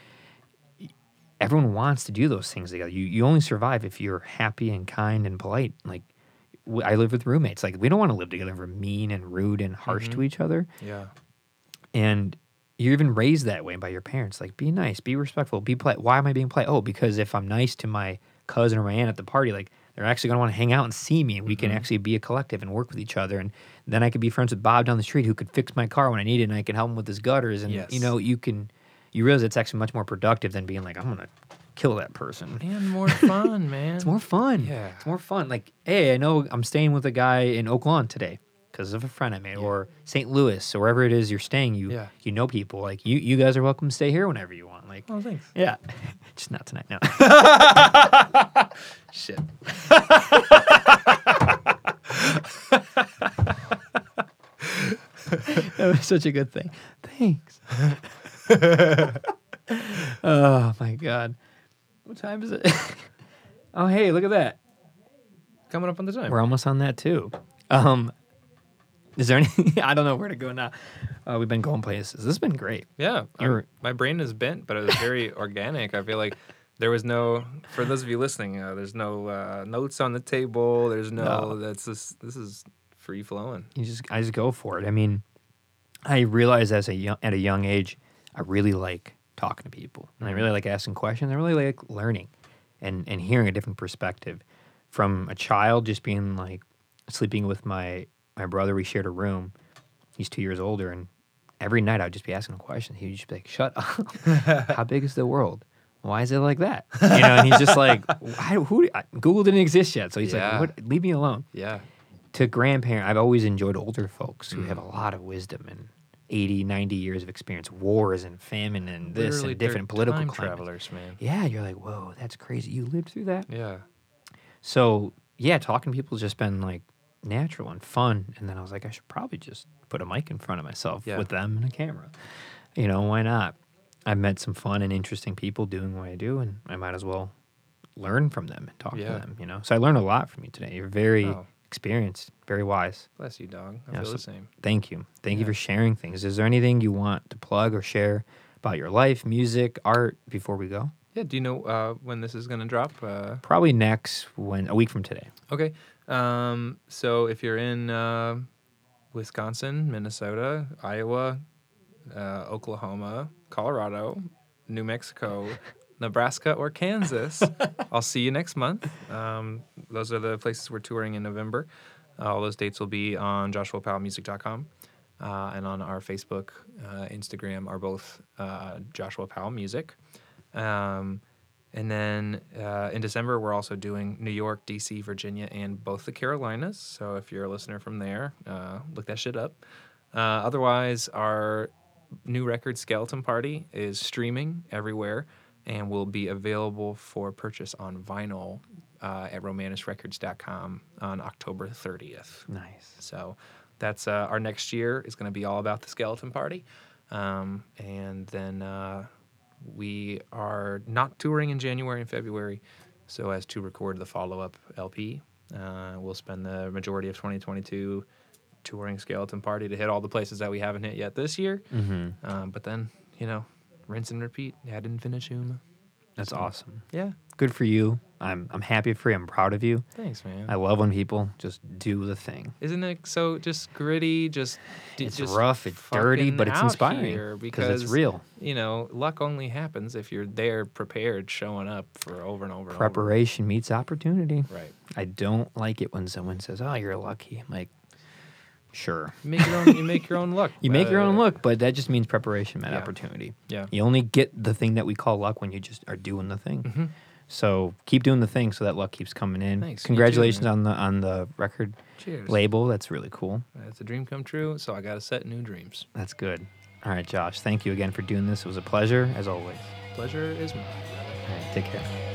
everyone wants to do those things together. You you only survive if you're happy and kind and polite. Like I live with roommates. Like we don't want to live together if we're mean and rude and harsh to mm-hmm. each other. Yeah. And you're even raised that way by your parents. Like be nice, be respectful, be polite. Why am I being polite? Oh, because if I'm nice to my cousin or my aunt at the party, like they're actually gonna want to hang out and see me, and we can mm-hmm. actually be a collective and work with each other. And then I could be friends with Bob down the street who could fix my car when I need it, and I can help him with his gutters. And you know, you can you realize it's actually much more productive than being like, I'm gonna kill that person. And more fun, man. It's more fun. Yeah. It's more fun. Like, hey, I know I'm staying with a guy in Oak Lawn today because of a friend I made, or St. Louis, or wherever it is you're staying. You Yeah. you know people. Like you you guys are welcome to stay here whenever you want. Like, Oh, thanks. yeah, just not tonight. No. Shit. that was such a good thing. Thanks. oh my god. What time is it? oh hey, look at that. Coming up on the time. We're almost on that too. Um is there any I don't know where to go now. Uh, we've been going places. This has been great. Yeah, You're- my brain is bent, but it was very organic. I feel like there was no. For those of you listening, uh, there's no uh, notes on the table. There's no. No. That's just this is free flowing. You just I just go for it. I mean, I realized as a young, at a young age, I really like talking to people, and I really like asking questions. I really like learning, and and hearing a different perspective. From a child, just being like sleeping with my my brother, we shared a room. He's two years older, and every night I'd just be asking him questions. He'd just be like, "Shut up! How big is the world?" Why is it like that? You know, and he's just like, I, "Who? I, Google didn't exist yet, so he's Yeah. like, what, leave me alone." Yeah, to grandparent i've always enjoyed older folks who Mm. have a lot of wisdom and 80 90 years of experience wars and famine and this Literally, and different political time climates. travelers, man. yeah you're like whoa that's crazy you lived through that Yeah, so yeah talking to people has just been like natural and fun and then i was like i should probably just put a mic in front of myself Yeah. with them and a camera you know why not i've met some fun and interesting people doing what i do and i might as well learn from them and talk Yeah. to them you know so i learned a lot from you today you're very Oh. experienced very wise bless you, dog. I Yeah, feel so- the same. Thank you. Thank you for sharing things. Is there anything you want to plug or share about your life, music, art before we go? Yeah. Do you know uh, when this is gonna drop? Uh, Probably next when a week from today. Okay. Um, so if you're in uh, Wisconsin, Minnesota, Iowa, uh, Oklahoma, Colorado, New Mexico, Nebraska, or Kansas, I'll see you next month. Um, those are the places we're touring in November. all those dates will be on joshuapowellmusic.com. Uh, and on our Facebook, uh, Instagram are both uh, Joshua Powell Music. Um, and then uh, in December, we're also doing New York, DC, Virginia, and both the Carolinas. So if you're a listener from there, uh, look that shit up. Uh, otherwise, our new record, Skeleton Party, is streaming everywhere and will be available for purchase on vinyl uh, at romanusrecords.com on October 30th. Nice. So that's uh, our next year is going to be all about the skeleton party. Um, and then uh, we are not touring in January and February so as to record the follow up LP. Uh, we'll spend the majority of 2022 touring skeleton party to hit all the places that we haven't hit yet this year. Mm-hmm. Um, but then, you know, rinse and repeat. Ad infinitum. That's awesome. Yeah. Good for you. I'm I'm happy for you. I'm proud of you. Thanks, man. I love when people just do the thing. Isn't it so just gritty? Just d- It's just rough, it's dirty, but it's inspiring because it's real. You know, luck only happens if you're there, prepared, showing up for over and over. and over. Preparation meets opportunity. Right. I don't like it when someone says, "Oh, you're lucky." I'm like, sure. You make your own. You make your own luck. You make your own look, but that just means preparation met yeah. opportunity. Yeah. You only get the thing that we call luck when you just are doing the thing. Mhm. So keep doing the thing so that luck keeps coming in. Thanks. You too, Congratulations on the on the record Cheers. label. That's really cool. It's a dream come true. So I got to set new dreams. That's good. All right, Josh. Thank you again for doing this. It was a pleasure as always. Pleasure is mine. All right, take care.